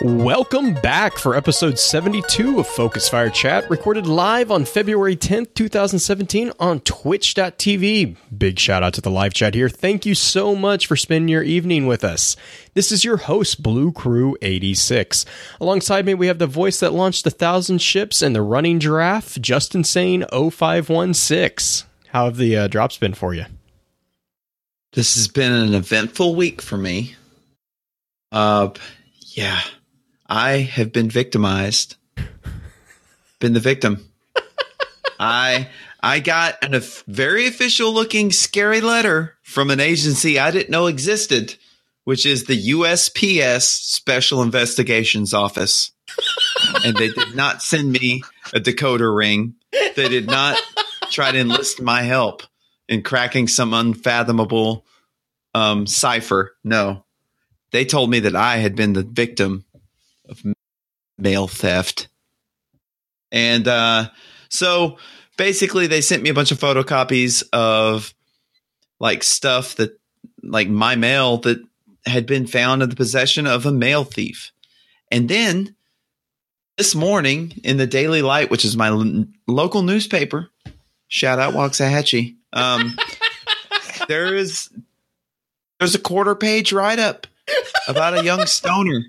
Welcome back for episode 72 of Focus Fire Chat, recorded live on February 10th, 2017 on twitch.tv. Big shout out to the live chat here. Thank you so much for spending your evening with us. This is your host, Blue Crew 86. Alongside me, we have the voice that launched a thousand ships and the running giraffe, Justin Sane 0516. How have the uh, drops been for you? This has been an eventful week for me. Uh, yeah. I have been victimized. been the victim. I I got a very official looking scary letter from an agency I didn't know existed, which is the USPS Special Investigations Office. and they did not send me a decoder ring. They did not try to enlist my help in cracking some unfathomable um, cipher. No. They told me that I had been the victim of mail theft. And uh, so basically, they sent me a bunch of photocopies of like stuff that, like my mail that had been found in the possession of a mail thief. And then this morning in the Daily Light, which is my l- local newspaper, shout out Waxahachie, um, there is there's a quarter page write up about a young stoner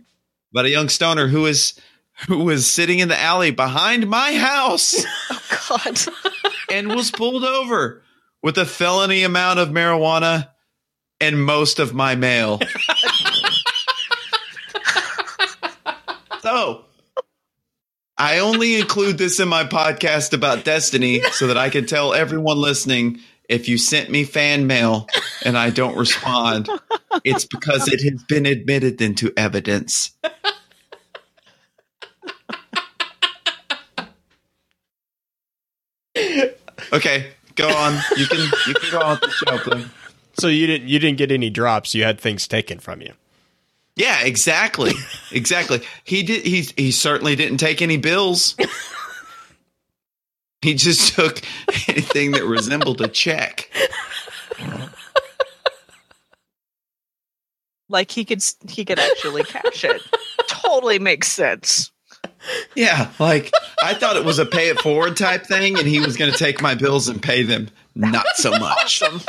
about a young stoner who was who was sitting in the alley behind my house. Oh God! and was pulled over with a felony amount of marijuana and most of my mail. so I only include this in my podcast about Destiny so that I can tell everyone listening if you sent me fan mail and I don't respond, it's because it has been admitted into evidence. Okay, go on. You can you can go on the show, please. So you didn't you didn't get any drops. You had things taken from you. Yeah, exactly. Exactly. He did he he certainly didn't take any bills. He just took anything that resembled a check. Like he could he could actually cash it. Totally makes sense. Yeah, like I thought it was a pay it forward type thing and he was going to take my bills and pay them. Not so much. Awesome.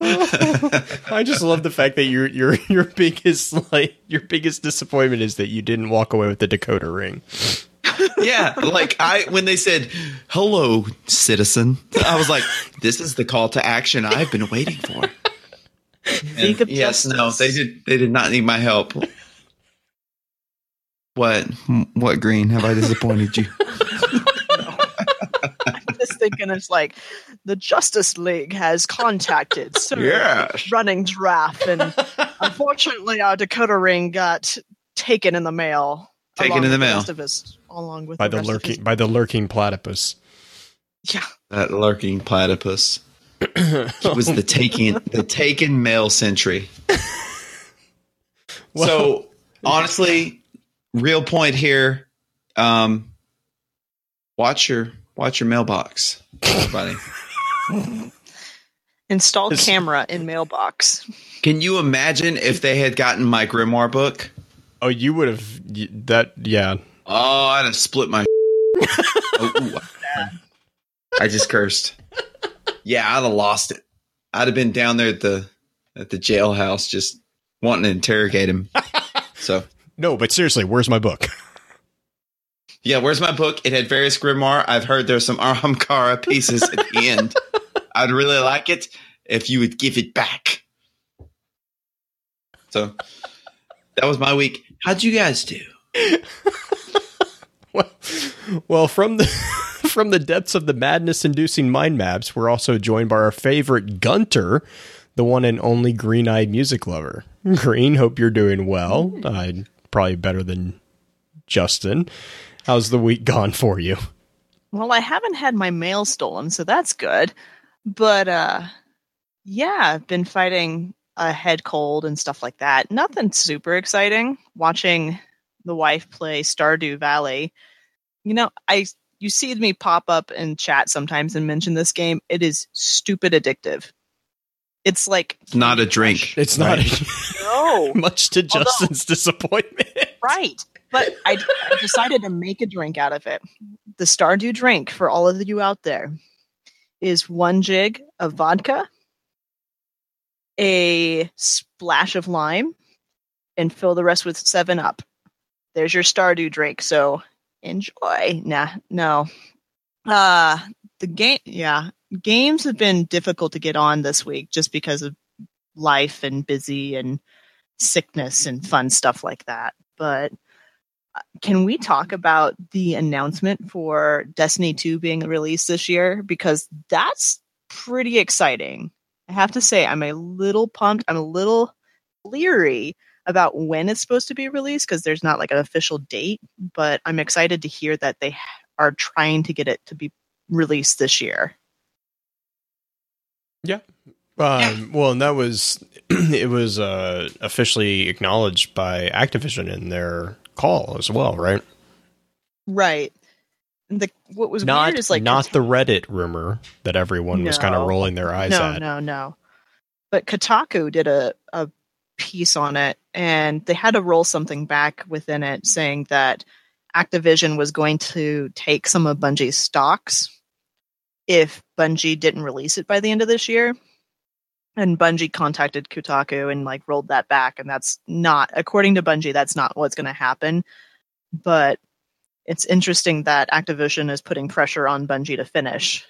I just love the fact that your your your biggest like your biggest disappointment is that you didn't walk away with the decoder ring. Yeah, like I when they said "Hello, citizen," I was like, "This is the call to action I've been waiting for." League of And yes, no, they did. They did not need my help. What? What green have I disappointed you? I'm just thinking it's like the Justice League has contacted Sir Yes. Running Draft, and unfortunately, our decoder ring got taken in the mail. Taken in the mail. rest of his, along with by the, the lurking his- by the lurking platypus. yeah, That lurking platypus. It was the taken the taken mail century. so honestly, real point here. Um, watch your watch your mailbox, everybody. install camera in mailbox. Can you imagine if they had gotten my grimoire book? Oh, you would have that. Yeah, Oh, I'd have split my. oh. I just cursed. Yeah, I'd have lost it. I'd have been down there at the at the jailhouse just wanting to interrogate him. So no, but seriously, where's my book? yeah, where's my book? It had various grimoire. I've heard there's some Ahamkara pieces at the end. I'd really like it if you would give it back. So that was my week. How'd you guys do? Well, from the from the depths of the madness-inducing mind maps, we're also joined by our favorite Gunter, the one and only green-eyed music lover. Green, hope you're doing well. Uh, probably better than Justin. How's the week gone for you? Well, I haven't had my mail stolen, so that's good. But uh yeah, I've been fighting a head cold and stuff like that. Nothing super exciting. Watching the wife play Stardew Valley You know, I you see me pop up in chat sometimes and mention this game. It is stupid addictive. It's like It's not a drink. Crush. It's not No, much to Although- Justin's disappointment. right. But I, I decided to make a drink out of it. The Stardew drink for all of you out there is one jig of vodka, a splash of lime, and fill the rest with Seven Up. There's your Stardew drink. So enjoy. Nah, no. Uh the game. Yeah, games have been difficult to get on this week just because of life and busy and sickness and fun stuff like that. But uh, can we talk about the announcement for Destiny 2 being released this year? Because that's pretty exciting. I have to say, I'm a little pumped. I'm a little leery about when it's supposed to be released because there's not like an official date, but I'm excited to hear that they are trying to get it to be released this year. Yeah. Um, well, and that was it was uh, officially acknowledged by Activision in their call as well, right? Right. And the what was not weird is like not the Reddit rumor that everyone was kind of rolling their eyes no, at. No, no, no. But Kotaku did a, a piece on it, and they had to roll something back within it saying that Activision was going to take some of Bungie's stocks if Bungie didn't release it by the end of this year. And Bungie contacted Kotaku and like rolled that back, and that's not according to Bungie. That's not what's going to happen. But it's interesting that Activision is putting pressure on Bungie to finish.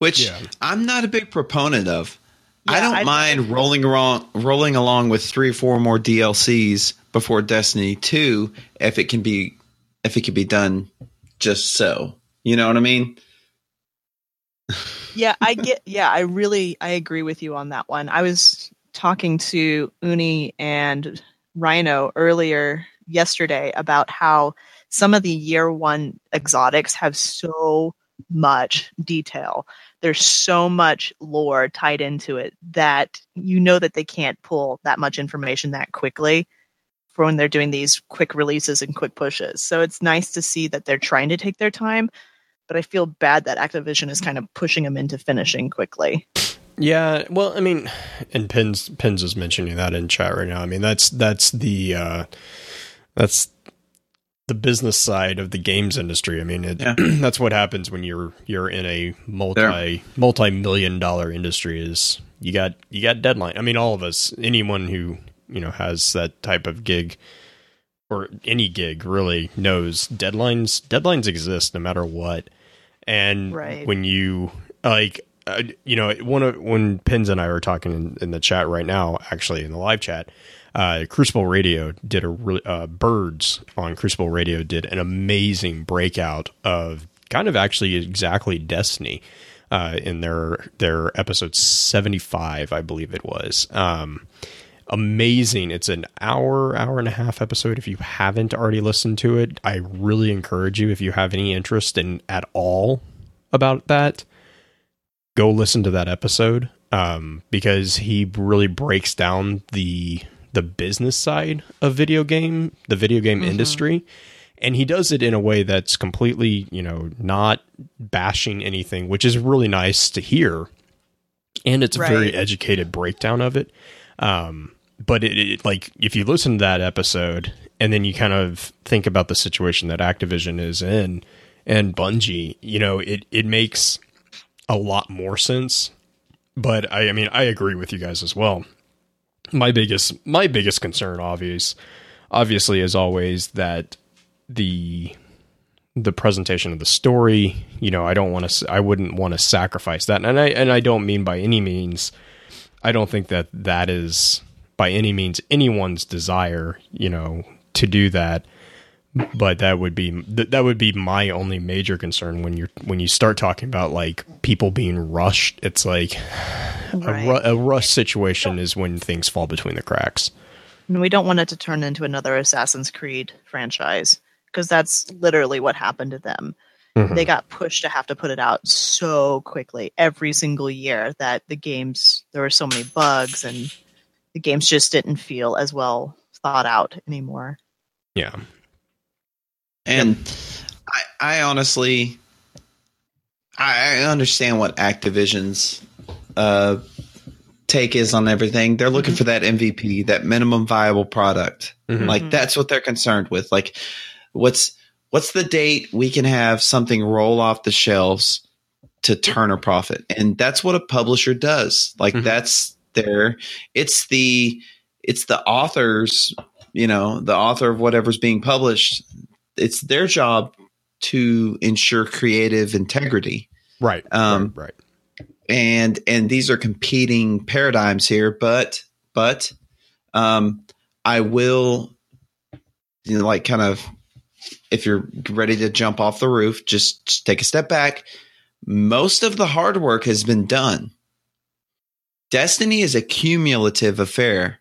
which Yeah. I'm not a big proponent of. I don't I- mind rolling along, rolling along with three or four more DLCs before Destiny Two if it can be if it can be done just so. You know what I mean? yeah i get yeah i really i agree with you on that one i was talking to uni and rhino earlier yesterday about how some of the year one exotics have so much detail there's so much lore tied into it that you know that they can't pull that much information that quickly for when they're doing these quick releases and quick pushes so it's nice to see that they're trying to take their time but I feel bad that Activision is kind of pushing them into finishing quickly. Yeah, well, I mean, and Pins Pins is mentioning that in chat right now. I mean, that's that's the uh, that's the business side of the games industry. I mean, it, Yeah. that's what happens when you're you're in a multi multi million dollar industry. Is you got you got deadline. I mean, all of us, anyone who you know has that type of gig or any gig really knows deadlines. Deadlines exist no matter what. And Right. when you like, uh, you know, one of when Pins and I were talking in, in the chat right now, actually in the live chat, uh, Crucible Radio did a uh, Birds on Crucible Radio did an amazing breakout of kind of actually exactly Destiny uh, in their their episode seventy five, I believe it was. Um, amazing. It's an hour, hour and a half episode. If you haven't already listened to it, I really encourage you, if you have any interest in at all about that, go listen to that episode. Um, because he really breaks down the the business side of video game, the video game industry. And he does it in a way that's completely, you know, not bashing anything, which is really nice to hear. And it's a very educated breakdown of it. Um, but it, it like if you listen to that episode and then you kind of think about the situation that Activision is in and Bungie, you know, it it makes a lot more sense. But I, I mean, I agree with you guys as well. My biggest my biggest concern, obvious, obviously, is always that the the presentation of the story. You know, I don't want to. I wouldn't want to sacrifice that, and I and I don't mean by any means. I don't think that that is by any means anyone's desire. You know, to do that. But that would be th- that would be my only major concern when you're when you start talking about like people being rushed. It's like Right. a, ru- a rush situation is when things fall between the cracks. And we don't want it to turn into another Assassin's Creed franchise because that's literally what happened to them. Mhm. They got pushed to have to put it out so quickly every single year that the games there were so many bugs and the games just didn't feel as well thought out anymore. Yeah. And I I honestly, I I understand what Activision's uh, take is on everything. They're looking for that MVP, that minimum viable product. Mhm. Like Mhm. that's what they're concerned with. Like, what's what's the date we can have something roll off the shelves to turn a profit? And that's what a publisher does. Like Mhm. that's their. It's the it's the authors. You know, the author of whatever's being published. It's their job to ensure creative integrity Right. Um, right. right. and and these are competing paradigms here but but um i will you know like kind of if you're ready to jump off the roof just, just take a step back most of the hard work has been done destiny is a cumulative affair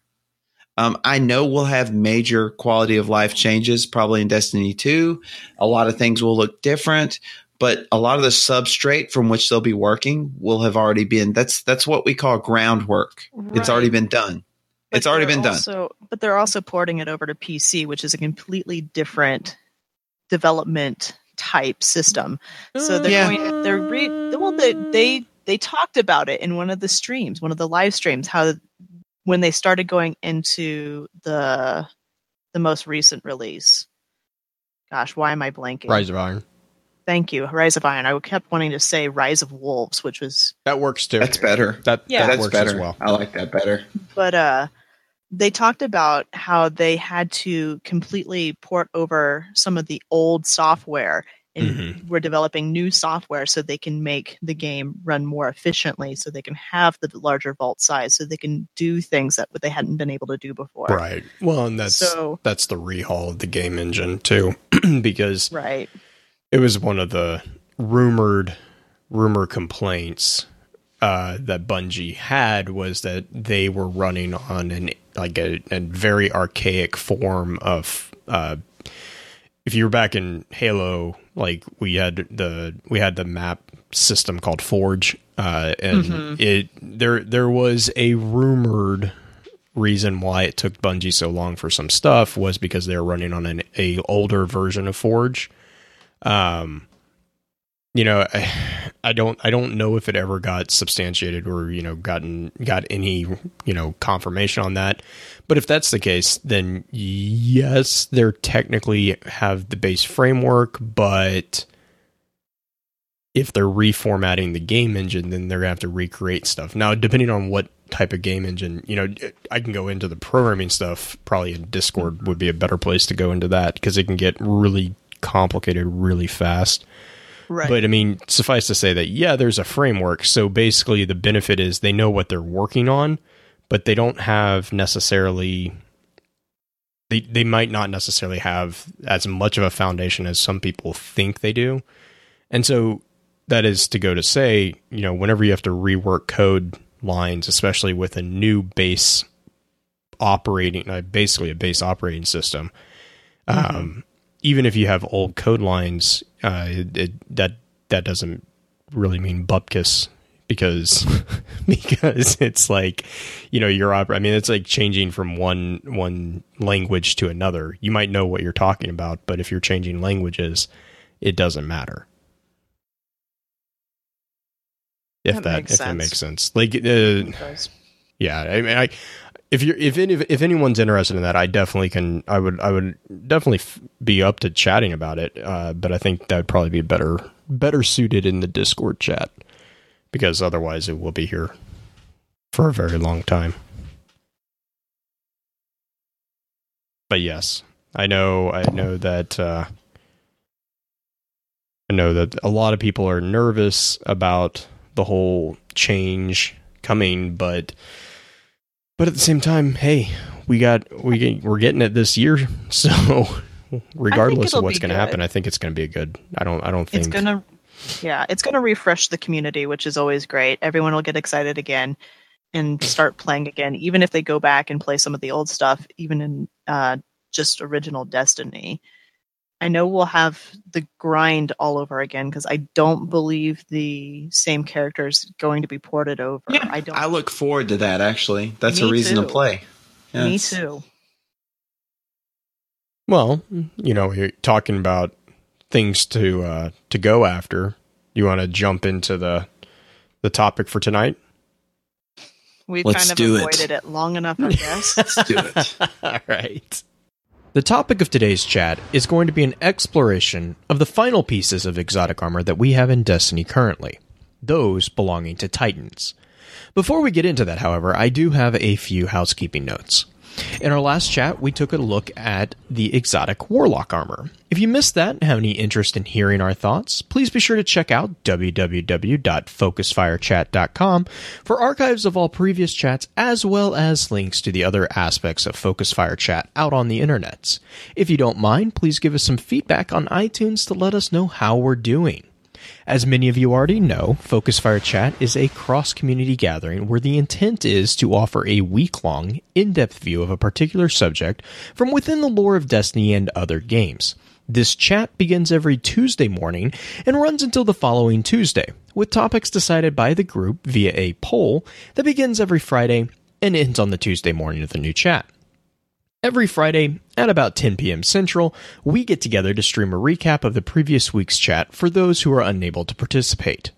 um, I know we'll have major quality of life changes probably in Destiny 2. A lot of things will look different but a lot of the substrate from which they'll be working will have already been that's that's what we call groundwork it's already been done But it's already been done also, But they're also porting it over to PC, which is a completely different development type system. So they're Yeah. going. They're re, well. They, they they talked about it in one of the streams, one of the live streams, how when they started going into the the most recent release. Gosh, why am I blanking? Rise of Iron. Thank you, Rise of Iron. I kept wanting to say Rise of Wolves, which was That works too. that's better that, Yeah. that that's works better as well. i like that better but uh they talked about how they had to completely port over some of the old software and Mhm. we're developing new software so they can make the game run more efficiently so they can have the larger vault size so they can do things that they hadn't been able to do before Right. Well, and that's So- that's the rehaul of the game engine too, because right it was one of the rumored rumor complaints uh, that Bungie had was that they were running on an like a, a very archaic form of uh, if you were back in Halo, like we had the we had the map system called Forge, uh, and it there there was a rumored reason why it took Bungie so long for some stuff was because they were running on an a older version of Forge. Um, you know, I, I don't I don't know if it ever got substantiated or you know gotten got any you know confirmation on that. But if that's the case, then yes, they're technically have the base framework, but if they're reformatting the game engine, then they're gonna have to recreate stuff. Now, depending on what type of game engine, you know, I can go into the programming stuff. Probably in Discord would be a better place to go into that because it can get really complicated really fast. Right But I mean, suffice to say that yeah, there's a framework. So basically, the benefit is they know what they're working on, but they don't have necessarily. They they might not necessarily have as much of a foundation as some people think they do, and so that is to go to say, you know, whenever you have to rework code lines, especially with a new base operating, uh, basically a base operating system, um, even if you have old code lines, uh, it, it, that that doesn't really mean bupkis because because it's like you know you're op- I mean it's like changing from one one language to another. You might know what you're talking about, but if you're changing languages, it doesn't matter. If That that, makes if that makes sense, like uh, yeah, I mean, I if you're if any if anyone's interested in that, I definitely can. I would I would definitely f- be up to chatting about it. Uh, but I think that would probably be better better suited in the Discord chat because otherwise it will be here for a very long time. But yes, I know I know that uh, I know that a lot of people are nervous about the whole change coming, but but at the same time, hey, we got we we're getting it this year, so regardless of what's going to happen, I think it's going to be a good. I don't I don't think it's gonna yeah it's gonna refresh the community which is always great everyone will get excited again and start playing again even if they go back and play some of the old stuff even in uh, just original destiny i know we'll have the grind all over again because i don't believe the same characters going to be ported over i don't I look forward to that. Actually, that's a reason too. to play. Yeah, me it's- too Well, you know, you're talking about things to uh, to go after. You want to jump into the the topic for tonight? We've Let's kind of do it. avoided it. long enough, I guess. Let's do it. All right. The topic of today's chat is going to be an exploration of the final pieces of exotic armor that we have in Destiny currently, those belonging to Titans. Before we get into that, however, I do have a few housekeeping notes. In our last chat, we took a look at the exotic warlock armor. If you missed that and have any interest in hearing our thoughts, please be sure to check out www.focusfirechat.com for archives of all previous chats as well as links to the other aspects of Focus Fire Chat out on the internets. If you don't mind, please give us some feedback on iTunes to let us know how we're doing. As many of you already know, Focus Fire Chat is a cross community gathering where the intent is to offer a week long, in depth view of a particular subject from within the lore of Destiny and other games. This chat begins every Tuesday morning and runs until the following Tuesday, with topics decided by the group via a poll that begins every Friday and ends on the Tuesday morning of the new chat. Every Friday at about 10 p.m. Central, we get together to stream a recap of the previous week's chat for those who are unable to participate.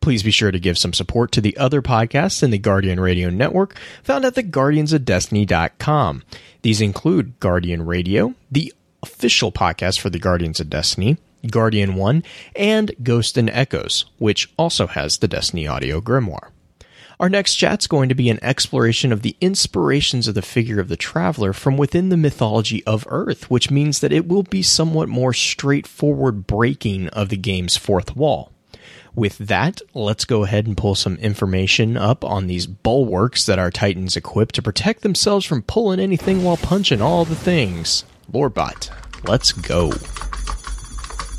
Please be sure to give some support to the other podcasts in the Guardian Radio Network found at theguardiansofdestiny.com. These include Guardian Radio, the official podcast for the Guardians of Destiny, Guardian One, and Ghost and Echoes, which also has the Destiny Audio Grimoire. Our next chat's going to be an exploration of the inspirations of the figure of the traveler from within the mythology of Earth, which means that it will be somewhat more straightforward breaking of the game's fourth wall. With that, let's go ahead and pull some information up on these bulwarks that our Titans equip to protect themselves from pulling anything while punching all the things. Lorebot, let's go.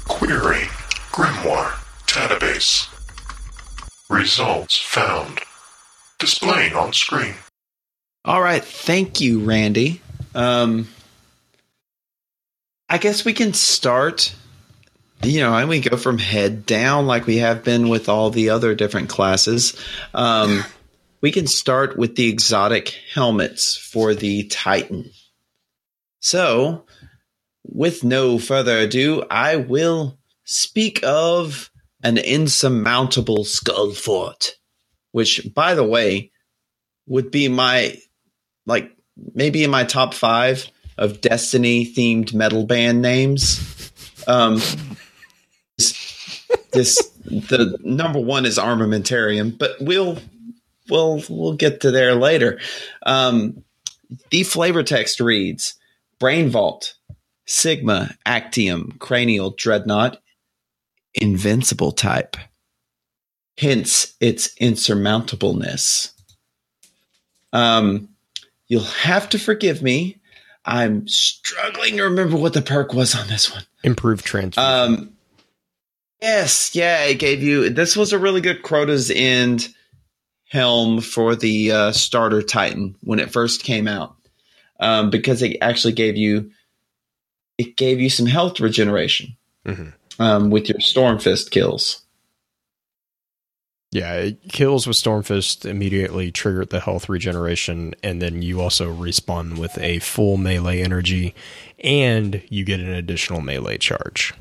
Query Grimoire Database. Results found. Displaying on screen. All right, thank you, Randy. Um, I guess we can start. You know, and we go from head down like we have been with all the other different classes. Um, we can start with the exotic helmets for the Titan. So, with no further ado, I will speak of an insurmountable skull fort, which, by the way, would be my like maybe in my top five of Destiny themed metal band names. Um, this the number one is Armamentarium, but we'll we'll we'll get to there later. Um, the flavor text reads: Brain Vault, Sigma, Actium, Cranial, Dreadnought, Invincible type. Hence its insurmountableness. Um, you'll have to forgive me. I'm struggling to remember what the perk was on this one. Improved transfer. Um, yes, yeah, it gave you. This was a really good Crota's End helm for the uh, starter Titan when it first came out, um, because it actually gave you it gave you some health regeneration Mhm. um, with your Storm Fist kills. Yeah, it kills with Stormfist immediately triggered the health regeneration, and then you also respawn with a full melee energy, and you get an additional melee charge.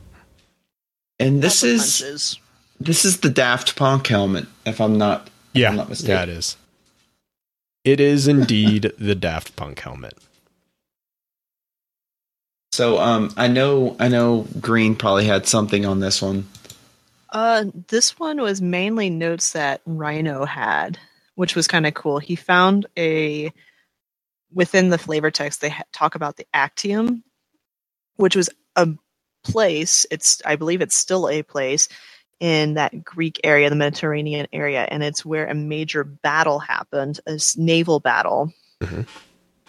And this is punches. this is the Daft Punk helmet, if I'm not if Yeah, I'm not mistaken. yeah, it is. It is indeed the Daft Punk helmet. So um, I know I know Green probably had something on this one. Uh, this one was mainly notes that Rhino had, which was kind of cool. He found a within the flavor text they ha- talk about the Actium, which was a place. It's I believe it's still a place in that Greek area, the Mediterranean area, and it's where a major battle happened, a naval battle. Mhm.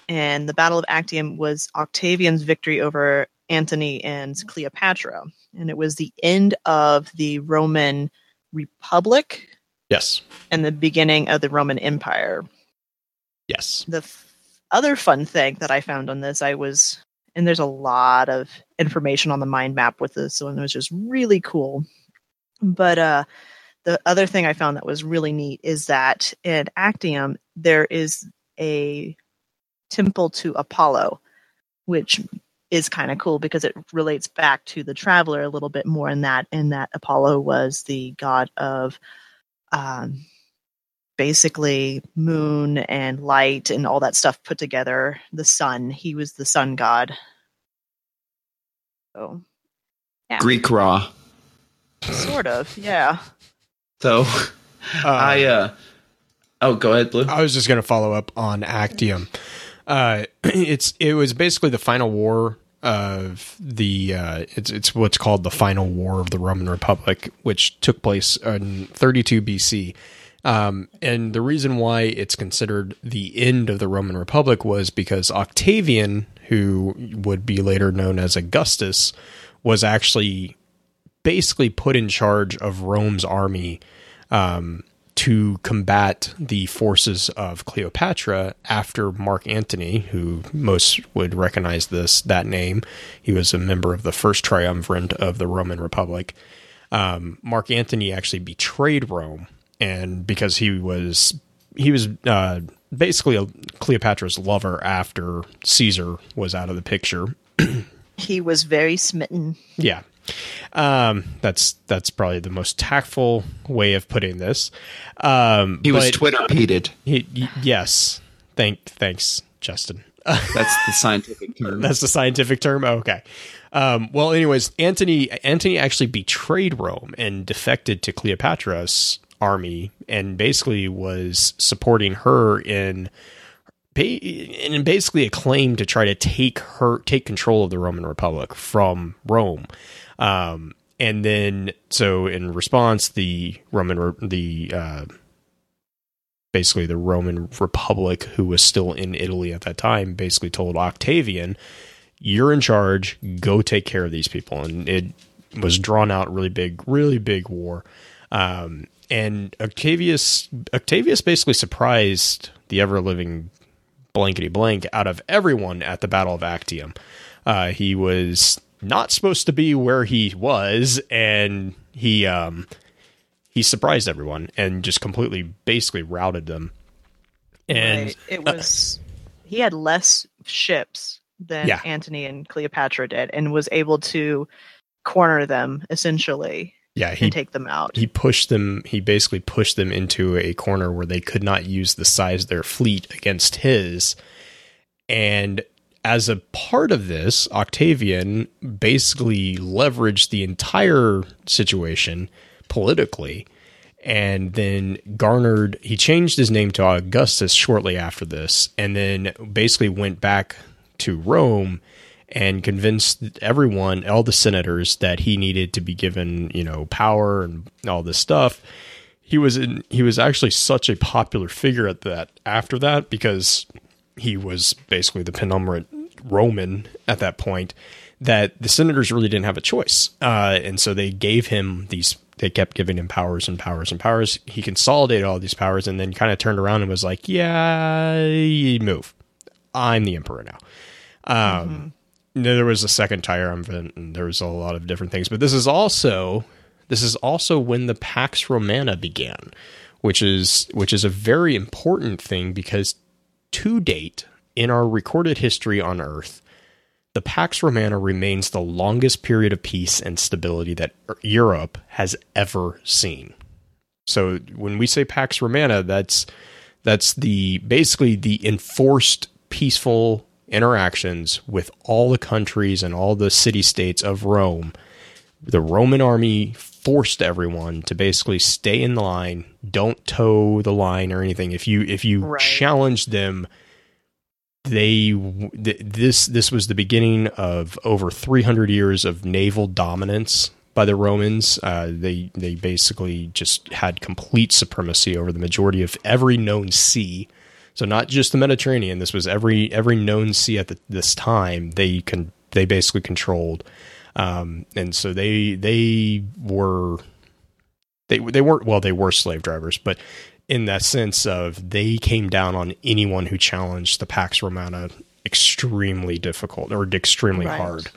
And the Battle of Actium was Octavian's victory over Antony and Cleopatra. And it was the end of the Roman Republic Yes, and the beginning of the Roman Empire. yes. The f- other fun thing that I found on this, I was, and there's a lot of information on the mind map with this one, it was just really cool. But uh, the other thing I found that was really neat is that in Actium, there is a temple to Apollo, which is kind of cool because it relates back to the traveler a little bit more in that in that Apollo was the god of um, basically moon and light and all that stuff put together. The sun, he was the sun god. So Yeah. Greek Ra, sort of, yeah. So Uh, I uh oh go ahead, Blue. I was just going to follow up on Actium. Uh, it's it was basically the final war of the uh, it's it's what's called the final war of the Roman Republic, which took place in 32 BC. Um, and the reason why it's considered the end of the Roman Republic was because Octavian, who would be later known as Augustus, was actually basically put in charge of Rome's army um, to combat the forces of Cleopatra after Mark Antony, who most would recognize this that name. He was a member of the first triumvirate of the Roman Republic. Um, Mark Antony actually betrayed Rome, and because he was he was uh, basically a Cleopatra's lover after Caesar was out of the picture. He was very smitten. Yeah. Um, that's that's probably the most tactful way of putting this. Um, He was Twitter peated. yes. Thank thanks, Justin. That's the scientific term. That's the scientific term. Okay. Um, well, anyways, Antony Antony actually betrayed Rome and defected to Cleopatra's army, and basically was supporting her in in basically a claim to try to take her take control of the Roman Republic from Rome. Um, and then, so in response, the Roman the uh, basically the Roman Republic, who was still in Italy at that time, basically told Octavian, "You're in charge. Go take care of these people." And it was drawn out really big, really big war. Um, and Octavius, Octavius basically surprised the ever living blankety blank out of everyone at the Battle of Actium. Uh, he was not supposed to be where he was, and he um, he surprised everyone and just completely, basically routed them. And Right. it was he had less ships than Yeah. Antony and Cleopatra did, and was able to corner them essentially yeah, he and take them out. he pushed them he basically pushed them into a corner where they could not use the size of their fleet against his and as a part of this octavian basically leveraged the entire situation politically and then garnered he changed his name to augustus shortly after this and then basically went back to rome and convinced everyone, all the senators, that he needed to be given, you know, power and all this stuff. He was in, he was actually such a popular figure at that after that because he was basically the penultimate Roman at that point that the senators really didn't have a choice, uh, and so they gave him these. They kept giving him powers and powers and powers. He consolidated all these powers and then kind of turned around and was like, "Yeah, move. I'm the emperor now." Um, no, there was a second triumvirate and there was a lot of different things but this is also this is also when the pax romana began which is which is a very important thing because to date in our recorded history on earth the pax romana remains the longest period of peace and stability that europe has ever seen so when we say pax romana that's that's the basically the enforced peaceful interactions with all the countries and all the city states of Rome. The Roman army forced everyone to basically stay in the line, don't toe the line or anything. If you if you Right. challenged them, they th- this this was the beginning of over 300 years of naval dominance by the Romans. Uh, they they basically just had complete supremacy over the majority of every known sea. So not just the Mediterranean. This was every every known sea at the, this time. They can they basically controlled, um, and so they they were they they weren't well they were slave drivers, but in that sense of they came down on anyone who challenged the Pax Romana extremely difficult or extremely Right. hard.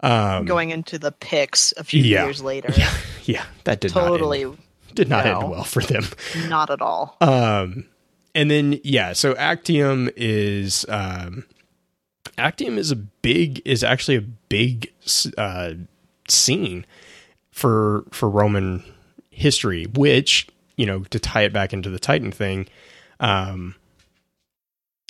Um, Going into the picks a few yeah. years later. yeah, yeah, that did Totally not end, did not no. end well for them. not at all. Um, and then yeah, so Actium is um, Actium is a big is actually a big uh, scene for for Roman history, which you know to tie it back into the Titan thing. Um,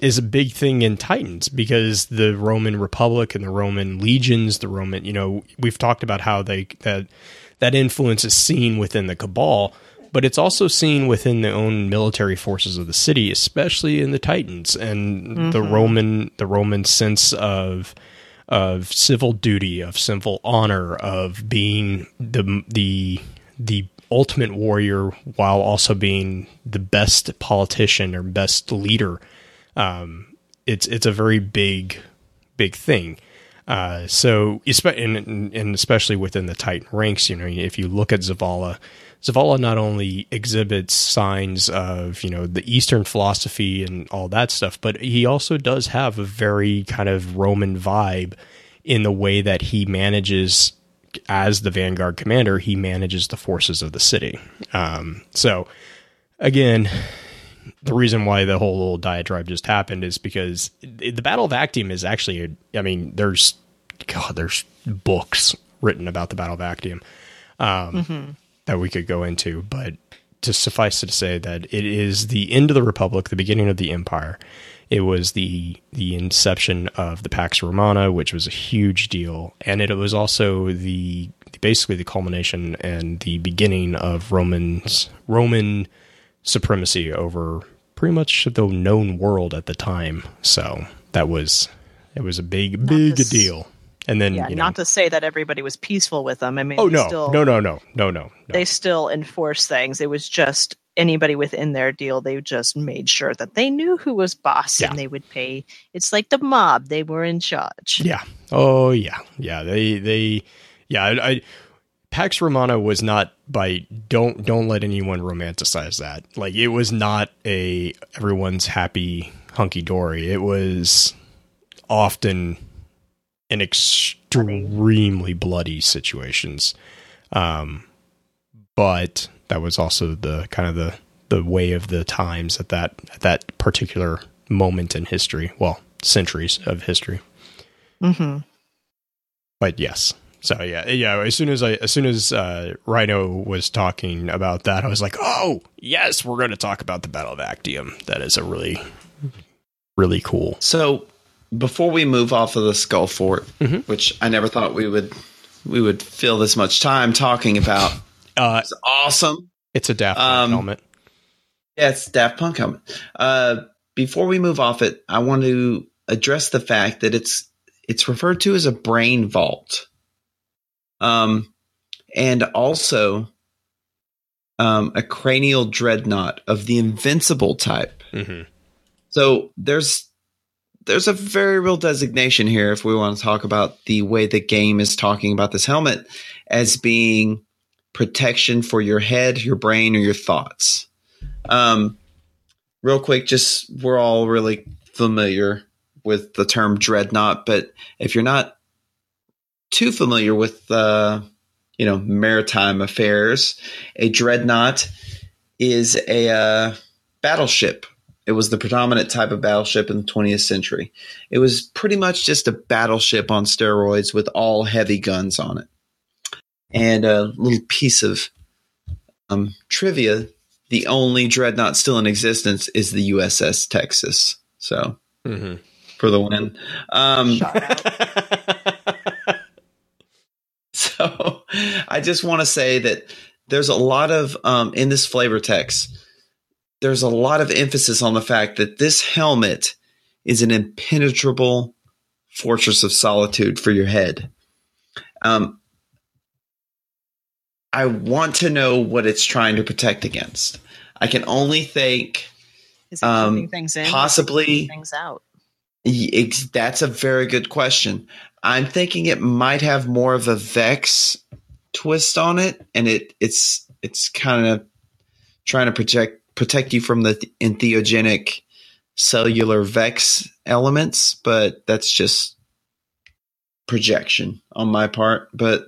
is a big thing in Titans because the Roman Republic and the Roman legions, the Roman, you know, we've talked about how they that that influence is seen within the Cabal, but it's also seen within the own military forces of the city, especially in the Titans and mm-hmm. the Roman the Roman sense of of civil duty, of civil honor, of being the the the ultimate warrior while also being the best politician or best leader um, it's it's a very big big thing. Uh, so, and, and especially within the Titan ranks, you know, if you look at Zavala, Zavala not only exhibits signs of you know the Eastern philosophy and all that stuff, but he also does have a very kind of Roman vibe in the way that he manages as the Vanguard commander. He manages the forces of the city. Um, so, again, the reason why the whole little diatribe just happened is because the Battle of Actium is actually, a, I mean, there's, God, there's books written about the Battle of Actium um, mm-hmm. that we could go into, but to suffice it to say that it is the end of the Republic, the beginning of the Empire. It was the the inception of the Pax Romana, which was a huge deal, and it was also the basically the culmination and the beginning of Romans Roman supremacy over pretty much the known world at the time. So that was it was a big not big deal. And then yeah, you know, not to say that everybody was peaceful with them. I mean, oh no, still, no, no, no, no, no, no. They still enforce things. It was just anybody within their deal. They just made sure that they knew who was boss, yeah. and they would pay. It's like the mob; they were in charge. Yeah. Oh yeah, yeah. They they yeah. I, I Pax Romana was not by don't don't let anyone romanticize that. Like it was not a everyone's happy hunky dory. It was often an extremely bloody situations. Um, but that was also the kind of the the way of the times at that at that particular moment in history. Well, centuries of history. Mm-hmm. But yes, so yeah, yeah. As soon as I, as soon as uh, Rhino was talking about that, I was like, oh yes, we're going to talk about the Battle of Actium. That is a really, really cool. So before we move off of the Skull Fort, mm-hmm. which I never thought we would, we would fill this much time talking about. Uh, it's awesome. It's a Daft Punk um, helmet. Yeah, it's Daft Punk helmet. Uh, before we move off it, I want to address the fact that it's it's referred to as a brain vault. Um, and also um, a cranial dreadnought of the invincible type. Mm-hmm. So there's there's a very real designation here if we want to talk about the way the game is talking about this helmet as being protection for your head, your brain, or your thoughts. Um, real quick, just we're all really familiar with the term dreadnought, but if you're not too familiar with uh, you know maritime affairs, a dreadnought is a uh, battleship. It was the predominant type of battleship in the 20th century. It was pretty much just a battleship on steroids with all heavy guns on it. And a little piece of um, trivia the only dreadnought still in existence is the USS Texas. So, mm-hmm. for the win. Um, So I just want to say that there's a lot of um, in this flavor text. There's a lot of emphasis on the fact that this helmet is an impenetrable fortress of solitude for your head. Um, I want to know what it's trying to protect against. I can only think is it um, things in, possibly things out. That's a very good question. I'm thinking it might have more of a Vex twist on it, and it it's it's kind of trying to protect protect you from the entheogenic cellular Vex elements, but that's just projection on my part. But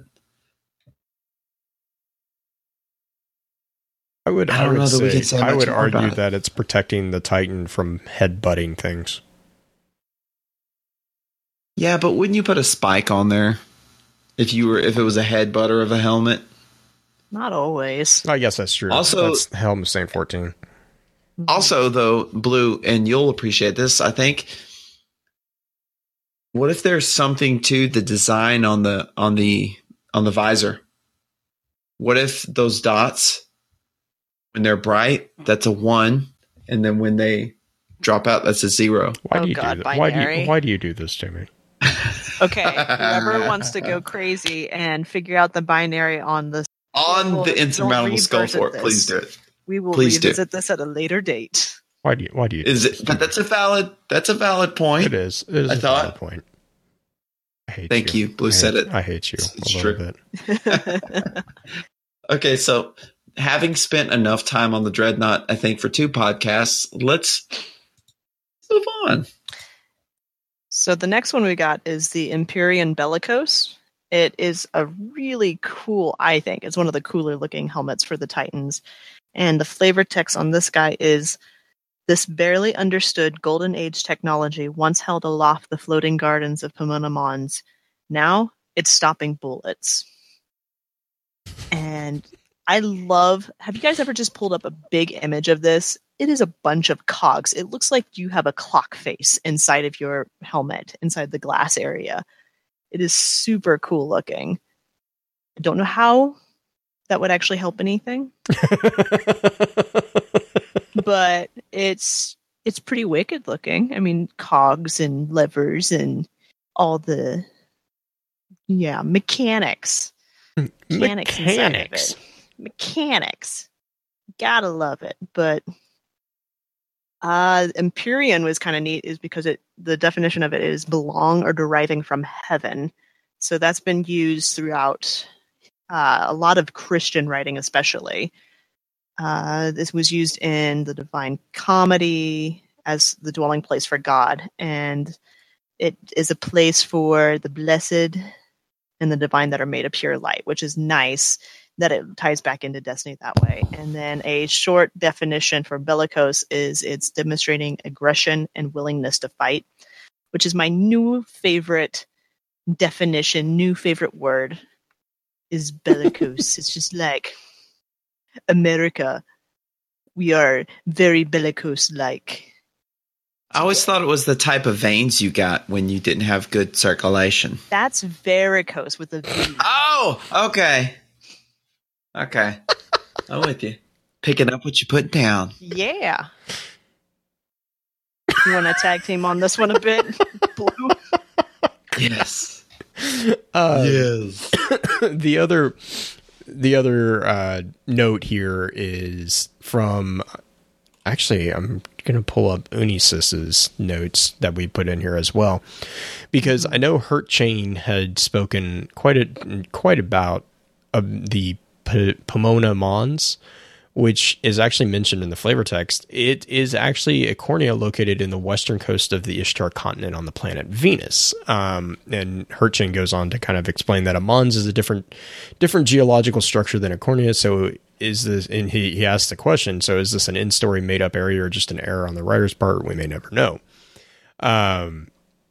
I would I, I would say, I would argue that it's protecting the Titan from head butting things. Yeah, but wouldn't you put a spike on there if you were if it was a head butter of a helmet? Not always. I guess that's true. Also- that's Helm Saint 14. Mm-hmm. Also, though, Blue, and you'll appreciate this, I think. What if there's something to the design on the on the on the visor? What if those dots, when they're bright, that's a one, and then when they drop out, that's a zero? Why Oh, do you God, do that? Why do you why do you do this to me? Okay, whoever wants to go crazy and figure out the binary on the, On Well, the don't insurmountable Skullfort, this. please do it. we will Please do. revisit this at a later date. Why do you why do you Is it? But that's a valid. That's a valid point. It is. It is I a thought- valid point. I hate Thank you. Blue I said it. I hate you It's a little true. bit. Okay, so having spent enough time on the dreadnought, I think for two podcasts, let's move on. So the next one we got is the Empyrean Bellicose. It is a really cool, I think, it's one of the cooler looking helmets for the Titans. And the flavor text on this guy is this barely understood golden age technology once held aloft the floating gardens of Pomona Mons. Now it's stopping bullets. And I love have you guys ever just pulled up a big image of this? It is a bunch of cogs. It looks like you have a clock face inside of your helmet, inside the glass area. It is super cool looking. I don't know how that would actually help anything, but it's it's pretty wicked looking. I mean, cogs and levers and all the yeah, mechanics. Mechanics Mechanics. Mechanics. Gotta love it. But uh Empyrean was kind of neat is because it the definition of it is belong or deriving from heaven. So that's been used throughout uh, a lot of Christian writing, especially. Uh, this was used in the Divine Comedy as the dwelling place for God, and it is a place for the blessed and the divine that are made of pure light, which is nice that it ties back into Destiny that way. And then a short definition for bellicose is it's demonstrating aggression and willingness to fight, which is my new favorite definition, new favorite word is bellicose. it's just like America. We are very bellicose like. I always thought it was the type of veins you got when you didn't have good circulation. That's varicose with a V. Oh, okay. Okay. I'm with you. Picking up what you put down. Yeah. You want to tag team on this one a bit? Blue? Yes. Uh, yes. the other the other uh, note here is from actually I'm gonna pull up Unisys's notes that we put in here as well because I know Hurt Chain had spoken quite a quite about uh, the P- Pomona Mons which is actually mentioned in the flavor text. It is actually a corona located in the western coast of the Ishtar continent on the planet Venus. Um, and Hurchin goes on to kind of explain that a Mons is a different different geological structure than a corona. So is this? And he he asks the question. So is this an in-story made-up area or just an error on the writer's part? We may never know. Um,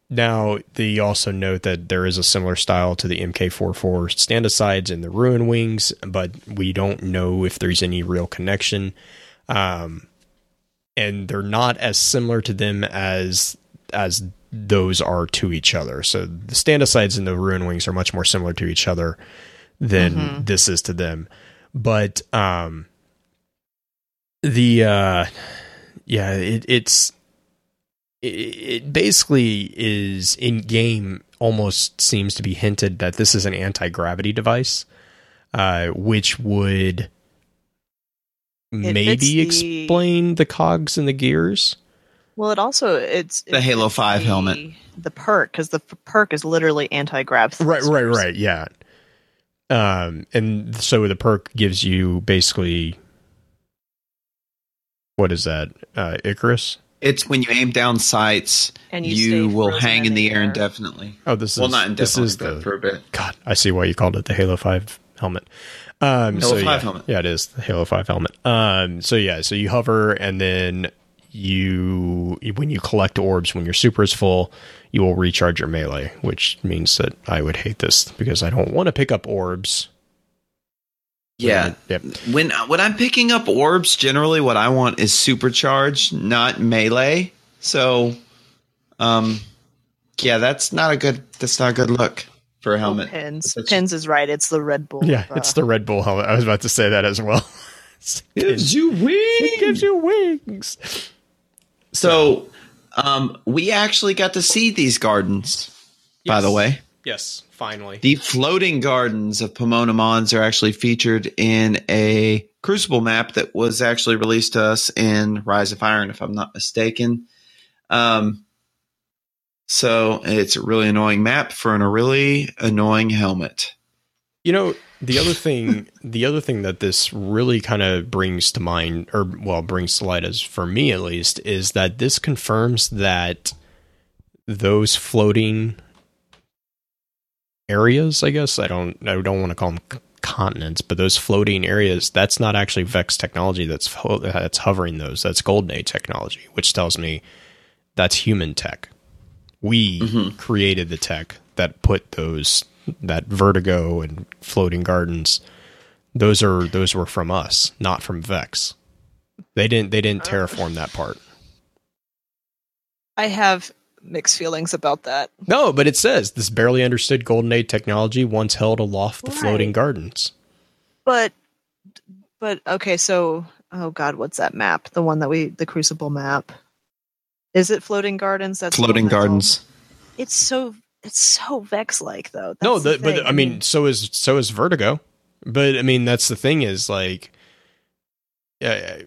now, they also note that there is a similar style to the MK44 stand asides and the ruin wings, but we don't know if there's any real connection. Um, and they're not as similar to them as as those are to each other. So the stand asides and the ruin wings are much more similar to each other than this is to them. But um, the uh, yeah, it, it's it, it basically is in game almost seems to be hinted that this is an anti-gravity device uh, which would maybe fits the- explain the cogs and the gears Well, it also it's The it Halo 5 the- helmet. The perk, because the f- perk is literally anti-grav. right right right yeah um and so the perk gives you basically what is that uh icarus It's when you aim down sights, And you you, will hang in in the the air air. indefinitely. oh this well, is not this indefinitely, is but the for a bit. God, I see why you called it the Halo Five helmet. Um, Halo so 5 yeah, helmet. Yeah, it is the Halo Five helmet. Um, so yeah, so you hover and then you when you collect orbs when your super is full, you will recharge your melee, which means that I would hate this because I don't want to pick up orbs. Yeah. Yep. When when I'm picking up orbs, generally what I want is supercharge, not melee. So, um, yeah, that's not a good. That's not a good look for a Oh, helmet. Pins. Pins is right. It's the Red Bull. Yeah, uh, it's the Red Bull helmet. I was about to say that as well. Gives you wings. It gives you wings. So, um, we actually got to see these gardens. By the way, Yes, finally. the floating gardens of Pomona Mons are actually featured in a Crucible map that was actually released to us in Rise of Iron, if I'm not mistaken. Um, so it's a really annoying map for an, a really annoying helmet. You know, the other thing, the other thing that this really kind of brings to mind, or well, brings to light, as for me at least, is that this confirms that those floating areas, I guess I don't, I don't want to call them c- continents, but those floating areas, that's not actually Vex technology that's ho- that's hovering those. That's Golden Age technology, which tells me that's human tech. We Mhm. created the tech that put those that vertigo and floating gardens those are those were from us not from vex they didn't they didn't terraform that part I have mixed feelings about that. no but it says this barely understood golden age technology once held aloft the floating gardens But, but okay. So, oh God, what's that map? The one that we, the Crucible map. Is it Floating Gardens? That's Floating that's all- gardens. It's so it's so Vex like though. no the the, but i mean so is so is vertigo but i mean that's the thing is like yeah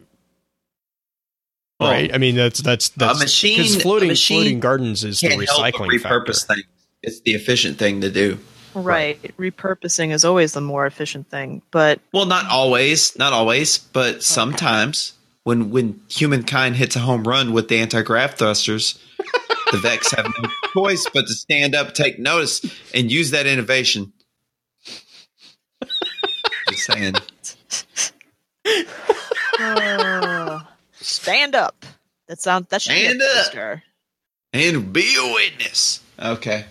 Well, right i mean that's that's that's machine- because a floating machine floating gardens is the Can't help but recycling repurpose factor things. It's the efficient thing to do. right. Repurposing is always the more efficient thing, but Well, not always, not always, but sometimes when when humankind hits a home run with the anti grav thrusters, the Vex have no choice but to stand up, take notice, and use that innovation. Just saying. uh, stand up. That sounds that should Stand be a up. poster. And be a witness. Okay.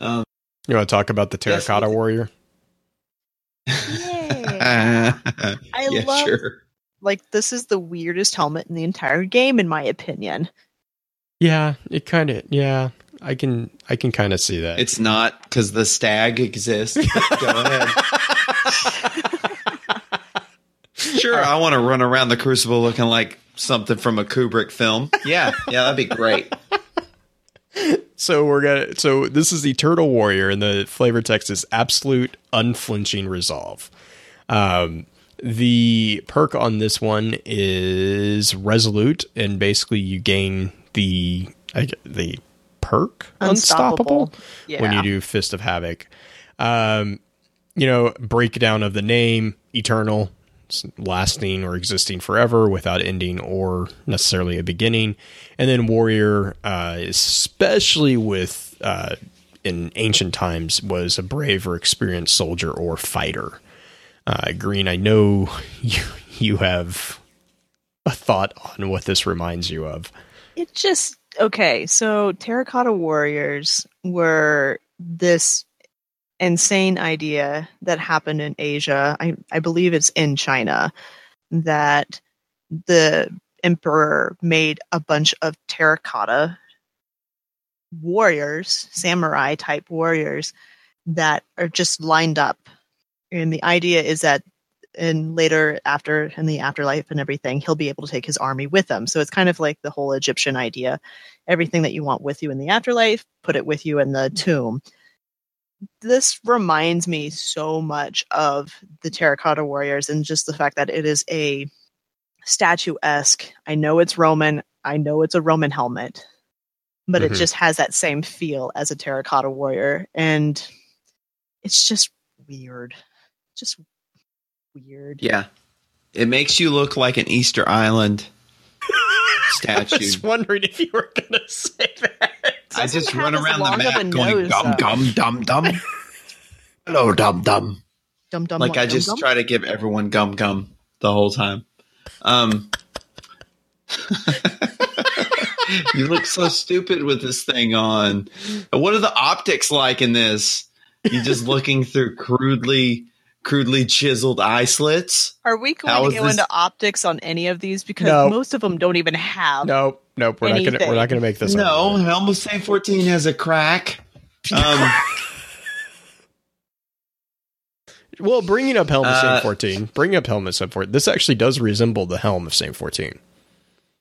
Um, you want to talk about the terracotta we- warrior Yeah. I yeah, love sure. like this is the weirdest helmet in the entire game, in my opinion. Yeah, it kind of. Yeah, I can. I can kind of see that. It's not because the stag exists. Go ahead. Sure, I want to run around the crucible looking like something from a Kubrick film. Yeah, yeah, that'd be great. so we're gonna. So this is the Eternal Warrior, and the flavor text is absolute unflinching resolve. Um, the perk on this one is resolute, and basically you gain the I, the perk unstoppable, Yeah. when you do Fist of Havoc. Um, you know, breakdown of the name, eternal, s- lasting or existing forever without ending or necessarily a beginning. And then warrior, uh, especially with uh, in ancient times, was a brave or experienced soldier or fighter. Uh, Green, I know you you have a thought on what this reminds you of. It just okay. So terracotta warriors were this insane idea that happened in Asia. I, I believe it's in China that the emperor made a bunch of terracotta warriors, samurai type warriors that are just lined up. And the idea is that and later after in the afterlife and everything he'll be able to take his army with him so it's kind of like the whole egyptian idea everything that you want with you in the afterlife put it with you in the tomb this reminds me so much of the terracotta warriors and just the fact that it is a statuesque i know it's roman i know it's a roman helmet but Mhm. it just has that same feel as a terracotta warrior and it's just weird just weird. Yeah, it makes you look like an Easter Island I statue. was wondering if you were going to say that. I Doesn't just run around the map a going dum dum dum dum. Hello, dum dum. dum dum Like I dum, just dum. try to give everyone gum gum the whole time. Um, you look so stupid with this thing on. What are the optics like in this? You're just looking through crudely, crudely chiseled eye slits. Are we going is to go this- into optics on any of these? Because No. most of them don't even have. Nope, nope. We're not gonna. We're not gonna make this. No, argument. Helm Saint 14 has a crack. Um, Well, bringing up Helm of Uh, Saint Fourteen, bringing up Helm of Saint Fourteen. This actually does resemble the Helm of Saint Fourteen.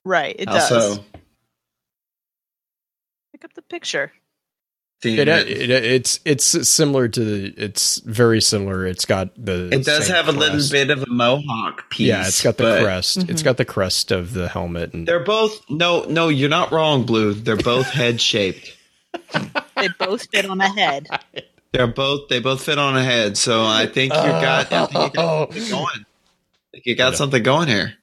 Right, it does. also, Pick up the picture. It, it, it's it's similar to the. It's very similar. It's got the. It does same have a little bit of a mohawk piece. Yeah, it's got the but crest. It's Mhm. got the crest of the helmet, and They're both no, no. You're not wrong, Blue. They're both head shaped. They both fit on a head. They're both they both fit on a head. So I think you got. I think you got something going. I think you got something going here.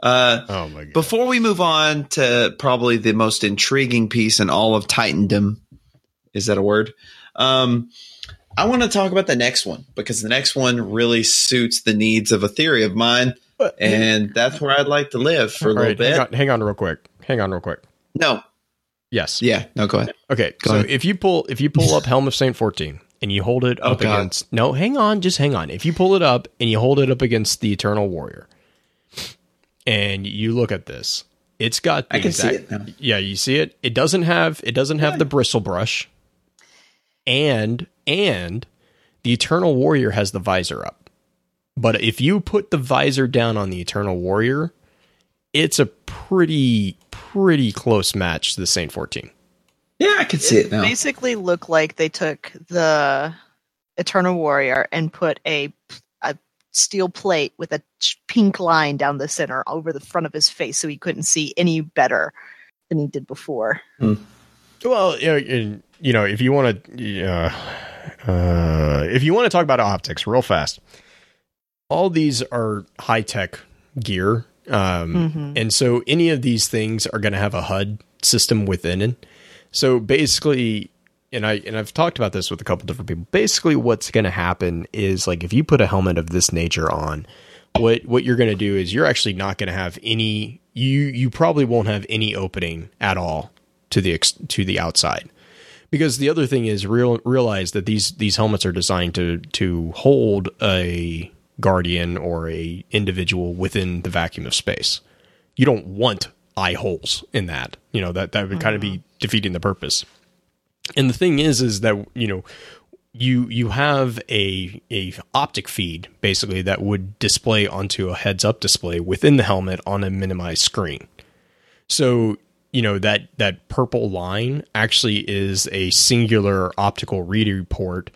Uh, oh my god! before we move on to probably the most intriguing piece in all of Titandom, is that a word? Um, I want to talk about the next one because the next one really suits the needs of a theory of mine, and that's where I'd like to live for a little right, bit. hang on, hang on, real quick. Hang on, real quick. No, Yes. yeah, no, go ahead. Okay. Go so ahead. if you pull if you pull up Helm of Saint Fourteen and you hold it Oh, up God. against no, hang on, just hang on. If you pull it up and you hold it up against the Eternal Warrior, and you look at this, it's got the I can see it now. Yeah, you see it. It doesn't have it doesn't have the bristle brush, and and the Eternal Warrior has the visor up. But if you put the visor down on the Eternal Warrior, it's a pretty pretty close match to the Saint Fourteen. Yeah, I can see it now. Basically, look like they took the Eternal Warrior and put a a steel plate with a pink line down the center over the front of his face, so he couldn't see any better than he did before. Hmm. Well, you know, and, you know, if you want to, uh, uh, if you want to talk about optics real fast, all these are high tech gear, um, Mhm. and so any of these things are going to have a HUD system within it. So basically, and I and I've talked about this with a couple different people. Basically, what's going to happen is like if you put a helmet of this nature on, what what you're going to do is you're actually not going to have any. You you probably won't have any opening at all to the ex, to the outside. Because the other thing is real realize that these these helmets are designed to to hold a guardian or a individual within the vacuum of space. You don't want eye holes in that. You know that that would kind of be mm-hmm. defeating the purpose. And the thing is, is that you know you you have a a optic feed basically that would display onto a heads up display within the helmet on a minimized screen. So you know that that purple line actually is a singular optical reader port.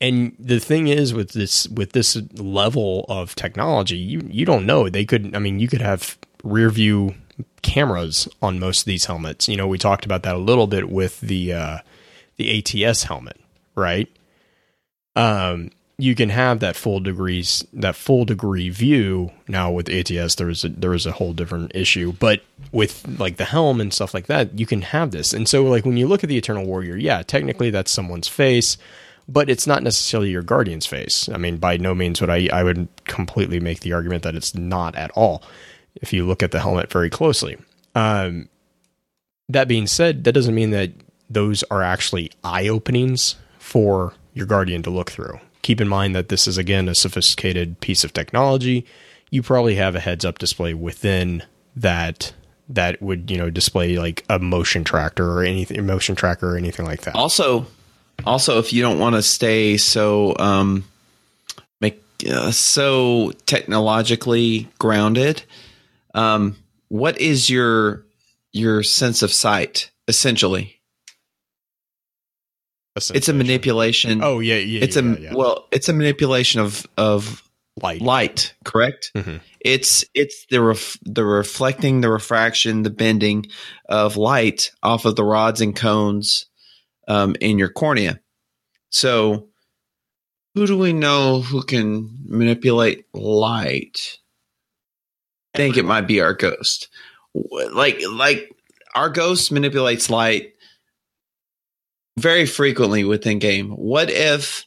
And the thing is with this with this level of technology, you you don't know. They could I mean you could have rear view cameras on most of these helmets. You know, we talked about that a little bit with the uh the ATS helmet, right? Um you can have that full degrees that full degree view. Now with ATS there is a there is a whole different issue but with like the helm and stuff like that you can have this. And so like when you look at the eternal warrior yeah technically that's someone's face but it's not necessarily your guardian's face. I mean by no means would I I would completely make the argument that it's not at all if you look at the helmet very closely. Um that being said that doesn't mean that those are actually eye openings for your guardian to look through keep in mind that this is again a sophisticated piece of technology you probably have a heads up display within that that would you know display like a motion tracker or anything motion tracker or anything like that Also, also, if you don't want to stay so um, make uh, so technologically grounded, um, what is your your sense of sight? Essentially, it's a manipulation. oh yeah yeah it's yeah, a yeah. well, it's a manipulation of of light light. Correct. Mhm. It's it's the ref, the reflecting, the refraction, the bending of light off of the rods and cones um, in your cornea. So, who do we know who can manipulate light? I think it might be our ghost. Like like our ghost manipulates light very frequently within game. What if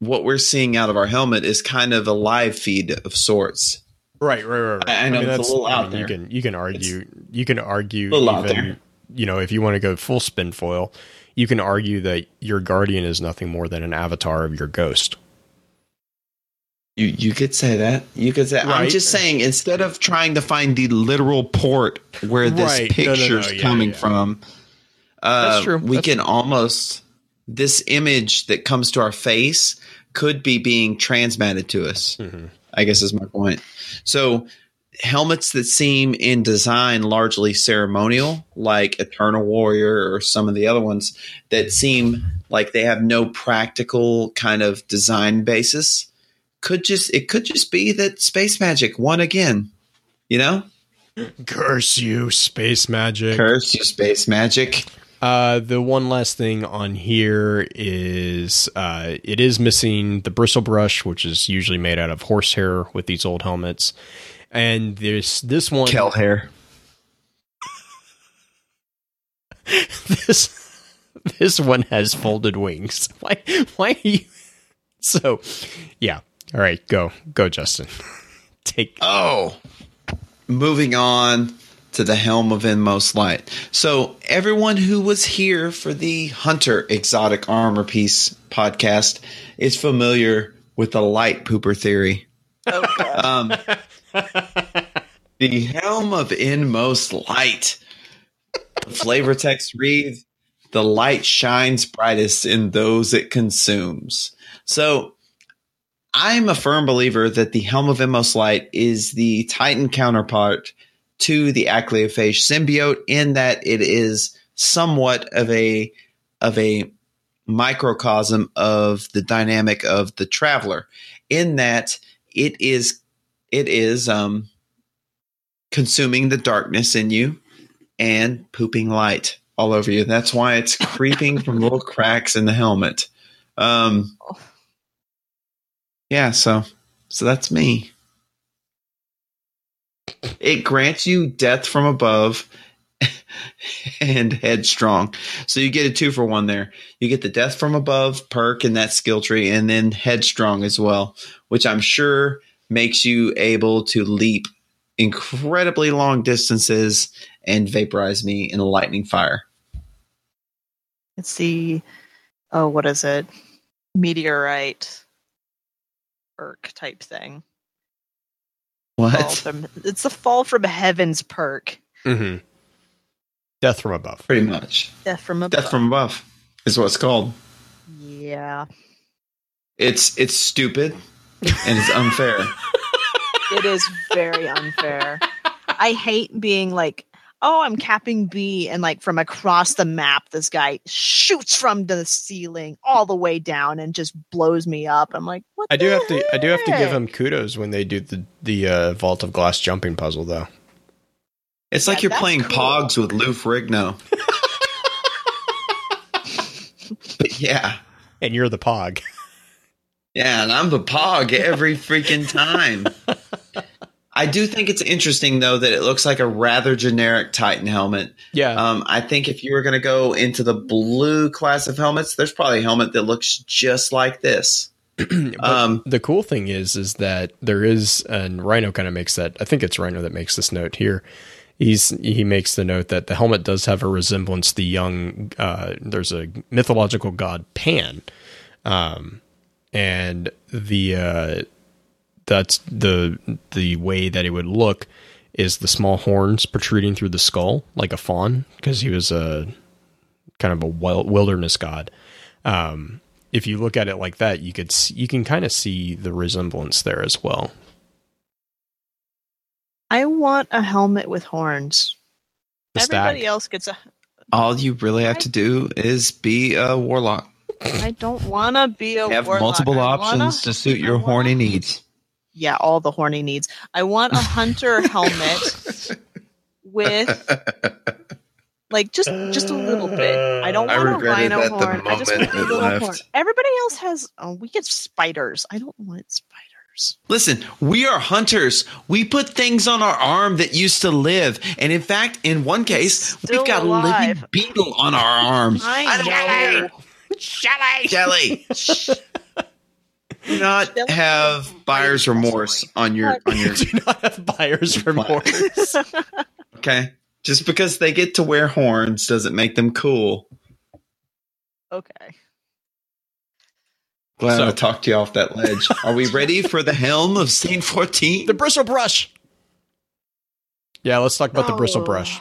what we're seeing out of our helmet is kind of a live feed of sorts? right right right, right. I- I know it's a little I out mean, you can you can argue you can argue little out even there. you know, if you want to go full spin foil, you can argue that your guardian is nothing more than an avatar of your ghost. You you could say that. You could say. I'm just saying instead of trying to find the literal port where this Right. No, no, no. picture's Yeah, coming yeah. from, uh, That's true. We That's can almost this image that comes to our face could be being transmitted to us. Mm-hmm. I guess is my point. So helmets that seem in design largely ceremonial, like Eternal Warrior or some of the other ones that seem like they have no practical kind of design basis, could just it could just be that space magic won again. You know? Curse you, space magic. Curse you space magic. Uh, the one last thing on here is uh, it is missing the bristle brush, which is usually made out of horsehair with these old helmets. And this this one Kell hair. this this one has folded wings. Why why are you so yeah. All right, go. Go, Justin. Take Oh, moving on to the helm of inmost light. So, everyone who was here for the Hunter Exotic Armor Piece podcast is familiar with the light pooper theory. Oh, Um, the helm of inmost light. The flavor text reads The light shines brightest in those it consumes. So, I'm a firm believer that the Helm of Inmost Light is the Titan counterpart to the Achlyophage symbiote in that it is somewhat of a of a microcosm of the dynamic of the traveler in that it is it is um consuming the darkness in you and pooping light all over you. That's why it's creeping from little cracks in the helmet. Um yeah, so so that's me. It grants you death from above and headstrong. So you get a two for one there. You get the death from above perk in that skill tree, and then headstrong as well, which I'm sure makes you able to leap incredibly long distances and vaporize me in a lightning fire. It's the oh, what is it? Meteorite perk type thing. Fall What? from, it's the fall from heavens perk. Mhm. Death from above. Pretty much. Death from above. Death from above is what it's called. yeah, It's it's stupid and it's unfair. it is very unfair. I hate being like, oh, I'm capping B, and like from across the map, this guy shoots from the ceiling all the way down and just blows me up. I'm like, what? I do the have to I do have to give heck? him kudos when they do the the uh, vault of glass jumping puzzle though. It's Yeah, like you're playing cool. Pogs with Lou Ferrigno. but yeah. And you're the pog. Yeah, and I'm the Pog every freaking time. I do think it's interesting though that it looks like a rather generic Titan helmet. Yeah. Um, I think if you were going to go into the blue class of helmets, there's probably a helmet that looks just like this. Um, the cool thing is, is that there is, and Rhino kind of makes that. I think it's Rhino that makes this note here. He's he makes the note that the helmet does have a resemblance to the young. Uh, there's a mythological god Pan, um, and the uh, that's the the way that it would look is the small horns protruding through the skull like a fawn because he was a kind of a wilderness god. Um, if you look at it like that, you could see, you can kind of see the resemblance there as well. I want a helmet with horns. The Everybody stack. else gets a. all you really have to do is be a warlock. I don't want to be a. Have warlock. multiple I options wanna- to suit your wanna- horny needs. Yeah, all the horny needs. I want a hunter helmet with like just just a little bit. I don't want a rhino horn. I just want a little left. horn. Everybody else has. Oh, we get spiders. I don't want spiders. Listen, we are hunters. We put things on our arm that used to live. And in fact, in one case, Still we've got a living beetle on our arm. I know. Jelly. Do not have buyer's remorse on your on your Do not have buyer's remorse. okay. Just because they get to wear horns doesn't make them cool. Okay. Glad So- I talked to you off that ledge. Are we ready for the helm of Saint 14? The bristle brush. Yeah, let's talk about the bristle Oh. brush.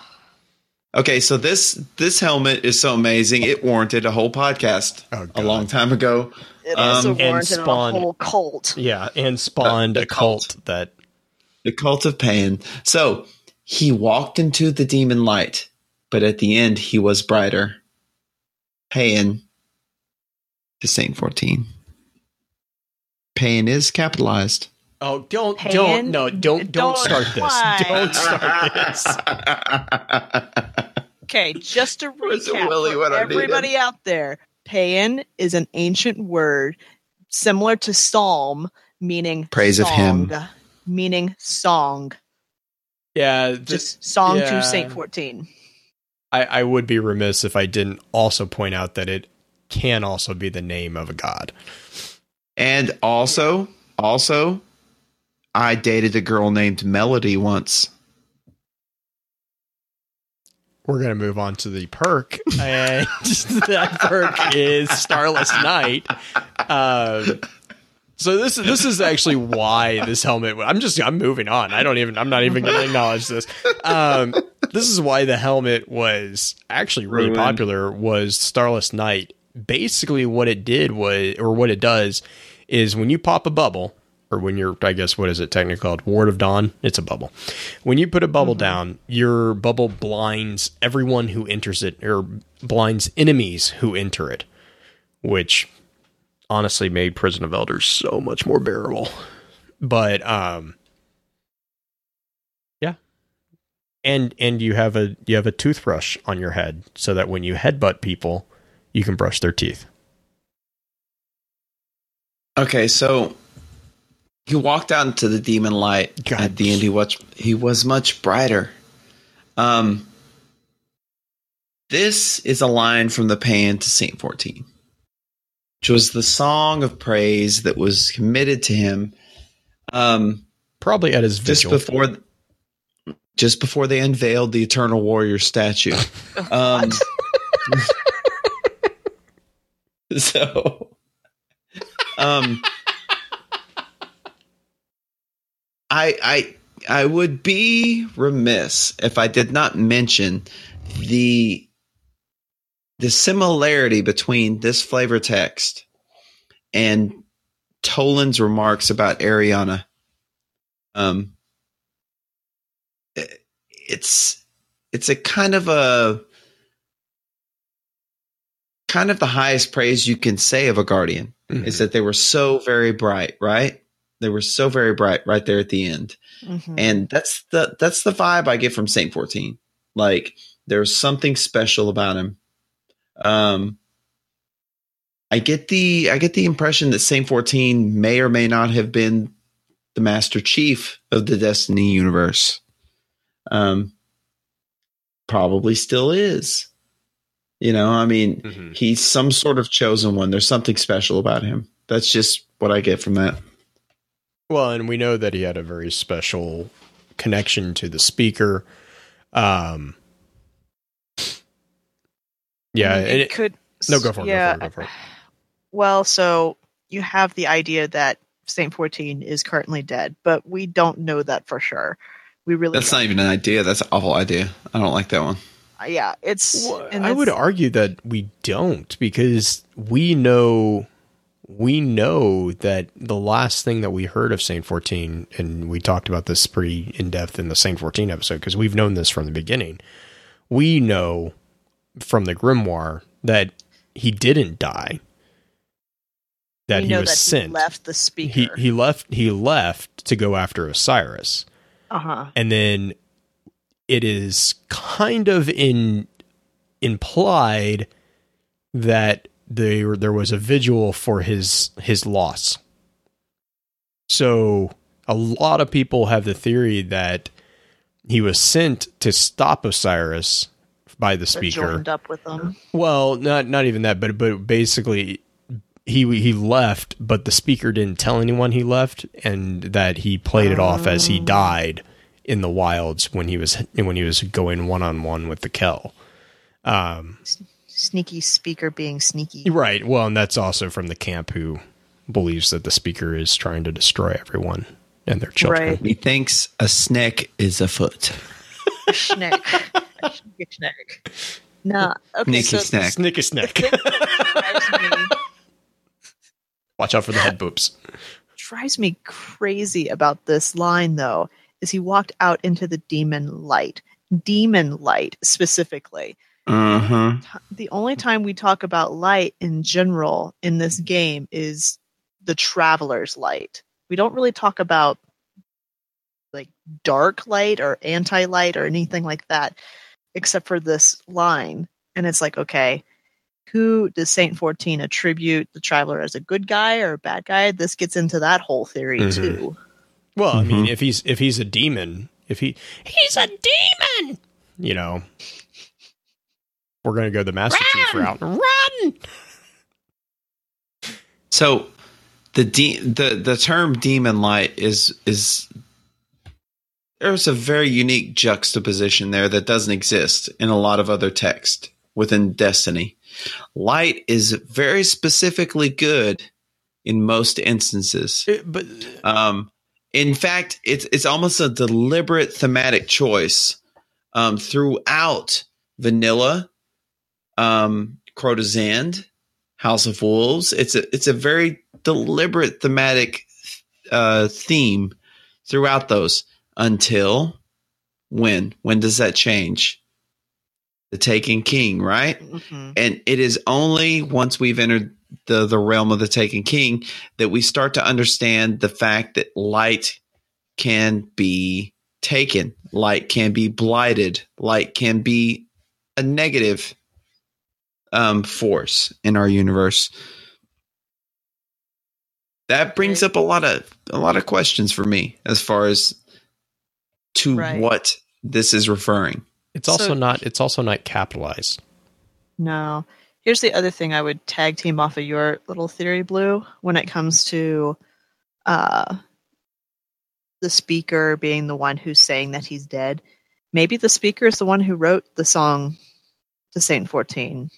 Okay, so this this helmet is so amazing it warranted a whole podcast Oh, a long time ago. It Um, also and warranted spawned- a whole cult. Yeah, and spawned The- a cult, cult. that The cult of pain. So he walked into the demon light, but at the end he was brighter. Paean to Saint 14. Paean is capitalized. Oh, don't Pan? don't no, don't don't Don't- start this. Don't start this. Okay, just to Wasn't recap Willie for what everybody out there, Paean is an ancient word similar to psalm, meaning Praise of him. meaning song. Yeah, Just just song yeah. to Saint 14. I, I would be remiss if I didn't also point out that it can also be the name of a god. and also, also, I dated a girl named Melody once. We're gonna move on to the perk, and that perk is Starless Night. Um, so this is this is actually why this helmet. I'm just I'm moving on. I don't even I'm not even going to acknowledge this. Um, this is why the helmet was actually really Ruined. popular. Was Starless Night basically what it did was or what it does is when you pop a bubble or when you're I guess what is it technically called? Ward of Dawn? It's a bubble. When you put a bubble down your bubble blinds everyone who enters it or blinds enemies who enter it which honestly made Prison of Elders so much more bearable. But um yeah. And and you have a you have a toothbrush on your head so that when you headbutt people you can brush their teeth. Okay, so he walked out into the demon light. God. At the end, he was he was much brighter. Um, this is a line from the Paean to Saint Fourteen, which was the song of praise that was committed to him. Um, probably at his just vigil before, just before they unveiled the Eternal Warrior statue. Um, so, um, I I I would be remiss if I did not mention the the similarity between this flavor text and Toland's remarks about Ariana. Um, it's it's a kind of a kind of the highest praise you can say of a guardian Mhm. is that they were so very bright, right? They were so very bright right there at the end. Mhm. And that's the that's the vibe I get from Saint 14. Like there's something special about him. Um I get the I get the impression that Saint 14 may or may not have been the Master Chief of the Destiny universe. Um probably still is. You know, I mean, Mhm. he's some sort of chosen one. There's something special about him. That's just what I get from that. Well, and we know that he had a very special connection to the speaker. Um, yeah, I mean, it it- could. no, go for it. Yeah. Go for it. Go for it. Well, so you have the idea that Saint 14 is currently dead, but we don't know that for sure. We really That's don't. not even an idea. That's an awful idea. I don't like that one. Uh, yeah, it's. Well, and I would argue that we don't because we know we know that the last thing that we heard of Saint 14 and we talked about this pretty in depth in the Saint 14 episode because we've known this from the beginning. We know from the grimoire that he didn't die. That he was that sent. He left the speaker. he he left he left to go after Osiris. uh huh. and then it is kind of in implied that there there was a vigil for his his loss. So a lot of people have the theory that he was sent to stop Osiris by the speaker. Joined up with them. Well, not not even that, but but basically he he left, but the speaker didn't tell anyone he left, and that he played it off as he died, in the wilds when he was when he was going one on one with the Kell. Um, Sneaky speaker being sneaky. right. Well, and that's also from the camp who believes that the speaker is trying to destroy everyone and their children. Right. He thinks a snake is afoot. Schneck. Schneck. No. Okay. Nicky so snack. Snick a snick. drives me, Watch out for the head boops. drives me crazy about this line though is he walked out into the demon light. Demon light specifically. Uh-huh. the only time we talk about light in general in this game is the traveler's light. We don't really talk about like dark light or anti light or anything like that, except for this line. And it's like, okay, who does Saint 14 attribute the traveler as a good guy or a bad guy? This gets into that whole theory Mhm. too. Well, I mean, Mhm. if he's if he's a demon, if he he's a demon, you know, we're gonna go the Master Chief route. Run! So the de- the the term demon light is is there's a very unique juxtaposition there that doesn't exist in a lot of other text within Destiny. Light is very specifically good in most instances. It- but Um, in fact, it's it's almost a deliberate thematic choice um, throughout Vanilla, um, Crota's End, House of Wolves. It's a it's a very deliberate thematic uh, theme throughout those until when when does that change? The Taken King, right? Mhm. and it is only once we've entered the the realm of the taken king that we start to understand the fact that light can be taken light can be blighted light can be a negative um force in our universe that brings up a lot of a lot of questions for me as far as to Right. what this is referring it's also So- not it's also not capitalized. No. Here's the other thing I would tag team off of your little theory, Blue, when it comes to uh, the speaker being the one who's saying that he's dead. Maybe the speaker is the one who wrote the song to Saint 14.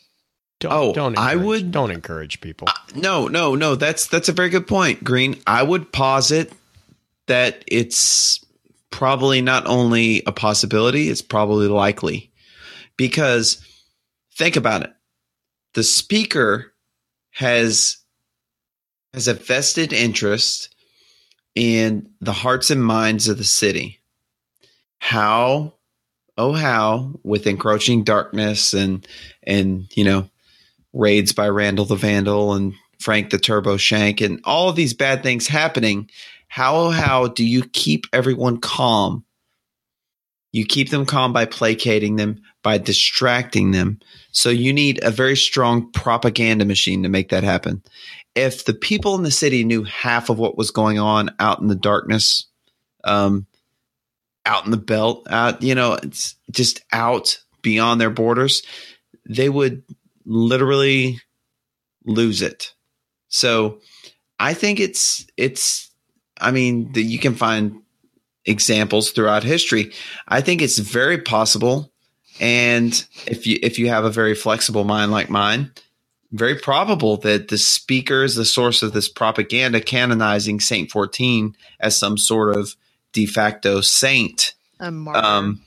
Don't, Oh, don't I would- don't encourage people. No, no, no. That's that's a very good point, Green. I would posit that it's probably not only a possibility, it's probably likely. Because think about it. The speaker has has a vested interest in the hearts and minds of the city. How oh how with encroaching darkness and and you know raids by Randall the Vandal and Frank the Turbo Shank and all of these bad things happening, how how do you keep everyone calm? You keep them calm by placating them, by distracting them. So you need a very strong propaganda machine to make that happen. If the people in the city knew half of what was going on out in the darkness, um, out in the belt, out you know, it's just out beyond their borders, they would literally lose it. So I think it's it's I mean that you can find examples throughout history. I think it's very possible and if you if you have a very flexible mind like mine, very probable that the speaker is the source of this propaganda canonizing Saint 14 as some sort of de facto saint um,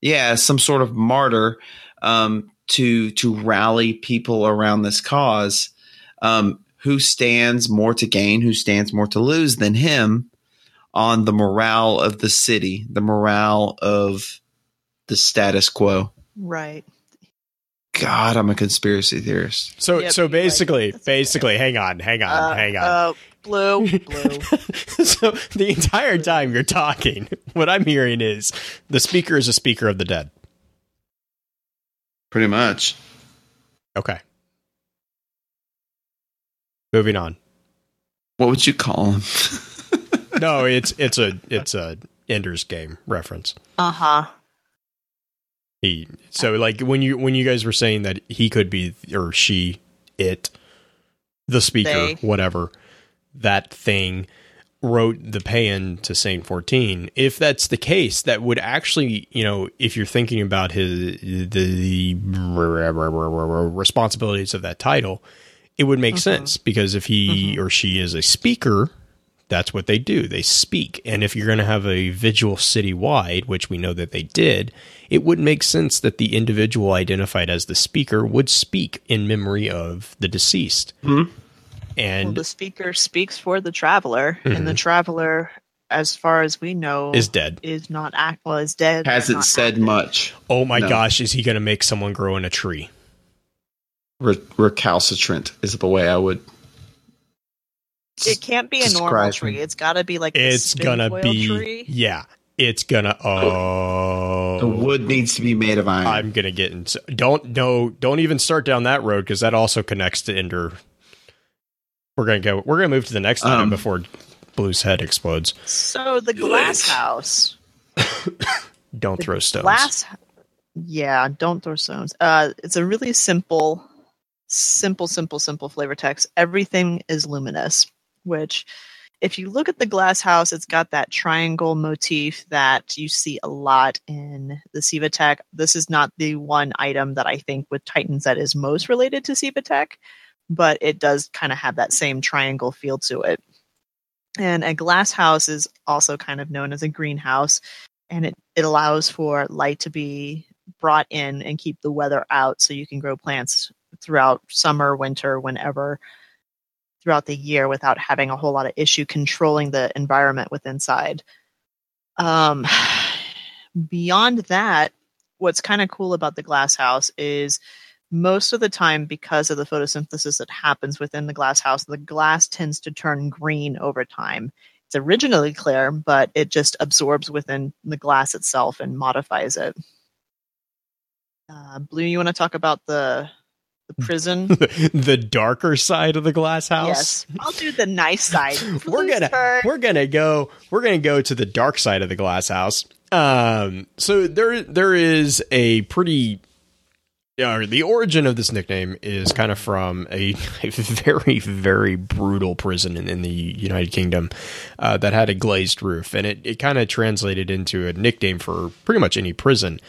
yeah, some sort of martyr um, to to rally people around this cause. Um, who stands more to gain? Who stands more to lose than him on the morale of the city, the morale of the status quo? right. God, I'm a conspiracy theorist. So Yep, so you're right. basically That's okay. basically hang on, hang on, Uh, hang on. Uh, blue. Blue. so the entire time you're talking, what I'm hearing is the speaker is a speaker of the dead. Pretty much. Okay. Moving on. What would you call him? No, it's it's a it's a Ender's Game reference. Uh huh. He so like when you when you guys were saying that he could be or she it the speaker They. whatever that thing wrote the Paean to Saint 14. If that's the case, that would actually, you know, if you're thinking about his the, the responsibilities of that title, it would make mm-hmm. sense because if he mm-hmm. or she is a speaker, that's what they do. They speak. And if you're going to have a vigil citywide, which we know that they did, it would make sense that the individual identified as the speaker would speak in memory of the deceased. Well, And the speaker speaks for the traveler, and the mm-hmm. traveler, as far as we know, is dead. is not act well is dead. Hasn't said active. much. Oh my No. gosh, is he going to make someone grow in a tree? Re- recalcitrant is the way I would. It can't be a normal tree. him. It's got to be like the It's gonna spinfoil be tree. yeah. It's gonna oh. The wood needs to be made of iron. I'm gonna get into don't no don't even start down that road because that also connects to Ender. We're gonna go. We're gonna move to the next item Um, before Blue's head explodes. So the glass house. Don't throw stones. Glass. Yeah, don't throw stones. Uh, it's a really simple, simple, simple, simple flavor text. Everything is luminous, which, if you look at the glass house, it's got that triangle motif that you see a lot in the Siva Tech. This is not the one item that I think with Titans that is most related to Siva Tech, but it does kind of have that same triangle feel to it. And a glass house is also kind of known as a greenhouse and it, it allows for light to be brought in and keep the weather out so you can grow plants throughout summer, winter, whenever throughout the year without having a whole lot of issue controlling the environment with inside. Um, beyond that, what's kind of cool about the glass house is most of the time because of the photosynthesis that happens within the glass house, the glass tends to turn green over time it's originally clear, but it just absorbs within the glass itself and modifies it. Uh, Blue, you want to talk about the the prison? the darker side of the glass house. yes, I'll do the nice side. we're gonna we're gonna go we're gonna go to the dark side of the glass house. Um, so there there is a pretty uh, the origin of this nickname is kind of from a, a very very brutal prison in, in the United Kingdom uh, that had a glazed roof, and it it kind of translated into a nickname for pretty much any prison.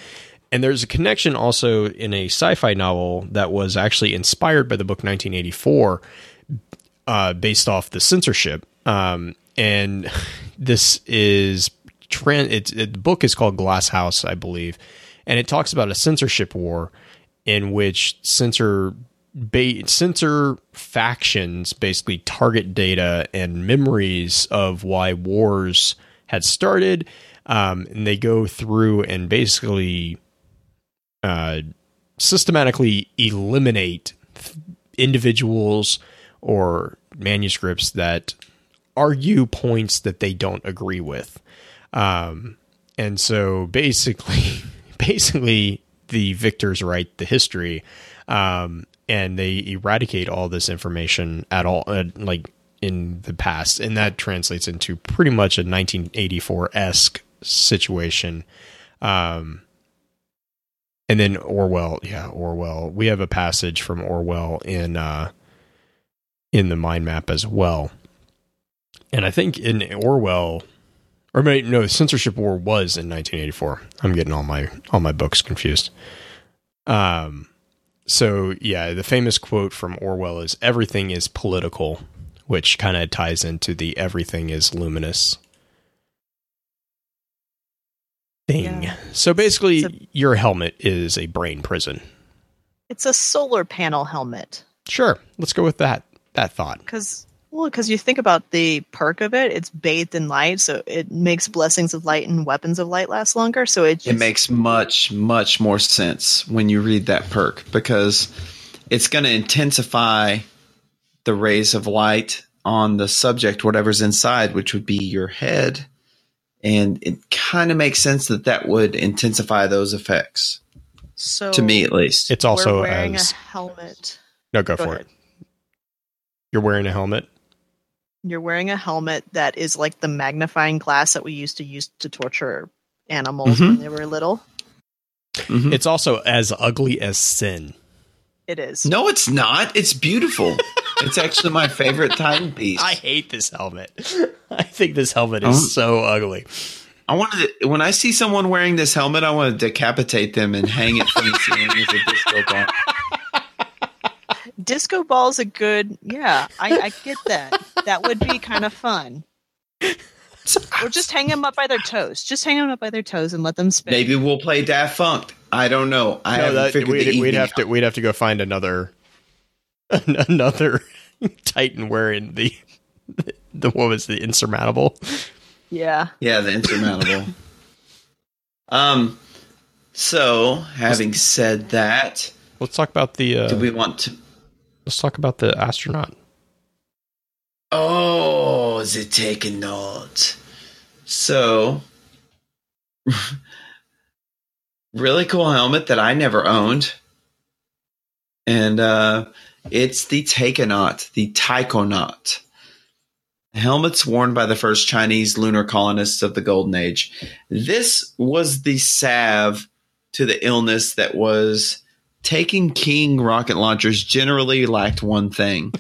And there's a connection also in a sci-fi novel that was actually inspired by the book 1984 uh, based off the censorship. Um, and this is tran- it's, it, the book is called Glass House, I believe, and it talks about a censorship war in which censor ba- censor factions basically target data and memories of why wars had started, um, and they go through and basically uh, systematically eliminate individuals or manuscripts that argue points that they don't agree with. Um, and so basically, basically, the victors write the history, um, and they eradicate all this information at all, uh, like in the past, and that translates into pretty much a 1984 esque situation. Um, and then Orwell, yeah, Orwell. We have a passage from Orwell in uh, in the mind map as well. And I think in Orwell, or maybe, no, censorship war was in 1984. I'm getting all my all my books confused. Um, so yeah, the famous quote from Orwell is "Everything is political," which kind of ties into the "everything is luminous." Thing. Yeah. So basically, So- your helmet is a brain prison. It's a solar panel helmet Sure, let's go with that. That thought. because well, because you think about the perk of it, it's bathed in light, so it makes blessings of light and weapons of light last longer. So it just, It makes much, much more sense when you read that perk because it's going to intensify the rays of light on the subject, whatever's inside, which would be your head. And it kind of makes sense that that would intensify those effects, so to me at least. It's also we're wearing as a helmet. no, go, Go for ahead. it. You're wearing a helmet. You're wearing a helmet that is like the magnifying glass that we used to use to torture animals Mhm. when they were little. Mhm. It's also as ugly as sin. It is. no, it's not. It's beautiful. It's actually my favorite Titan piece. I hate this helmet. I think this helmet Oh. is so ugly. I wanted to, when I see someone wearing this helmet, I want to decapitate them and hang it from the ceiling as a disco ball. Disco ball's a good. Yeah, I, I get that. That would be kind of fun. Or just hang them up by their toes. Just hang them up by their toes and let them spin. Maybe we'll play Daft Punk. I don't know. I No, haven't that, figured we'd, we'd evening have to we'd have to go find another another Titan wearing the the what was the insurmountable. Yeah. Yeah, the insurmountable. um. So, having said that, Let's talk about the. Uh, do we want to? Let's talk about the astronaut. Oh, is it taking notes? So, really cool helmet that I never owned. And uh, it's the Taikonaut, the Taikonaut. Helmets worn by the first Chinese lunar colonists of the Golden Age. This was the salve to the illness that was taking King rocket launchers generally lacked one thing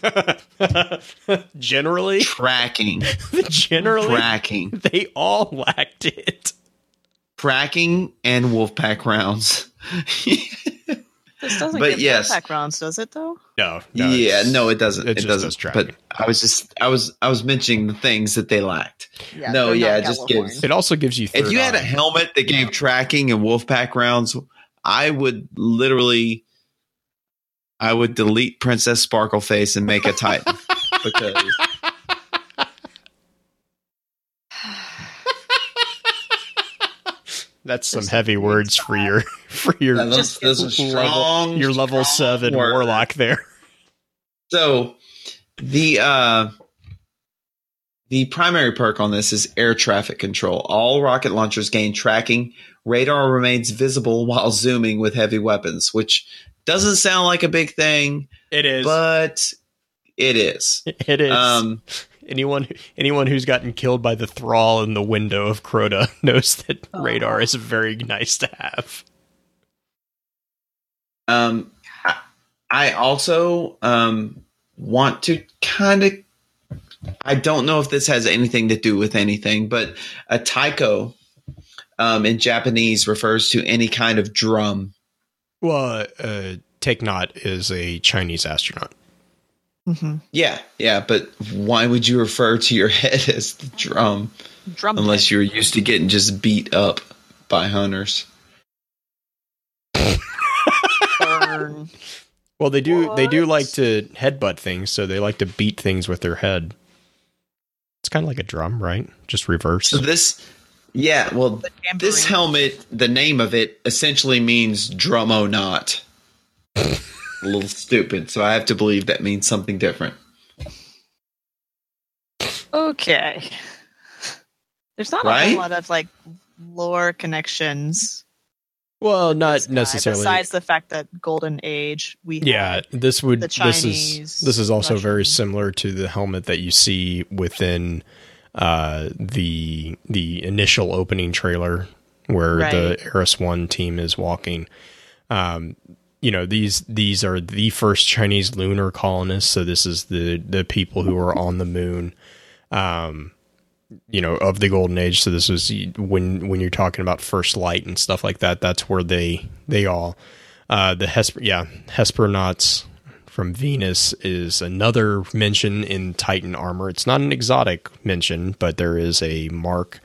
generally, tracking. generally, Tracking. they all lacked it. Tracking and Wolfpack rounds. This doesn't But get yes. backpack rounds, does it though? No, no yeah, no, it doesn't. it It, just doesn't. Does but I was just I was I was mentioning the things that they lacked. Yeah, no, yeah, it just Gjallarhorn. gives- It also gives you. If third you had a helmet that gave tracking and Wolfpack rounds, I would literally, I would delete Princess Sparkleface and make a Titan because That's some There's heavy some words for your for your those, Just those are level, strong, your level seven words. warlock there. So the uh the primary perk on this is air traffic control. All rocket launchers gain tracking. Radar remains visible while zooming with heavy weapons, which doesn't sound like a big thing, It is. but it is. it is. Um anyone anyone who's gotten killed by the thrall in the window of Crota knows that radar is very nice to have. um I, I also um want to kind of I don't know if this has anything to do with anything, but a taiko um, in Japanese refers to any kind of drum. Well, uh, Taikonaut is a Chinese astronaut. Mhm. Yeah, yeah, but why would you refer to your head as the drum Drum unless you're used to getting just beat up by hunters? Well, they do they do like to headbutt things, so they like to beat things with their head. It's kind of like a drum, right? Just reverse. So this, yeah, well, this helmet, the name of it essentially means drumo not. a little stupid, so I have to believe that means something different. Okay. There's not a whole lot of like lore connections. well, not this guy, necessarily. Besides the fact that Golden Age, we yeah, had- this would the this is Chinese, this is also very similar to the helmet that you see within uh, the the initial opening trailer where the Right. Ares One team is walking. Um, you know these these are the first Chinese lunar colonists, so this is the the people who are on the moon. Um, you know of the golden age so this is when when you're talking about first light and stuff like that that's where they they all uh the hesper yeah hespernauts from venus is another mention in titan armor. It's not an exotic mention but there is a mark.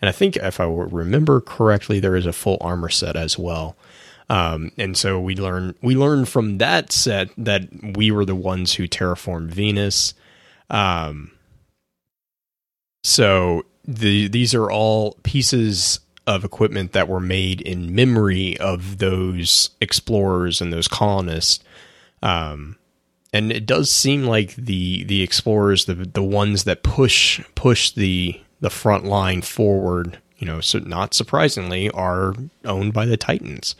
And i think if i remember correctly there is a full armor set as well. Um, and so we learn we learn from that set that we were the ones who terraformed venus. Um, so the these are all pieces of equipment that were made in memory of those explorers and those colonists. Um, and it does seem like the the explorers, the the ones that push push the the front line forward, you know, so not surprisingly, are owned by the Titans.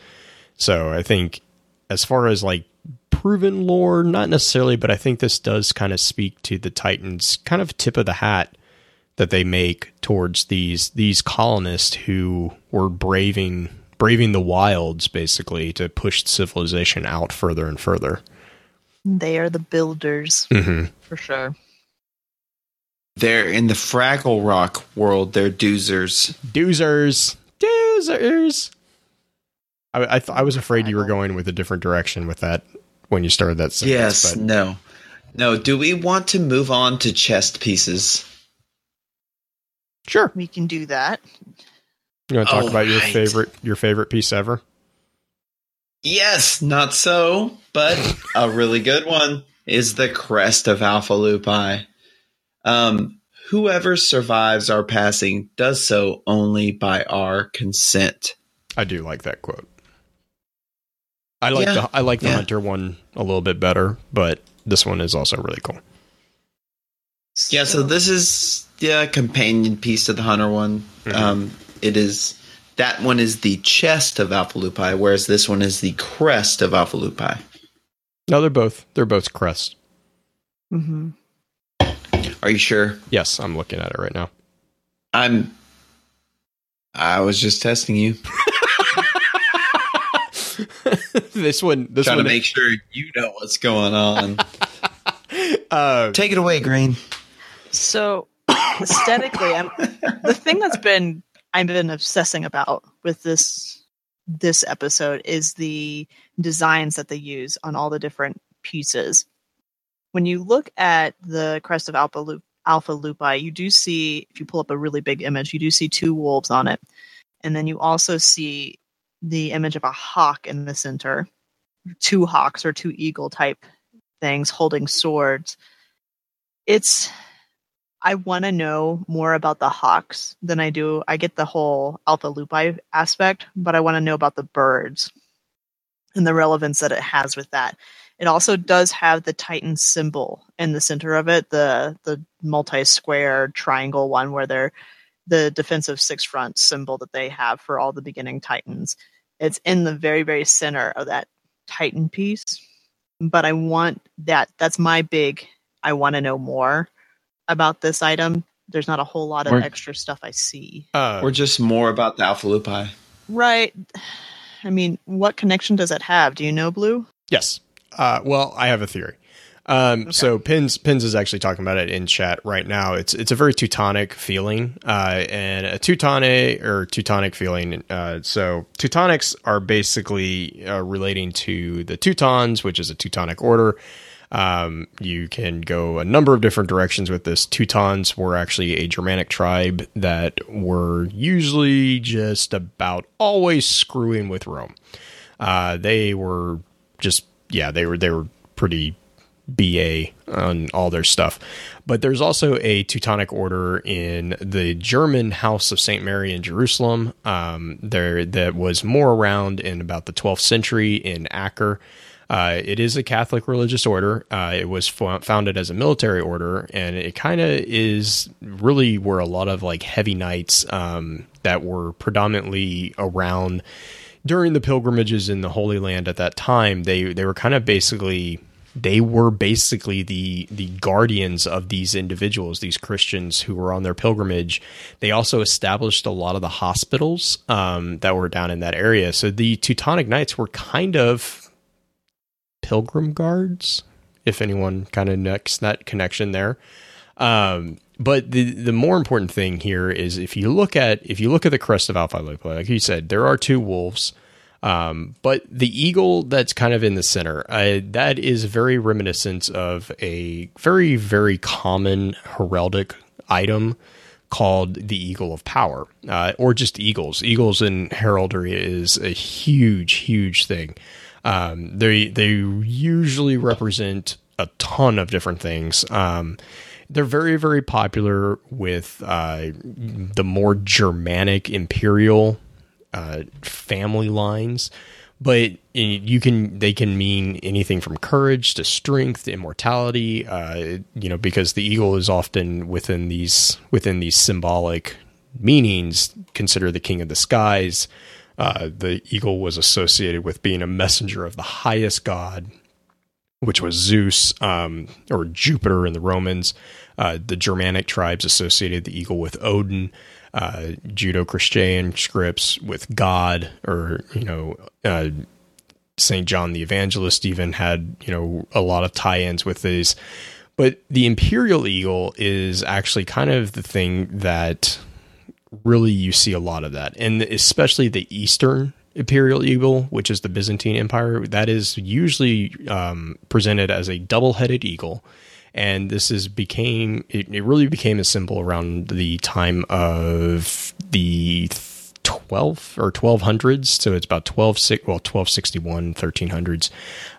So I think as far as like proven lore, not necessarily, but I think this does kind of speak to the Titans kind of tip of the hat that they make towards these these colonists who were braving braving the wilds basically to push civilization out further and further. They are the builders hmm for sure. They're in the Fraggle Rock world. They're doozers. Doozers, doozers. I I, th- I was afraid you were going with a different direction with that when you started that sentence. Yes. but No. No. Do we want to move on to chest pieces? sure. We can do that. You want to talk All about your right. favorite your favorite piece ever? Yes. Not so, but a really good one is the crest of Alpha Lupi. Um, whoever survives our passing does so only by our consent. I do like that quote. I like Yeah, the I like the yeah. hunter one a little bit better, but this one is also really cool. Yeah, so this is the companion piece to the hunter one. Mhm. Um, it is that one is the chest of Alpha Lupi, whereas this one is the crest of Alpha Lupi. No, they're both they're both crest. hmm Are you sure? Yes, I'm looking at it right now. I'm. I was just testing you, this one this trying one to make sure you know what's going on. uh, Take it away, Green. So aesthetically, I'm the thing that's been I've been obsessing about with this this episode is the designs that they use on all the different pieces. When you look at the crest of Alpha Alpha Lupi, you do see if you pull up a really big image, you do see two wolves on it, and then you also see the image of a hawk in the center, two hawks or two eagle type things holding swords. It's I want to know more about the hawks than I do. I get the whole alpha lupi aspect, but I want to know about the birds and the relevance that it has with that. It also does have the Titan symbol in the center of it, the the multi-square triangle one where they're the defensive six front symbol that they have for all the beginning Titans. It's in the very, very center of that Titan piece. But I want that that's my big I want to know more about this item. There's not a whole lot of Or- extra stuff I see. uh, Or just more about the Alpha Lupi. Right. I mean, what connection does it have? Do you know, Blue? Yes. Uh, well, I have a theory. Um, So Pins Pins is actually talking about it in chat right now. It's it's a very Teutonic feeling, uh, and a Teutonic or Teutonic feeling. Uh, so Teutonics are basically uh, relating to the Teutons, which is a Teutonic order. Um, you can go a number of different directions with this. Teutons were actually a Germanic tribe that were usually just about always screwing with Rome. Uh, they were just yeah, they were they were pretty BA on all their stuff. But there's also a Teutonic order in the German House of St. Mary in Jerusalem. Um, there that was more around in about the 12th century in Acre. Uh, it is a Catholic religious order. Uh, it was fo- founded as a military order, and it kind of is really where a lot of like heavy knights um, that were predominantly around during the pilgrimages in the Holy Land at that time. They they were kind of basically they were basically the the guardians of these individuals, these Christians who were on their pilgrimage. They also established a lot of the hospitals um, that were down in that area. So the Teutonic Knights were kind of pilgrim guards, if anyone kind of makes that connection there. Um, but the the more important thing here is if you look at if you look at the crest of Alpha Lupi, like you said, there are two wolves. Um, but the eagle that's kind of in the center, uh, that is very reminiscent of a very, very common heraldic item called the Eagle of Power, uh, or just eagles. Eagles in heraldry is a huge, huge thing. Um, they they usually represent a ton of different things. Um, they're very, very popular with uh, the more Germanic imperial uh, family lines, but you can they can mean anything from courage to strength to immortality. Uh, you know, because the eagle is often within these within these symbolic meanings. Consider the king of the skies. Uh, the eagle was associated with being a messenger of the highest god, which was Zeus um, or Jupiter in the Romans. Uh, the Germanic tribes associated the eagle with Odin. Uh, Judeo Christian scripts with God, or you know, uh, St. John the Evangelist even had, you know, a lot of tie ins with these. But the imperial eagle is actually kind of the thing that really you see a lot of that. And especially the Eastern imperial eagle, which is the Byzantine Empire, that is usually um, presented as a double headed eagle. And this is became it, it really became a symbol around the time of the 12 or 1200s so it's about 12 well 1261 1300s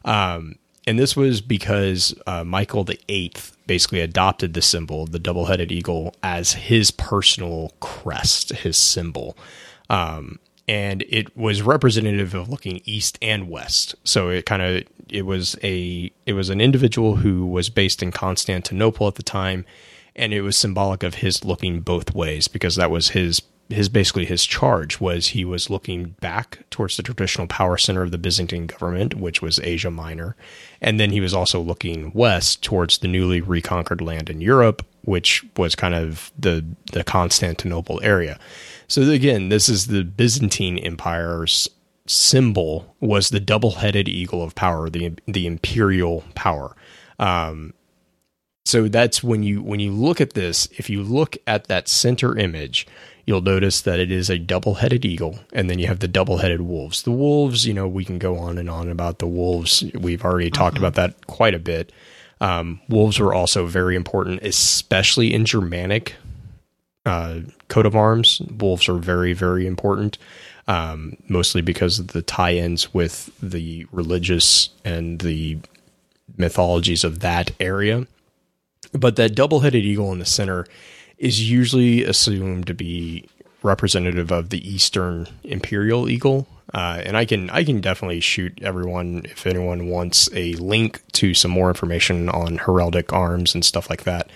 um, and this was because uh, michael the eighth basically adopted the symbol the double-headed eagle as his personal crest his symbol. Um, and it was representative of looking east and west. So it kind of it was a it was an individual who was based in constantinople at the time and it was symbolic of his looking both ways because that was his his basically his charge was he was looking back towards the traditional power center of the Byzantine government, which was Asia Minor, and then he was also looking west towards the newly reconquered land in Europe, which was kind of the the Constantinople area. So again, this is the Byzantine Empire's symbol was the double-headed eagle of power, the the imperial power. Um, so that's when you when you look at this, if you look at that center image, you'll notice that it is a double-headed eagle and then you have the double-headed wolves. The wolves you know we can go on and on about the wolves. We've already talked about that quite a bit. Um, wolves were also very important especially in germanic uh, coat of arms. Wolves are very very important um, mostly because of the tie-ins with the religious and the mythologies of that area. But that double-headed eagle in the center is usually assumed to be representative of the Eastern Imperial Eagle. Uh, and I can I can definitely shoot everyone if anyone wants a link to some more information on heraldic arms and stuff like that,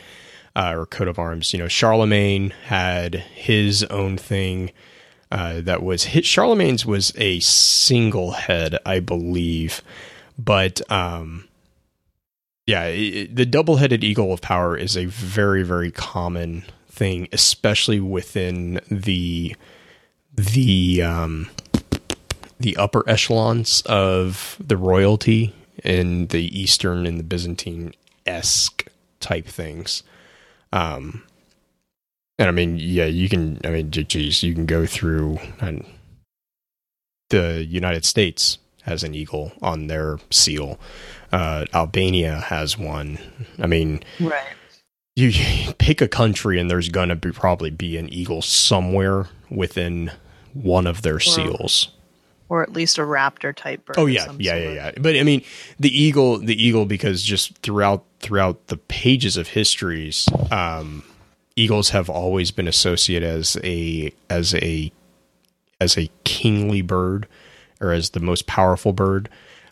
uh, or coat of arms. You know, Charlemagne had his own thing uh, that was hit. Charlemagne's was a single head, I believe, but um, yeah, it, the double-headed eagle of power is a very, very common thing, especially within the the um, the upper echelons of the royalty in the Eastern and the Byzantine esque type things. Um, and I mean, yeah, you can. I mean, geez, you can go through and the United States has an eagle on their seal. Uh, Albania has one. I mean, Right. you, you pick a country and there's going to be probably be an eagle somewhere within one of their seals. Or at least a raptor type bird. Oh yeah, yeah, yeah, yeah. But I mean, the eagle, the eagle, because just throughout throughout the pages of histories, um, eagles have always been associated as a as a as a kingly bird or as the most powerful bird.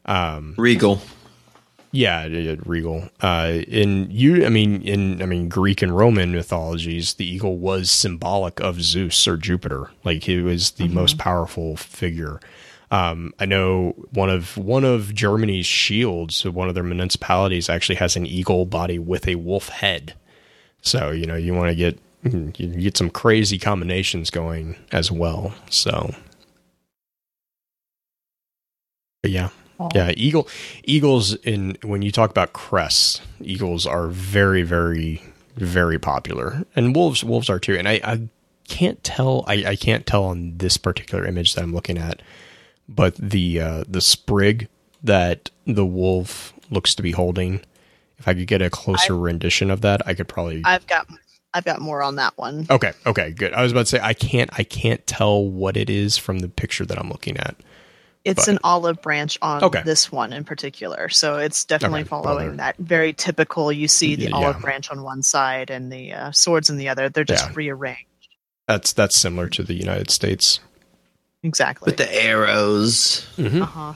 Um, Regal. yeah, regal. Uh, in you, I mean, in I mean, Greek and Roman mythologies, the eagle was symbolic of Zeus or Jupiter. Like he was the most powerful figure. Um, I know one of one of Germany's shields, one of their municipalities, actually has an eagle body with a wolf head. So you know, you want to get you get some crazy combinations going as well. So, but yeah, yeah, eagle eagles in when you talk about crests, eagles are very, very, very popular, and wolves wolves are too. And I, I can't tell I, I can't tell on this particular image that I'm looking at, but the uh, the sprig that the wolf looks to be holding. If I could get a closer rendition of that, I could probably. I've got I've got more on that one. okay, okay, good. I was about to say I can't I can't tell what it is from the picture that I'm looking at. It's but- an olive branch on Okay. this one in particular. So it's definitely Okay, following well, that very typical you see the Yeah, olive yeah. branch on one side and the uh, swords on the other. They're just Yeah. rearranged. That's that's similar to the United States. Exactly. With the arrows uh-huh.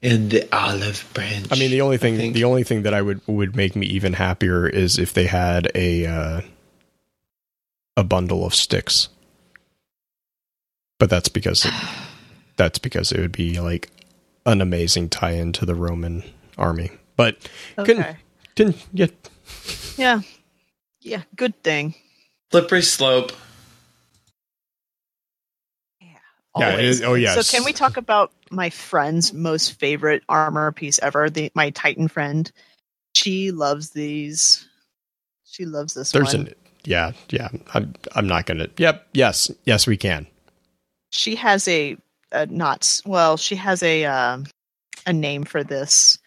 and the olive branch. I mean, the only thing the only thing that I would would make me even happier is if they had a uh, a bundle of sticks. But that's because it, that's because it would be like an amazing tie-in to the Roman army. But couldn't Okay. couldn't yeah, Yeah. Yeah. Good thing. Slippery slope. Yeah, it Always. is- oh, yes. So can we talk about my friend's most favorite armor piece ever? The my Titan friend. She loves these. She loves this There's one. an yeah, yeah. I'm I'm not gonna. Yep. Yes. Yes, we can. she has a, a not well. She has a um, a name for this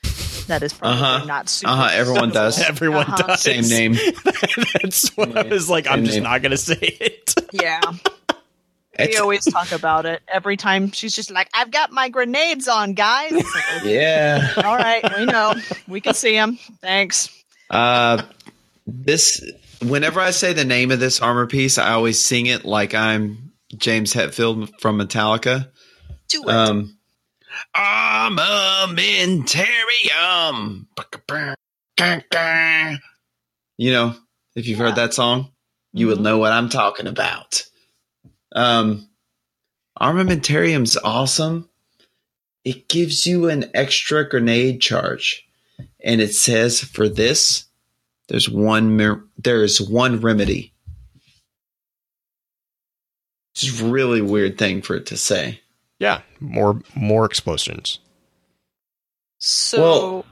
that is probably Uh-huh. not super. Uh-huh, everyone does. Everyone Uh-huh. does. Same name. That's what I was like. I'm just name. not gonna say it. Yeah, we always talk about it every time. She's just like, "I've got my grenades on, guys." Like, okay, yeah. All right, we know. We can see them. Thanks. Uh, this whenever I say the name of this armor piece, I always sing it like I'm James Hetfield from Metallica. Do it. Um, armamentarium. You know, if you've Yeah. heard that song, you would Mhm. know what I'm talking about. Um, armamentarium's awesome. It gives you an extra grenade charge, and it says for this, there's one there is one remedy. It's a really weird thing for it to say. Yeah. More more explosions. So, well,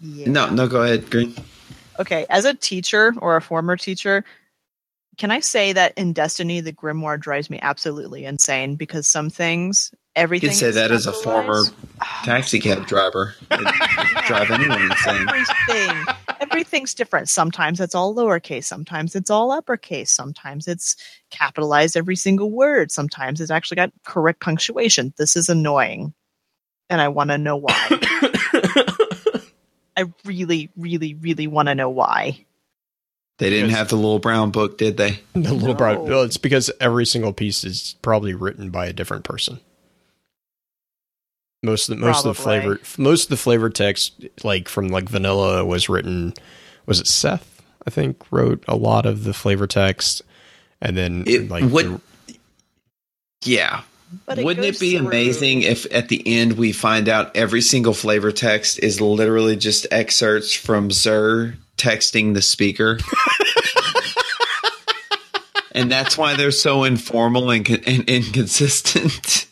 yeah. No, no, go ahead, Green. Okay, as a teacher or a former teacher, can I say that in Destiny the Grimoire drives me absolutely insane because some things, You everything. could say is that as a former taxi cab driver. Drive anyone insane. Everything, everything's different. Sometimes it's all lowercase. Sometimes it's all uppercase. Sometimes it's capitalized every single word. Sometimes it's actually got correct punctuation. This is annoying, and I want to know why. I really, really, really want to know why. They didn't Because- have the little brown book, did they? The little No. broad. Well, it's because every single piece is probably written by a different person. Most of the most of the flavor most of the flavor text like from like vanilla was written was it Seth I think wrote a lot of the flavor text and then It like would- the- Yeah. But Wouldn't goes it be through- amazing if at the end we find out every single flavor text is literally just excerpts from Xur texting the speaker? and that's why they're so informal and, con- and inconsistent.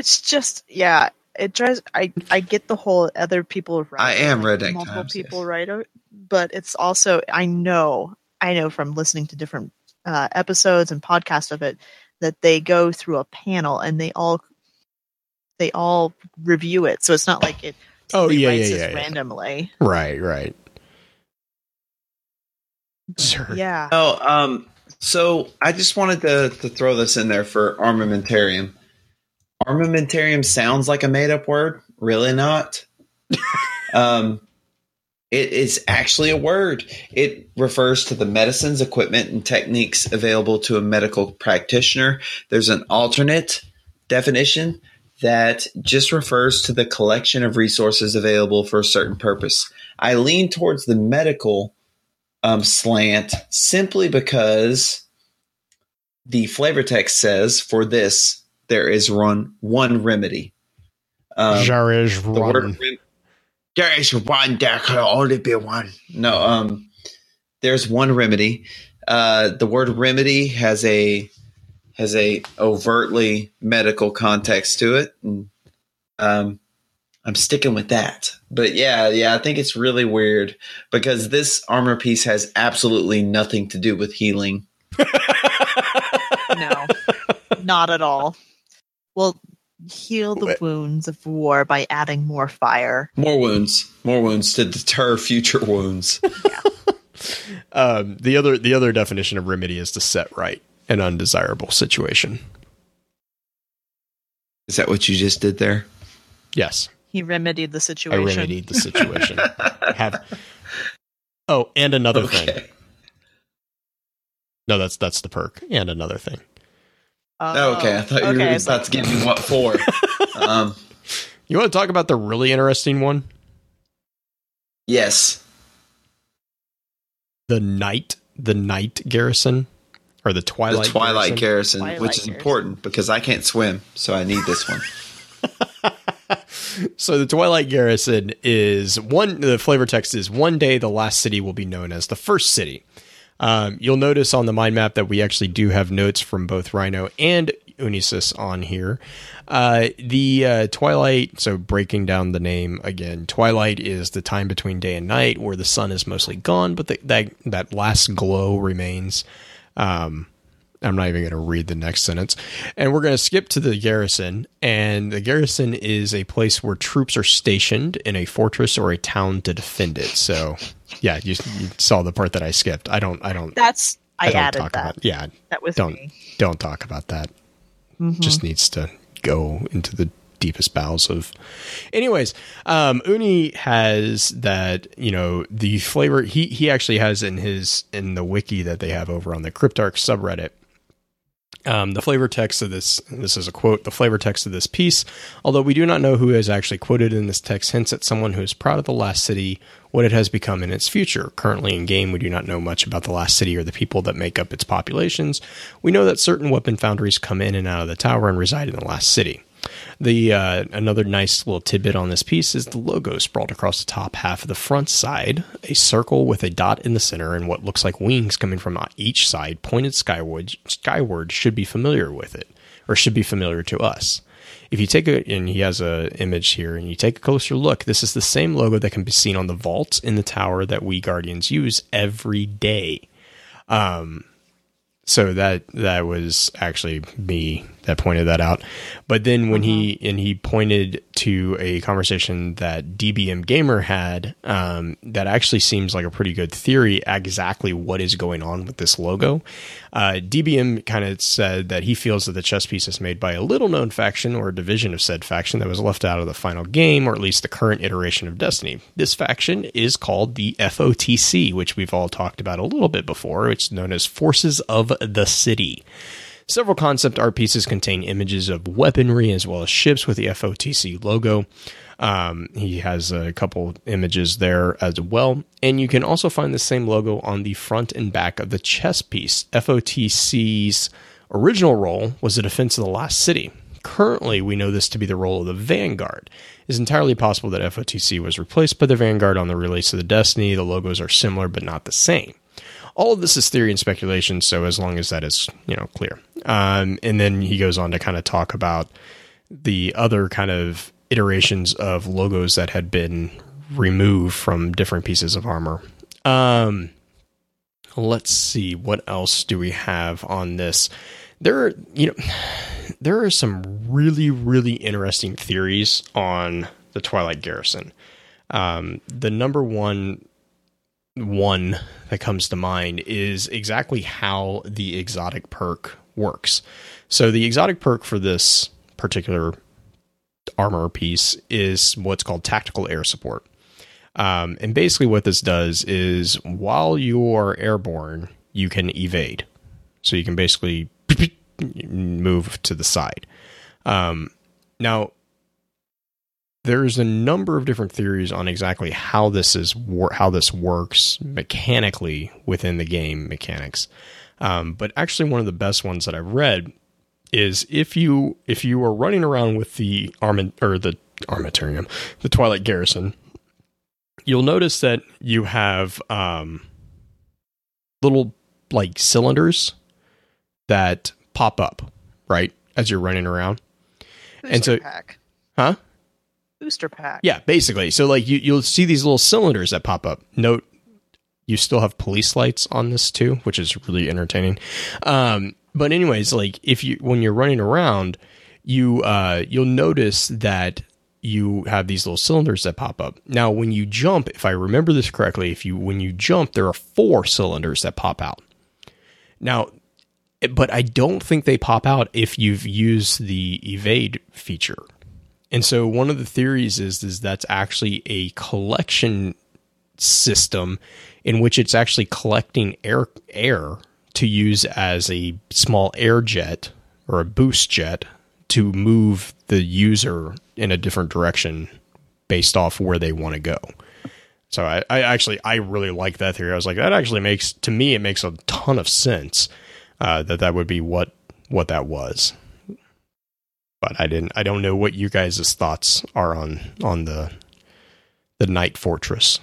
It's just yeah. It drives. I I get the whole other people write. I am like, Redneck Multiple Times, people yes. write it, but it's also I know I know from listening to different uh, episodes and podcasts of it that they go through a panel and they all they all review it. So it's not like it. Oh, yeah, yeah, yeah, yeah. randomly. right right Sure. Yeah. Oh, um, so I just wanted to, to throw this in there for armamentarium. Armamentarium sounds like a made up word, really not. um, it is actually a word. It refers to the medicines, equipment, and techniques available to a medical practitioner. There's an alternate definition that just refers to the collection of resources available for a certain purpose. I lean towards the medical um, slant simply because the flavor text says for this there is one one remedy. Um, There is the one. word rem- there is one. There can only be one. No, um, there's one remedy. Uh, the word remedy has a has a overtly medical context to it. And, um, I'm sticking with that. But yeah, yeah, I think it's really weird because this armor piece has absolutely nothing to do with healing. No, not at all. Well, heal the wounds of war by adding more fire. More wounds, more wounds to deter future wounds. Um, the other the other definition of remedy is to set right an undesirable situation. Is that what you just did there? Yes, He remedied the situation. I remedied the situation. Have oh, and another thing. No, that's that's the perk. And another thing. Oh, okay. I thought you okay, were it's about like- to give me what for. um, You want to talk about the really interesting one? yes. The night, the night garrison, or the twilight. the Twilight garrison. Garrison, Twilight which is Garrison. important because I can't swim, so I need this one. So the Twilight Garrison is one. The flavor text is one day the last city will be known as the first city. Um, you'll notice on the mind map that we actually do have notes from both Rhino and Unisys on here. Uh, the uh, Twilight, so breaking down the name again, Twilight is the time between day and night where the sun is mostly gone, but the, that that last glow remains. Um, I'm not even going to read the next sentence. And we're going to skip to the garrison. And the garrison is a place where troops are stationed in a fortress or a town to defend it. So, yeah, you, you saw the part that I skipped. I don't. I don't. That's I, don't added talk that. about. Yeah, that was don't me. don't talk about that. Mhm. Just needs to go into the deepest bowels of. Anyways, um, Uni has that. You know the flavor. He he actually has in his in the wiki that they have over on the Cryptarch subreddit. Um, the flavor text of this, this is a quote, the flavor text of this piece, although we do not know who is actually quoted in this text, hints at someone who is proud of the last city, what it has become in its future. Currently in game, we do not know much about the last city or the people that make up its populations. We know that certain weapon foundries come in and out of the tower and reside in the last city. The uh, another nice little tidbit on this piece is the logo sprawled across the top half of the front side, a circle with a dot in the center and what looks like wings coming from each side pointed skyward. Skyward should be familiar with it, or should be familiar to us. If you take a, and he has a image here, and you take a closer look, this is the same logo that can be seen on the vault in the tower that we Guardians use every day. Um, so that that was actually me that pointed that out. But then when he and he pointed to a conversation that DBM Gamer had, um, that actually seems like a pretty good theory. Exactly what is going on with this logo? Uh, DBM kind of said that he feels that the chess piece is made by a little known faction or a division of said faction that was left out of the final game, or at least the current iteration of Destiny. This faction is called the FOTC, which we've all talked about a little bit before. It's known as Forces of the City. Several concept art pieces contain images of weaponry as well as ships with the FOTC logo. Um, he has a couple images there as well. And you can also find the same logo on the front and back of the chess piece. FOTC's original role was the defense of the last city. Currently, we know this to be the role of the Vanguard. It is entirely possible that FOTC was replaced by the Vanguard on the release of the Destiny. The logos are similar but not the same all of this is theory and speculation. So as long as that is you know clear, um, and then he goes on to kind of talk about the other kind of iterations of logos that had been removed from different pieces of armor. Um, let's see what else do we have on this. There, are, you know, there are some really really interesting theories on the Twilight Garrison. Um, the number one one that comes to mind is exactly how the exotic perk works. So the exotic perk for this particular armor piece is what's called tactical air support. Um, and basically, what this does is while you're airborne, you can evade. So you can basically move to the side. Um, now, there's a number of different theories on exactly how this is how this works mechanically within the game mechanics. Um, but actually, one of the best ones that I've read is if you if you are running around with the arm or the armatorium, the Twilight Garrison, you'll notice that you have um, little like cylinders that pop up right as you're running around. Booster and so- pack. Huh? Booster pack. Yeah, basically. So like you you'll see these little cylinders that pop up. Note you still have police lights on this too, which is really entertaining. Um, but anyways, like if you when you're running around, you uh, you'll notice that you have these little cylinders that pop up. Now, when you jump, if I remember this correctly, if you when you jump, there are four cylinders that pop out. Now, but I don't think they pop out if you've used the evade feature. And so one of the theories is is that's actually a collection system in which it's actually collecting air air to use as a small air jet or a boost jet to move the user in a different direction based off where they want to go. So I, I actually I really like that theory. I was like that actually makes to me it makes a ton of sense uh, that that would be what what that was but I didn't. I don't know what you guys' thoughts are on on the the Night Fortress.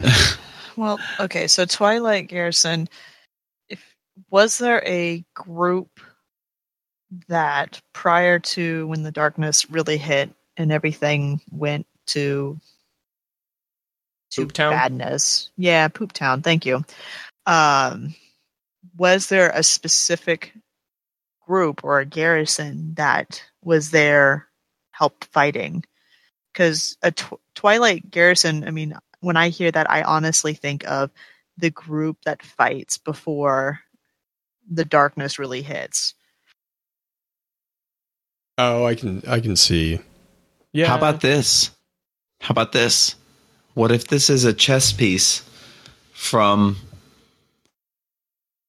Well, okay, so Twilight Garrison. If was there a group that prior to when the darkness really hit and everything went to to Poop Town? badness. Yeah, Poop Town. Thank you. Um, was there a specific group or a garrison that was there helped fighting? Because a tw- Twilight garrison. I mean, when I hear that, I honestly think of the group that fights before the darkness really hits. Oh, I can I can see. Yeah. How about this? How about this? What if this is a chess piece from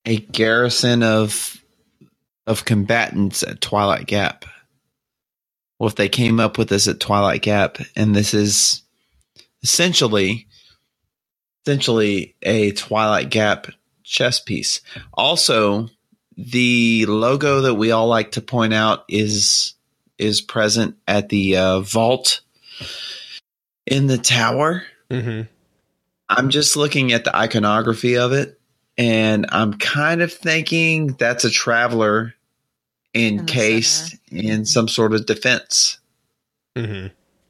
a garrison of of combatants at Twilight Gap? What if they came up with this at Twilight Gap and this is essentially essentially a Twilight Gap chess piece. Also, the logo that we all like to point out is is present at the uh, vault in the tower. hmm I'm just looking at the iconography of it, and I'm kind of thinking that's a traveler encased center. in some sort of defense. hmm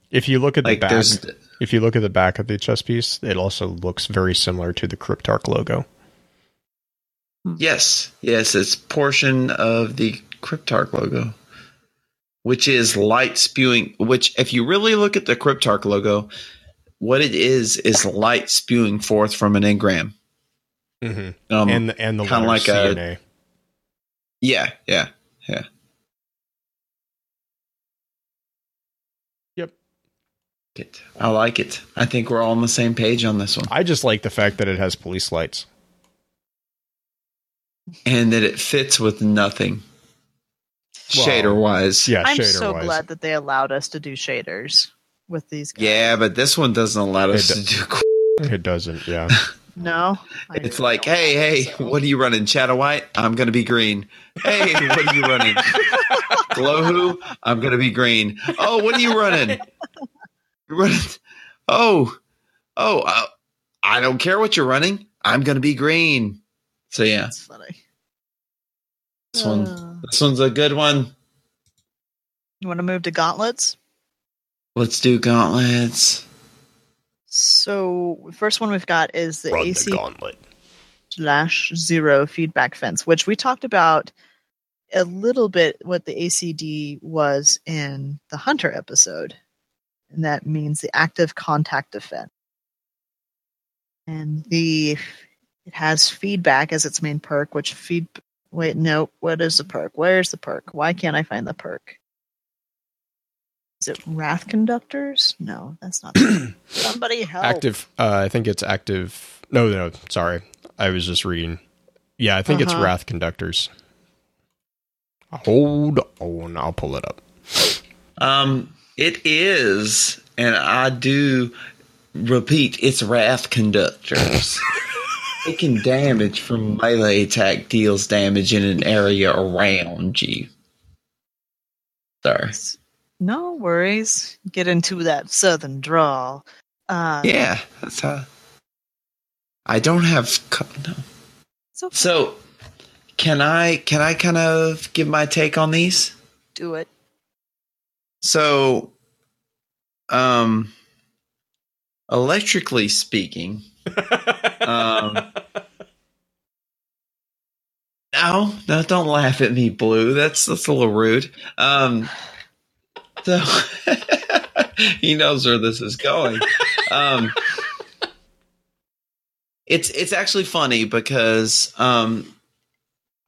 If you look at the Like back, there's if you look at the back of the chess piece, it also looks very similar to the Cryptarch logo. yes, yes, it's portion of the Cryptarch logo, which is light spewing. Which, if you really look at the Cryptarch logo, what it is is light spewing forth from an engram. hmm Um, and and the kinda letter like a- CNA. yeah, yeah, yeah. It. I like it. I think we're all on the same page on this one, I just like the fact that it has police lights. and that it fits with nothing Well, shader wise. Yeah, I'm shader so wise. glad that they allowed us to do shaders with these guys. Yeah, but this one doesn't allow us It to do. It doesn't. Yeah. No? I It's really like, hey, hey, so. what are you running? Shadow White? I'm gonna be green. Hey, what are you running? Glow who? I'm gonna be green. Oh, what are you running? You're running. Oh, oh, uh, I don't care what you're running. I'm gonna be green. So yeah, That's funny. this one, Uh, this one's a good one. you want to move to gauntlets? Let's do gauntlets. So, first one we've got is the Run AC the gauntlet. slash zero feedback fence, which we talked about a little bit what the ACD was in the Hunter episode. And that means the active contact defense. And the it has feedback as its main perk, which feed wait, no, what is the perk? Where's the perk? Why can't I find the perk? Is it Wrath Conductors? No, that's not somebody help. Active. Uh, I think it's active. No, no. Sorry, I was just reading. Yeah, I think it's Uh-huh. Wrath Conductors. Hold on, I'll pull it up. Um, it is, and I do repeat, it's wrath conductors. Taking damage from melee attack deals damage in an area around you. Sorry. No worries. Get into that southern drawl. Uh, Yeah, that's how. I don't have. No. So So, can I can I kind of give my take on these? do it. So, um, electrically speaking, um, no, no, don't laugh at me, Blue. That's that's a little rude. Um, so he knows where this is going. Um, it's it's actually funny because um,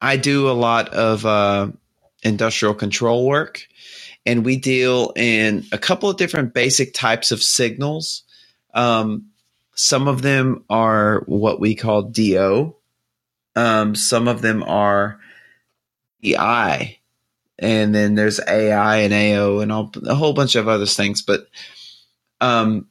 I do a lot of uh, industrial control work, and we deal in a couple of different basic types of signals. Um, some of them are what we call DO. Um, some of them are EI, and then there's AI and AO and all, a whole bunch of other things. But um,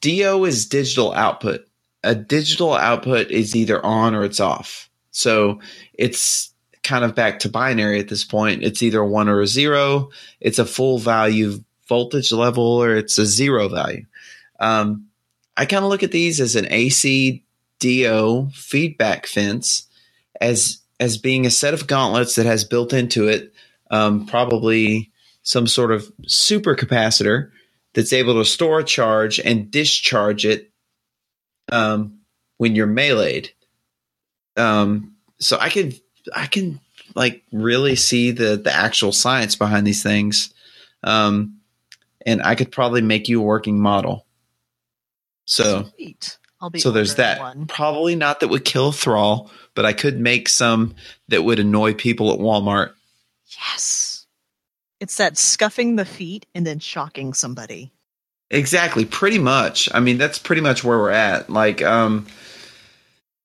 DO is digital output. A digital output is either on or it's off. So it's kind of back to binary at this point. It's either one or a zero. It's a full value voltage level or it's a zero value. Um, I kind of look at these as an AC DO feedback fence as as being a set of gauntlets that has built into it um, probably some sort of super capacitor that's able to store a charge and discharge it um, when you're meleeed. Um, so I can I can like really see the the actual science behind these things, um, and I could probably make you a working model. So Sweet. I'll be so there's that. one. Probably not that would kill Thrall, but I could make some that would annoy people at Walmart. Yes. It's that scuffing the feet and then shocking somebody. Exactly, pretty much. I mean, that's pretty much where we're at. Like, um,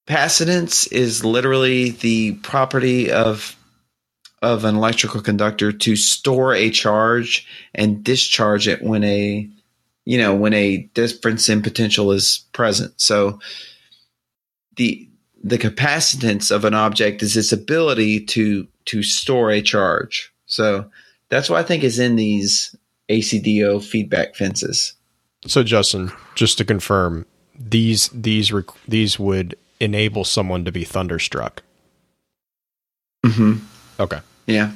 capacitance is literally the property of of an electrical conductor to store a charge and discharge it when a you know when a difference in potential is present. So the the capacitance of an object is its ability to to store a charge. So that's what I think is in these ACDO feedback fences. So Justin, just to confirm, these these rec- these would enable someone to be thunderstruck. Mm-hmm. Okay. Yeah,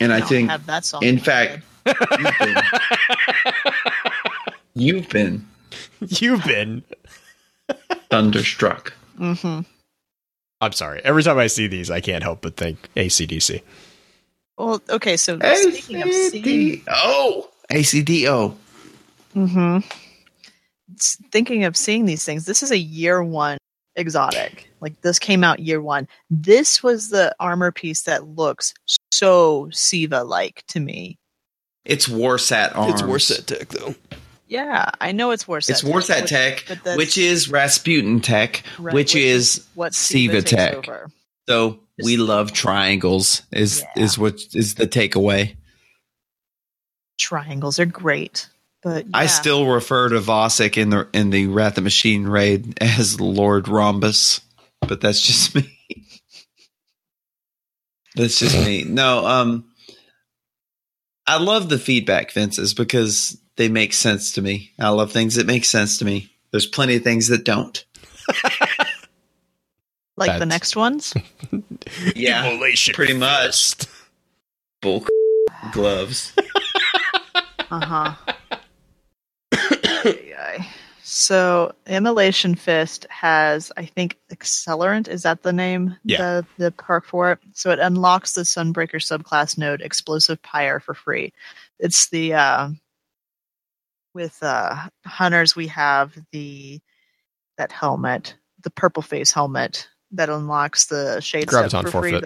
and I don't think have that song in my fact- head. you've been You've been. thunderstruck. Mhm. I'm sorry. Every time I see these, I can't help but think ACDC. Well, okay, so speaking of seeing ACDO. ACDO. hmm Thinking of seeing these things, this is a year one exotic. Like this came out year one. This was the armor piece that looks so Siva like to me. It's Warsat arms. It's Warsat tech, though. Yeah, I know it's Warsat. It's Warsat which- Tech, but which is Rasputin Tech, right, which is what Siva Siva, Tech. over. so we love triangles. Is Yeah. is what is the takeaway? Triangles are great, but I still refer to Vosik in the in the Wrath of Machine raid as Lord Rhombus, but that's just me. that's just me. No, um, I love the feedback fences because they make sense to me. I love things that make sense to me. There's plenty of things that don't. like the next ones. Yeah, Immolation pretty much. fist. bull gloves. Uh huh. So, Immolation Fist has, I think, Accelerant. Is that the name? Yeah. The, the perk for it. So it unlocks the Sunbreaker subclass node Explosive Pyre for free. It's the uh, with uh, hunters we have the that helmet, the purple face helmet that unlocks the shade set Graviton for free.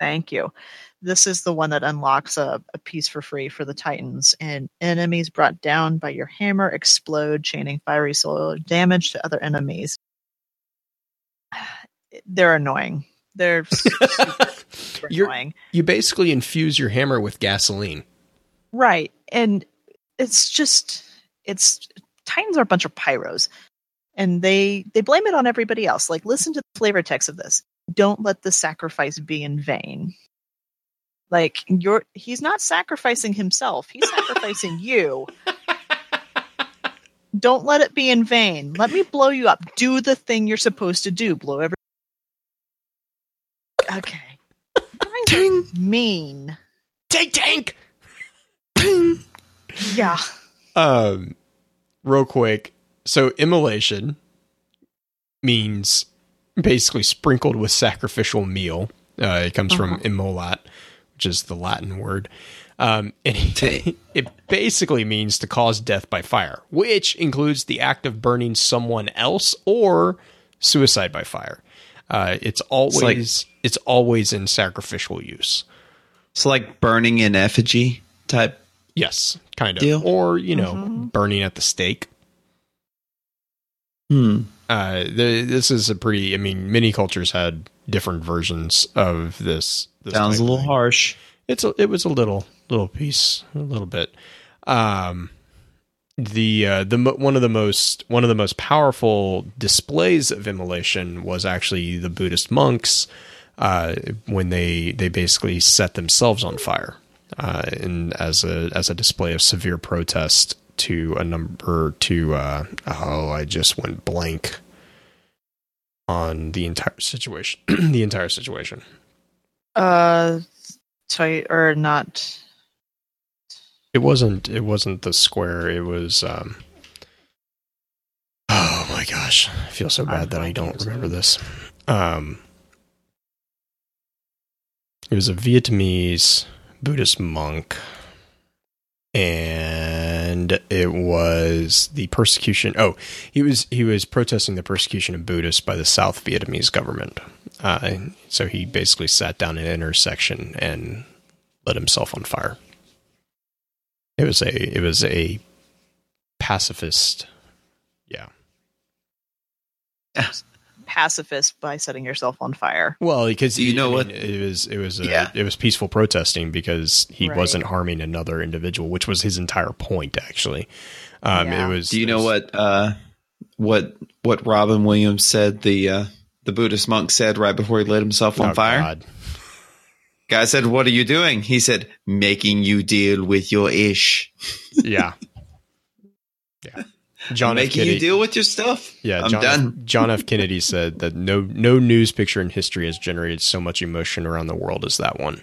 Thank you. This is the one that unlocks a, a piece for free for the Titans, and enemies brought down by your hammer explode, chaining fiery Solar damage to other enemies. They're annoying. They're super, super annoying. You basically infuse your hammer with gasoline. Right. And it's just it's Titans are a bunch of pyros. And they they blame it on everybody else. Like listen to the flavor text of this. Don't let the sacrifice be in vain. Like you're he's not sacrificing himself. He's sacrificing you. Don't let it be in vain. Let me blow you up. Do the thing you're supposed to do. Blow every Okay. Ting. Mean. Take tank. Yeah. Um, real quick. So immolation means basically sprinkled with sacrificial meal. Uh, it comes from Uh-huh. immolat, which is the Latin word. Um, and Ta- it basically means to cause death by fire, which includes the act of burning someone else or suicide by fire. Uh, it's always it's always in sacrificial use. It's like burning in effigy type. Yes, kind of, Deal. or you know, Mhm. burning at the stake. Hmm. uh, the, this is a pretty. I mean, many cultures had different versions of this. this Sounds a little harsh. It's a, it was a little little piece, a little bit. Um, the uh, the one of the most one of the most powerful displays of immolation was actually the Buddhist monks uh, when they they basically set themselves on fire, uh, and as a as a display of severe protest to a number to uh, oh I just went blank on the entire situation the entire situation. Uh, toy or not. It wasn't. It wasn't the square. It was. um Oh my gosh! I feel so bad that I don't remember this. Um, it was a Vietnamese Buddhist monk, and it was the persecution. Oh, he was he was protesting the persecution of Buddhists by the South Vietnamese government. Uh, so he basically sat down in an intersection and lit himself on fire. It was a it was a pacifist. Yeah. Pacifist by setting yourself on fire. Well, because you know I what- mean, it was it was a, Yeah. it was peaceful protesting because he Right. wasn't harming another individual, which was his entire point. Actually, um, Yeah. it was. Do you it know was- what uh, what what Robin Williams said? The uh, the Buddhist monk said right before he lit himself on Oh, fire. God. Guy said, "What are you doing?" He said, "Making you deal with your ish, Yeah, yeah. John F. making Kennedy. you deal with your stuff." yeah, I'm John done. John F. Kennedy said that no no news picture in history has generated so much emotion around the world as that one.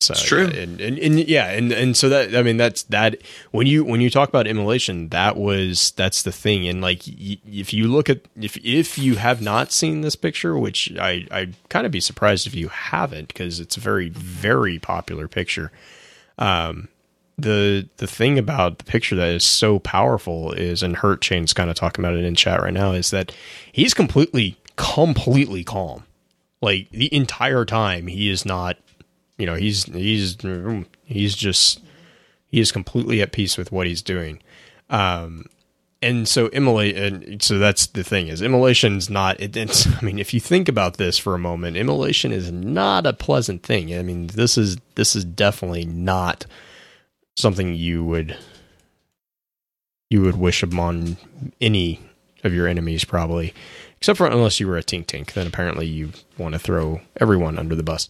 So It's true. yeah, and, and, and yeah, and and so that I mean that's that when you when you talk about immolation, that was that's the thing, and like y- if you look at if if you have not seen this picture, which I I'd kind of be surprised if you haven't because it's a very very popular picture. Um, the the thing about the picture that is so powerful is, and Hurt Chain's kind of talking about it in chat right now, is that he's completely completely calm, like the entire time. He is not you know he's he's he's just he is completely at peace with what he's doing um and so immolate and so that's the thing is immolation's not it, it's i mean if you think about this for a moment immolation is not a pleasant thing i mean this is this is definitely not something you would you would wish upon any of your enemies probably except for unless you were a tink tink then apparently you want to throw everyone under the bus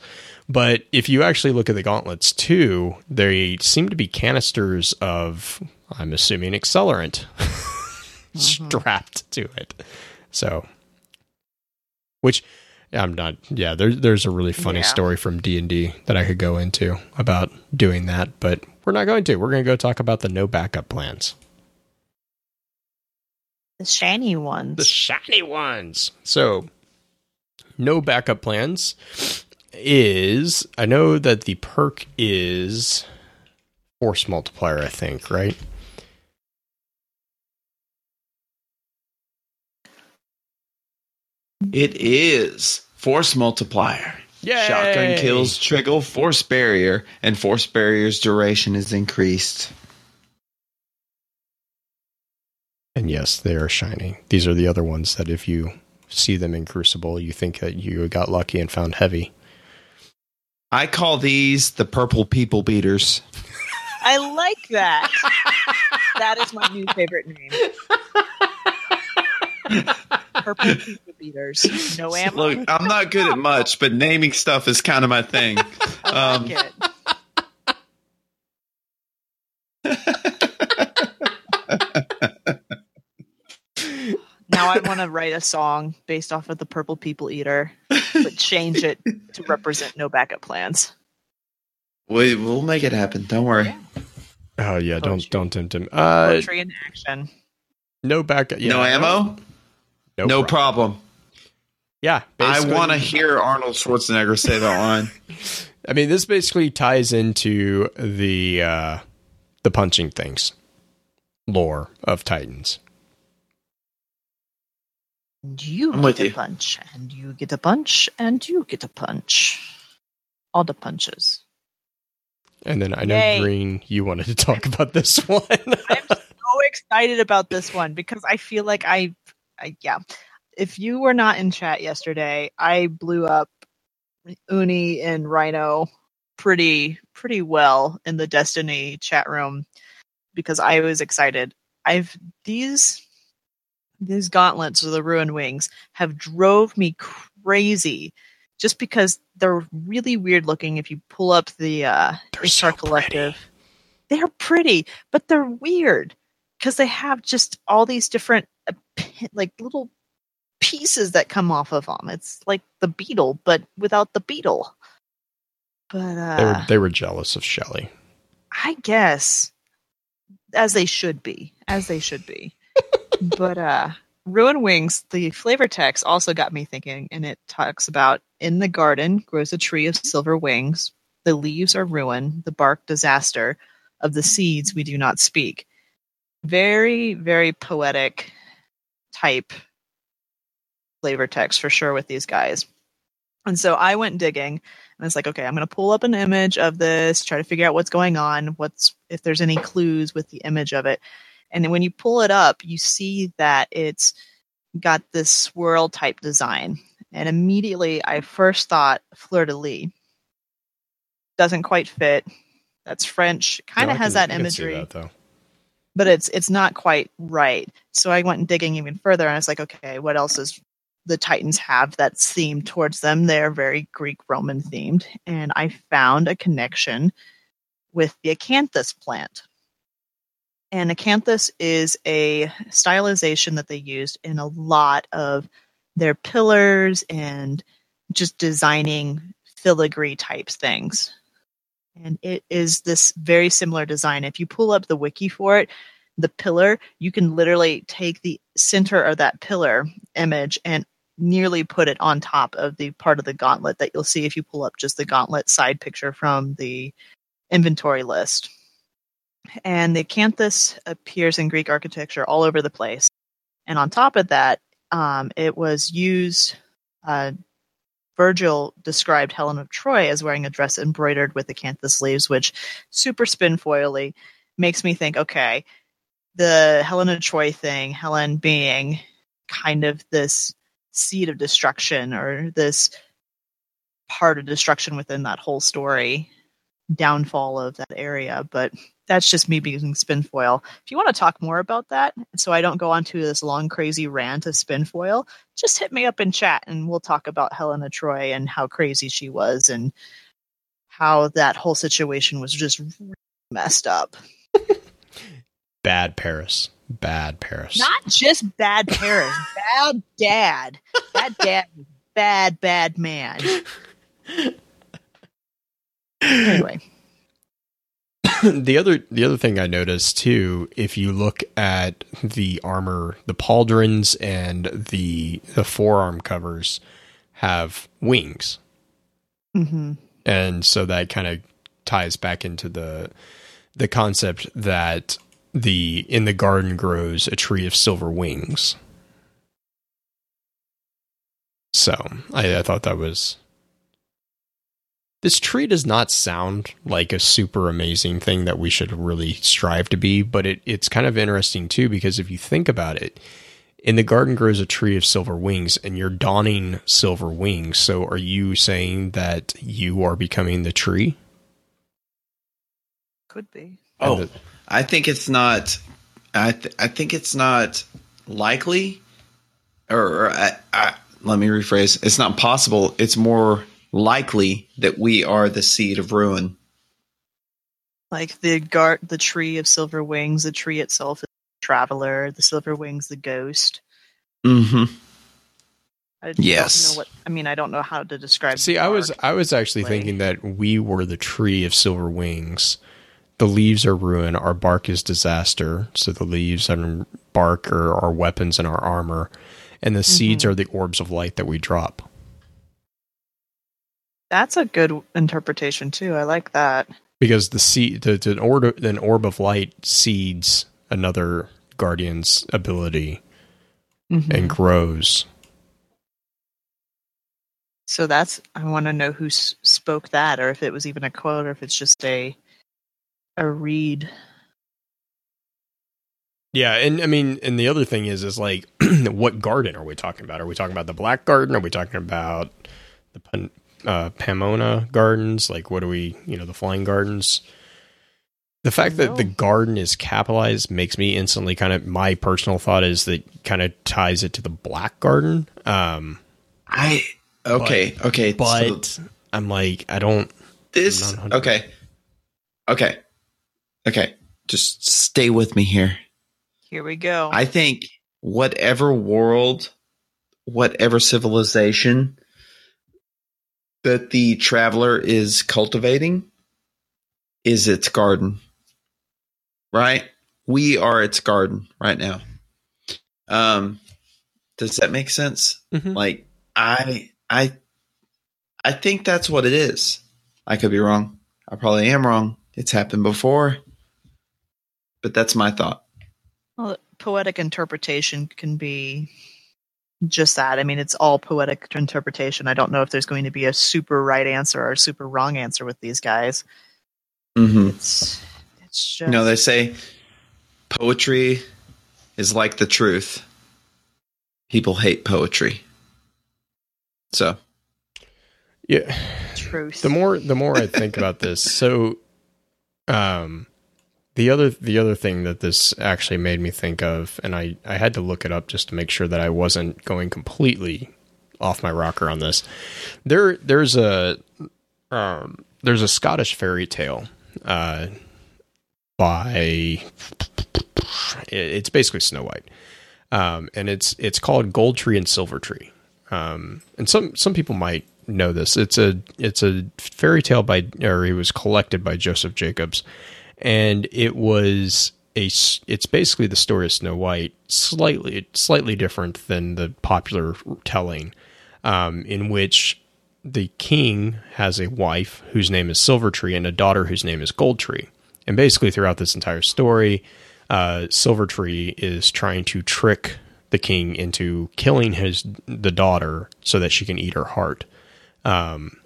but if you actually look at the gauntlets too, they seem to be canisters of, I'm assuming, accelerant mm-hmm. strapped to it. So, which I'm not. Yeah, there's there's a really funny Yeah. story from D and D that I could go into about doing that, but we're not going to. We're going to go talk about the no backup plans, The shiny ones. the shiny ones. So, no backup plans is I know that the perk is force multiplier, I think, right? It is force multiplier. Yay! Shotgun kills trigger force barrier, and force barrier's duration is increased. And yes, they are shiny. These are the other ones that if you see them in Crucible, you think that you got lucky and found heavy. I call these the purple people beaters. I like that. that is my new favorite name. Purple people beaters. No ammo. Look, I'm not good at much, but naming stuff is kind of my thing. I um, like it. now I want to write a song based off of the Purple People Eater, but change it to represent no backup plans. We, we'll make it happen. Don't worry. Oh yeah, don't don't tempt him. Uh, Poetry in action. no backup. Yeah, no ammo? No, No, problem. problem. Yeah, I want to hear Arnold Schwarzenegger say that line. I mean, this basically ties into the uh, the punching things lore of Titans. And you I'm get a you. punch, and you get a punch, and you get a punch. All the punches. And then I know Yay. Green, you wanted to talk about this one. I'm so excited about this one because I feel like I, I yeah. If you were not in chat yesterday, I blew up Uni and Rhino pretty pretty well in the Destiny chat room because I was excited. I've these these gauntlets or the ruin wings have drove me crazy just because they're really weird looking if you pull up the uh They're HR so collective they're pretty but they're weird because they have just all these different like little pieces that come off of them it's like the beetle but without the beetle But uh, They were they were jealous of Shelley. I guess as they should be, as they should be. but uh Ruin Wings, the flavor text also got me thinking, and it talks about in the garden grows a tree of silver wings. The leaves are ruin, the bark disaster. Of the seeds we do not speak. Very, very poetic type flavor text for sure with these guys. And so I went digging and it's like, okay, I'm going to pull up an image of this, try to figure out what's going on, what's if there's any clues with the image of it. And then when you pull it up, you see that it's got this swirl type design. And immediately I first thought fleur de lis. Doesn't quite fit. That's French. Kind of I has that I can see imagery that, though. But it's it's not quite right. So I went digging even further, and I was like, okay, what else does the Titans have that's themed towards them? They're very Greek Roman themed, and I found a connection with the acanthus plant. And acanthus is a stylization that they used in a lot of their pillars and just designing filigree types things. And it is this very similar design. If you pull up the wiki for it, the pillar, you can literally take the center of that pillar image and nearly put it on top of the part of the gauntlet that you'll see if you pull up just the gauntlet side picture from the inventory list. And the acanthus appears in Greek architecture all over the place. And on top of that, um, it was used. Uh, Virgil described Helen of Troy as wearing a dress embroidered with acanthus leaves, which super spin foily makes me think, okay, the Helen of Troy thing, Helen being kind of this seed of destruction or this part of destruction within that whole story, downfall of that area. But that's just me being spinfoil. If you want to talk more about that, so I don't go on to this long, crazy rant of spinfoil, just hit me up in chat and we'll talk about Helena Troy and how crazy she was and how that whole situation was just messed up. Bad Paris. Bad Paris. Not just bad Paris, bad dad. That dad bad, bad man. Anyway, the other the other thing I noticed too, if you look at the armor, the pauldrons and the the forearm covers have wings, hmm and so that kind of ties back into the the concept that the in the garden grows a tree of silver wings. So I, I thought that was. This tree does not sound like a super amazing thing that we should really strive to be, but it, it's kind of interesting too because if you think about it, in the garden grows a tree of silver wings, and you're donning silver wings. So are you saying that you are becoming the tree? could be. Oh, the- I think it's not. I th- I think it's not likely, or, or I, I, let me rephrase. It's not possible. It's more likely that we are the seed of ruin. Like the gar- the tree of silver wings, the tree itself is the traveler, the silver wings, the ghost. Mm-hmm. I Yes. don't know what I mean. I don't know how to describe. See, the I was. I was actually Way. thinking that we were the tree of silver wings. The leaves are ruin. Our bark is disaster. So the leaves and bark are our weapons and our armor, and the seeds Mhm. are the orbs of light that we drop. That's a good interpretation too. I like that. Because the seed, the, the orb, an orb of light seeds another guardian's ability Mhm. and grows. So that's I want to know who s- spoke that, or if it was even a quote, or if it's just a a read. Yeah, and I mean, and the other thing is, is like, what garden are we talking about? Are we talking about the Black Garden? Are we talking about the uh, Pomona Gardens? Like, what are we? You know, the Flying Gardens. The fact that the garden is capitalized makes me instantly kind of my personal thought is that kind of ties it to the Black Garden. Um, I okay okay. but so I'm like, I don't. this okay okay okay. Just stay with me here. Here we go. I think whatever world, whatever civilization that the traveler is cultivating is its garden. Right? We are its garden right now. Um does that make sense? Mhm. Like I I I think that's what it is. I could be wrong. I probably am wrong. It's happened before. But that's my thought. Well, poetic interpretation can be just that. I mean, it's all poetic interpretation. I don't know if there's going to be a super right answer or a super wrong answer with these guys. Mm-hmm. It's it's just You know, they say poetry is like the truth. People hate poetry. So, Yeah. truth. the more the more I think about this, so um the other the other thing that this actually made me think of, and I I had to look it up just to make sure that I wasn't going completely off my rocker on this. There there's a um there's a Scottish fairy tale uh by it's basically Snow White. Um and it's it's called Gold Tree and Silver Tree. Um and some some people might know this. It's a it's a fairy tale by or it was collected by Joseph Jacobs, and it was a it's basically the story of Snow White, slightly slightly different than the popular telling, um, in which the king has a wife whose name is Silver Tree and a daughter whose name is Gold Tree, and basically throughout this entire story, uh, Silver Tree is trying to trick the king into killing his the daughter so that she can eat her heart. Um,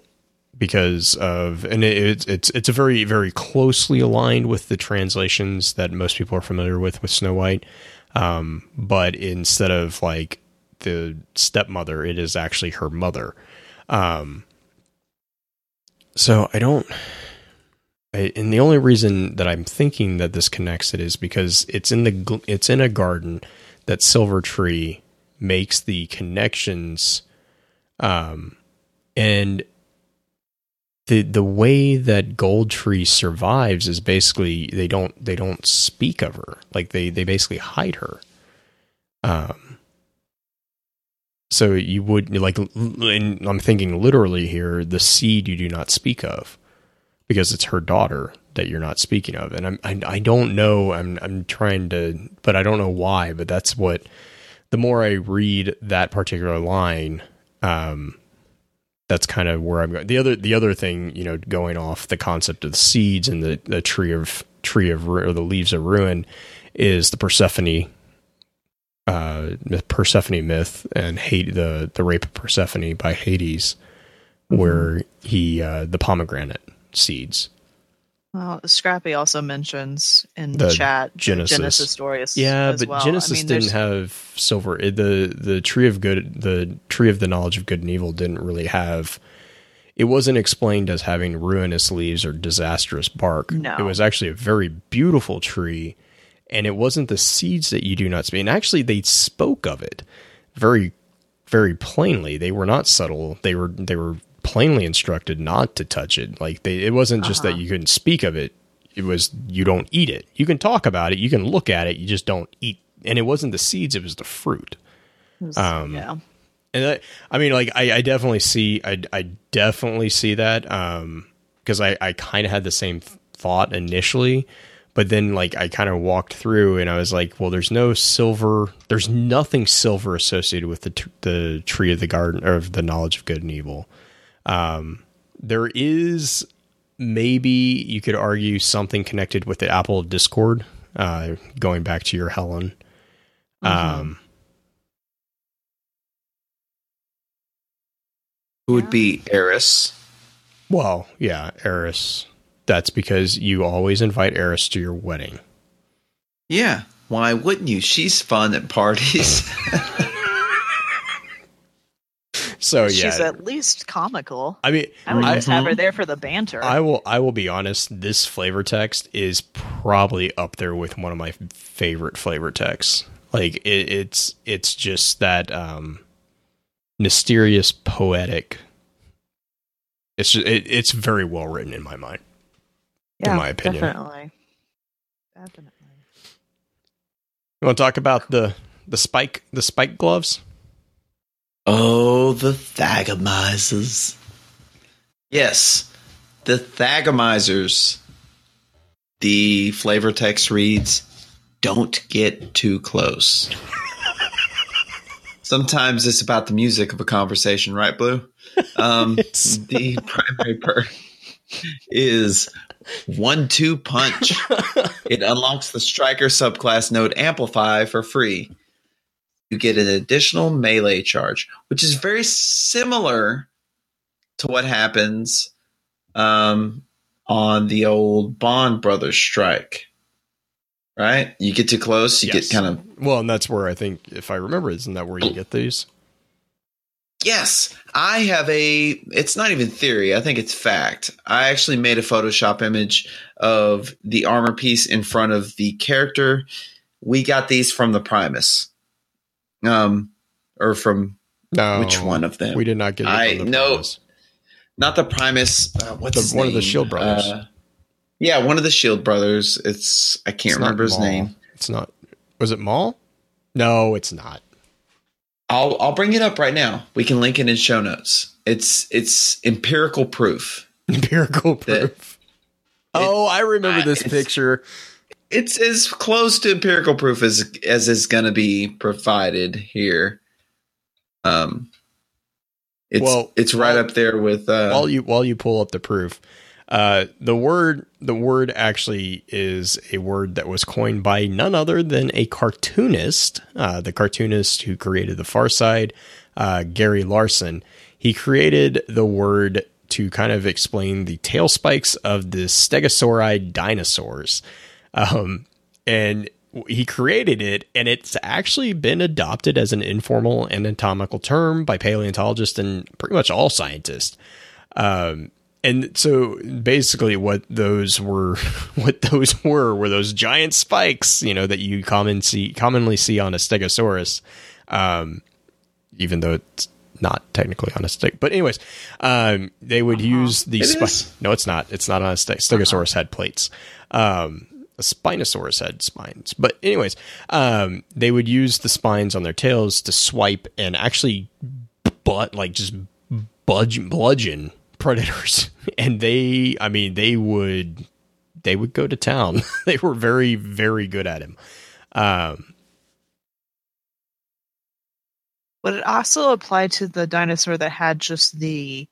because of and it, it's it's it's a very very closely aligned with the translations that most people are familiar with with Snow White. Um, but instead of like the stepmother, it is actually her mother. Um, so I don't. I, and the only reason that I'm thinking that this connects it is because it's in the it's in a garden that Silver Tree makes the connections um and the the way that Gold Tree survives is basically they don't they don't speak of her. Like they they basically hide her. Um so you would like and I'm thinking literally here the seed you do not speak of because it's her daughter that you're not speaking of and I'm I, I don't know I'm I'm trying to but I don't know why but that's what the more I read that particular line um that's kind of where I'm going. The other the other thing, you know, going off the concept of the seeds and the, the tree of tree of or the leaves of ruin is the Persephone uh myth- Persephone myth and hate the the rape of Persephone by Hades where he uh the pomegranate seeds. Well, Scrappy also mentions in The the chat Genesis. Genesis story as, Yeah, as but well. Genesis I mean, didn't have silver. It- the The tree of good, the tree of the knowledge of good and evil, didn't really have. It wasn't explained as having ruinous leaves or disastrous bark. No. it was actually a very beautiful tree, and it wasn't the seeds that you do not speak. And actually, they spoke of it very, very plainly. They were not subtle. They were they were plainly instructed not to touch it. Like they, it wasn't just that you couldn't speak of it. It was you don't eat it. You can talk about it. You can look at it. You just don't eat. And it wasn't the seeds. It was the fruit. Um, yeah. And that, I mean, like I, I definitely see. I, I definitely see that. Um, because I, I kind of had the same thought initially, but then like I kind of walked through and I was like, well, there's no silver. There's nothing silver associated with the t- the tree of the garden or of the knowledge of good and evil. Um, there is maybe you could argue something connected with the apple of discord. Uh, going back to your Helen. Um, who would be Eris? well, yeah, Eris. That's because you always invite Eris to your wedding. Yeah. Why wouldn't you? She's fun at parties. So yeah, She's at least comical. I mean, I would I, just have her there for the banter. I will I will be honest. This flavor text is probably up there with one of my favorite flavor texts. Like it, it's it's just that um, mysterious, poetic. It's just, it, it's very well written in my mind. yeah, my opinion. Definitely. Definitely. You want to talk about the the spike the spike gloves? Oh, the Thagomizers. Yes, the Thagomizers. The flavor text reads, "Don't get too close." Sometimes it's about the music of a conversation, right, Blue? Um, the primary perk is one two punch. it unlocks the striker subclass node amplify for free. You get an additional melee charge, which is very similar to what happens um, on the old Bond Brothers strike. Right? You get too close, you Yes. get kind of Well, and that's where I think, if I remember, isn't that where you get these? Yes, I have a. It's not even theory. I think it's fact. I actually made a Photoshop image of the armor piece in front of the character. We got these from the Primus, um, or from No. which one of them? We did not get it. I- from the no. Primus. Not the Primus. Uh, what's The- one of the? Shield brothers. Uh, yeah, one of the Shield brothers. It's I can't It's remember his Maul. name. It's not. Was it Maul? No, it's not. I'll I'll bring it up right now. We can link it in show notes. It's it's empirical proof. Empirical proof. oh, I remember this picture. It's as close to empirical proof as as is going to be provided here. Um, it's Well, it's right while- up there with uh, while you while you pull up the proof, uh, the word the word actually is a word that was coined by none other than a cartoonist, uh, the cartoonist who created the Far Side, uh, Gary Larson. He created the word to kind of explain the tail spikes of the Stegosaurid dinosaurs. Um, and he created it, and it's actually been adopted as an informal anatomical term by paleontologists and pretty much all scientists. Um, and so basically, what those were, what those were, were those giant spikes, you know, that you common see commonly see on a Stegosaurus. Um, even though it's not technically on a stick, but anyways, um, they would use the It spike. is. No, it's not. It's not on a stick. Stegosaurus had plates. Um, a Spinosaurus had spines. But anyways, um, they would use the spines on their tails to swipe and actually butt like just budge bludgeon predators. And they I mean they would they would go to town. they were very, very good at him. Um Would it also apply to the dinosaur that had just the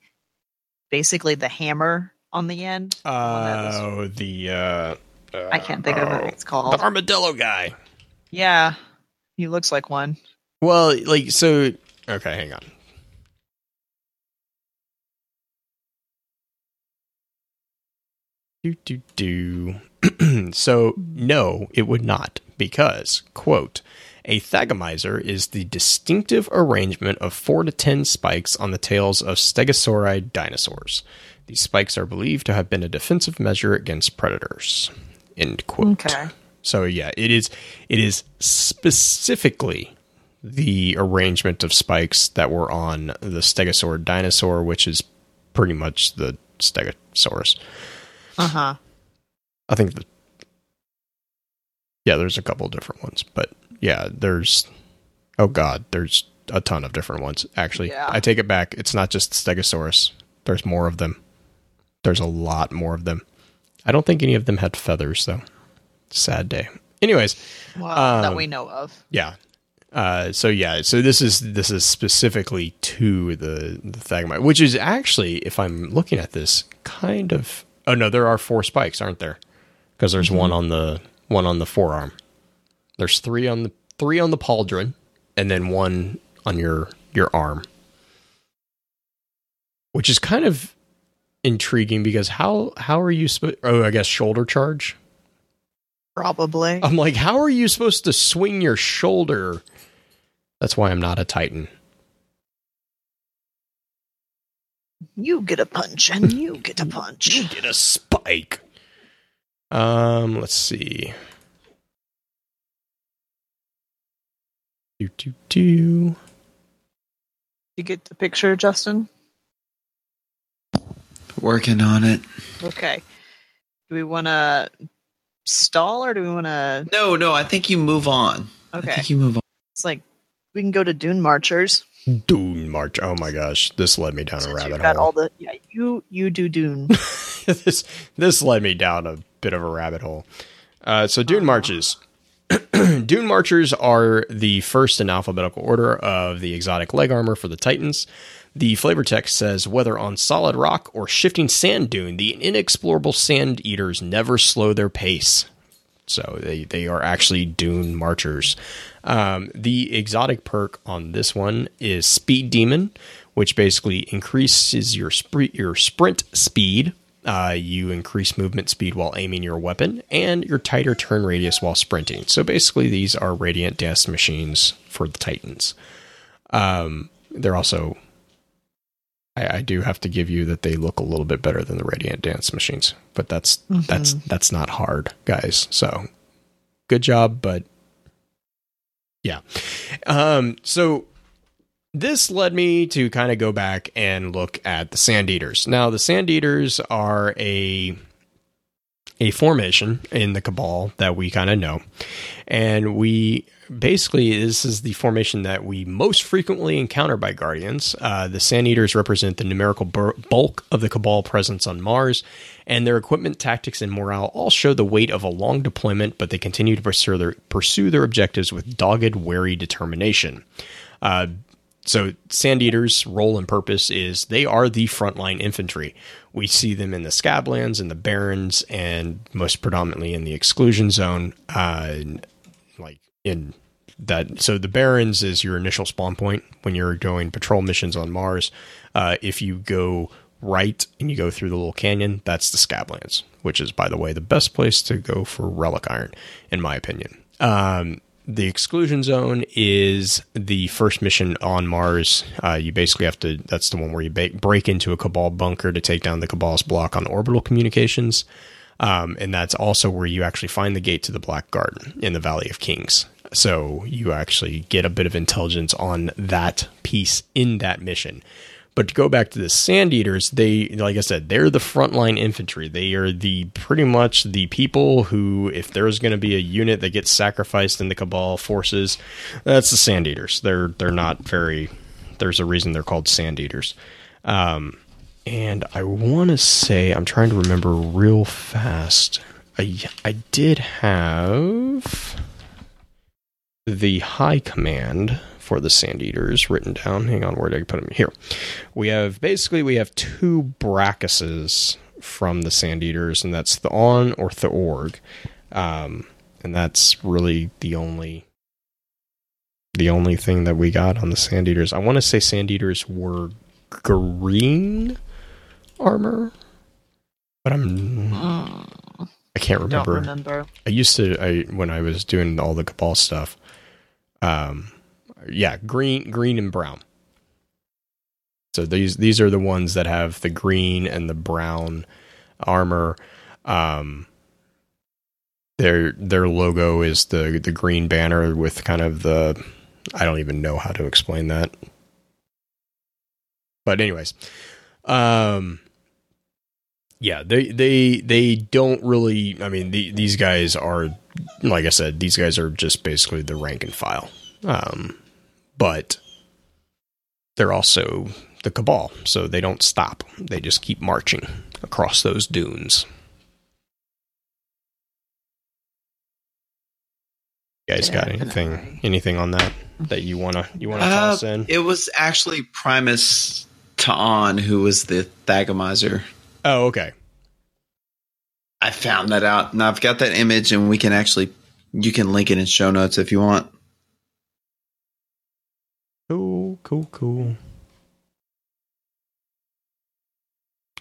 basically the hammer on the end? The one that was- oh the uh I can't think of what uh, it's called. the armadillo guy. Yeah, he looks like one. Well, like so. Okay, hang on. Do do do. so no, it would not because quote. A thagomizer is the distinctive arrangement of four to ten spikes on the tails of stegosaurid dinosaurs. These spikes are believed to have been a defensive measure against predators. End quote. Okay. So yeah, it is it is specifically the arrangement of spikes that were on the Stegosaur dinosaur, which is pretty much the Stegosaurus. Uh huh. I think the yeah, there's a couple different ones, but yeah, there's oh god, there's a ton of different ones. Actually, Yeah. I take it back. It's not just Stegosaurus. There's more of them. There's a lot more of them. I don't think any of them had feathers though. Sad day. Anyways, Well, that Um, we know of. yeah. Uh, so yeah, so this is this is specifically to the the Thagmite, which is actually, if I'm looking at this, kind of. Oh no, there are four spikes, aren't there? Because there's one on the one on the forearm. There's three on the three on the pauldron, and then one on your your arm, which is kind of intriguing because how how are you supposed? Oh, I guess shoulder charge. Probably. I'm like, how are you supposed to swing your shoulder? That's why I'm not a Titan. You get a punch, and you get a punch. You get a spike. Um, let's see. Do do do. You get the picture, Justin? Working on it. Okay. Do we want to stall or do we want to? No, no, I think you move on. I Okay. think you move on. It's like we can go to Dune Marchers. Dune March. Oh my gosh, this led me down a rabbit you've got hole. all the yeah, you you do Dune. this this led me down a bit of a rabbit hole. Uh, so Dune marches. Dune marchers are the first in alphabetical order of the exotic leg armor for the Titans. The flavor text says whether on solid rock or shifting sand dune, the inexplorable sand eaters never slow their pace. So they, they are actually dune marchers. Um, the exotic perk on this one is Speed Demon, which basically increases your your sprint speed. Uh, you increase movement speed while aiming your weapon, and your tighter turn radius while sprinting. So basically, these are radiant dance machines for the Titans. Um, they're also I, I do have to give you that they look a little bit better than the Radiant Dance machines, but that's that's that's not hard, guys. So good job, but yeah. Um, so this led me to kind of go back and look at the Sand Eaters. Now, the Sand Eaters are a a formation in the Cabal that we kind of know, and we basically this is the formation that we most frequently encounter by Guardians. Uh, the Sand Eaters represent the numerical bulk of the Cabal presence on Mars, and their equipment, tactics, and morale all show the weight of a long deployment, but they continue to pursue their pursue their objectives with dogged, wary determination. Uh, so Sand Eaters' role and purpose is they are the frontline infantry. We see them in the Scablands and the Barrens, and most predominantly in the Exclusion Zone. Uh, like in that, so the Barrens is your initial spawn point when you're doing patrol missions on Mars. Uh, if you go right and you go through the little canyon, that's the Scablands, which is, by the way, the best place to go for relic iron, in my opinion. Um, the exclusion zone is the first mission on Mars. Uh, you basically have to, that's the one where you ba- break into a Cabal bunker to take down the Cabal's block on orbital communications. Um, and that's also where you actually find the gate to the Black Garden in the Valley of Kings. So you actually get a bit of intelligence on that piece in that mission. But to go back to the Sand Eaters, they, like I said, they're the frontline infantry. They are the pretty much the people who, if there's going to be a unit that gets sacrificed in the Cabal forces, that's the Sand Eaters. They're they're not very. There's a reason they're called Sand Eaters. Um, and I want to say I'm trying to remember real fast. I I did have the high command for the sand eaters written down. Hang on, where did I put them? Here. We have basically we have two Brackuses from the sand eaters, and that's the on or the org. Um, and that's really the only the only thing that we got on the sand eaters. I want to say sand eaters were green armor, but I'm Mm, I can't don't remember. remember. I used to I when I was doing all the cabal stuff. Um yeah, green green and brown. So these these are the ones that have the green and the brown armor. Um their their logo is the the green banner with kind of the I don't even know how to explain that. But anyways, um yeah, they they they don't really. I mean, the, these guys are, like I said, these guys are just basically the rank and file. Um, but they're also the cabal, so they don't stop. They just keep marching across those dunes. You guys got anything anything on that that you wanna you wanna Uh, toss in? it was actually Primus Ta'an who was the Thagomizer. Oh, okay. I found that out, and I've got that image, and we can actually you can link it in show notes if you want. Cool, cool, cool.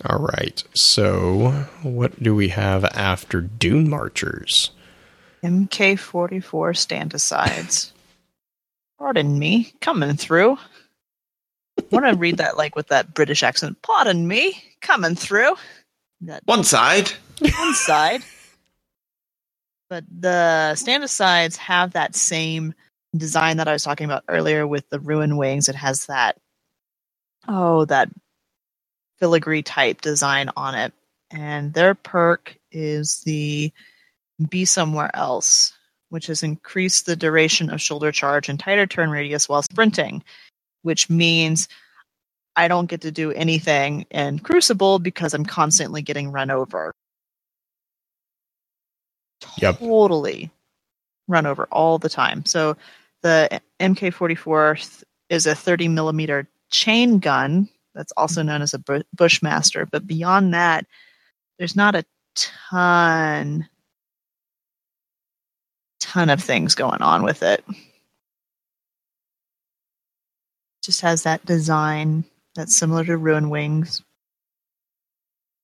All right. So, what do we have after Dune Marchers? MK44 stand asides. Pardon me, coming through. I want to read that like with that British accent. Pardon me, coming through. That One side. One side. But the stand asides have that same design that I was talking about earlier with the ruin wings. It has that oh that filigree type design on it. And their perk is the be somewhere else, which has increased the duration of shoulder charge and tighter turn radius while sprinting. which means I don't get to do anything in Crucible because I'm constantly getting run over. Yep. Totally run over all the time. So the MK44 is a 30 millimeter chain gun that's also known as a Bushmaster. But beyond that, there's not a ton, ton of things going on with it. Just has that design that's similar to Ruin Wings,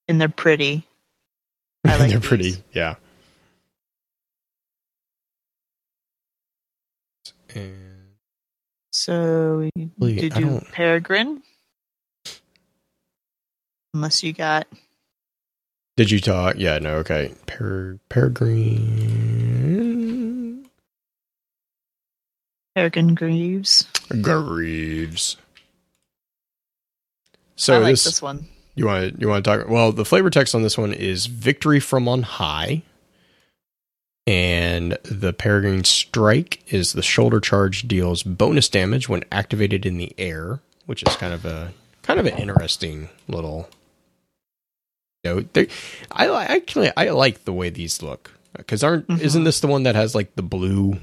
and they're pretty. I like They're these. pretty, yeah. And So did you Peregrine? Unless you got did you talk? Yeah, no, okay. Per Peregrine Peregrine Greaves. Greaves. So I like this, this one. you want you want to talk? Well, the flavor text on this one is "Victory from on high," and the Peregrine Strike is the shoulder charge deals bonus damage when activated in the air, which is kind of a kind of an interesting little. note. they, I actually I like the way these look because aren't Mhm. isn't this the one that has like the blue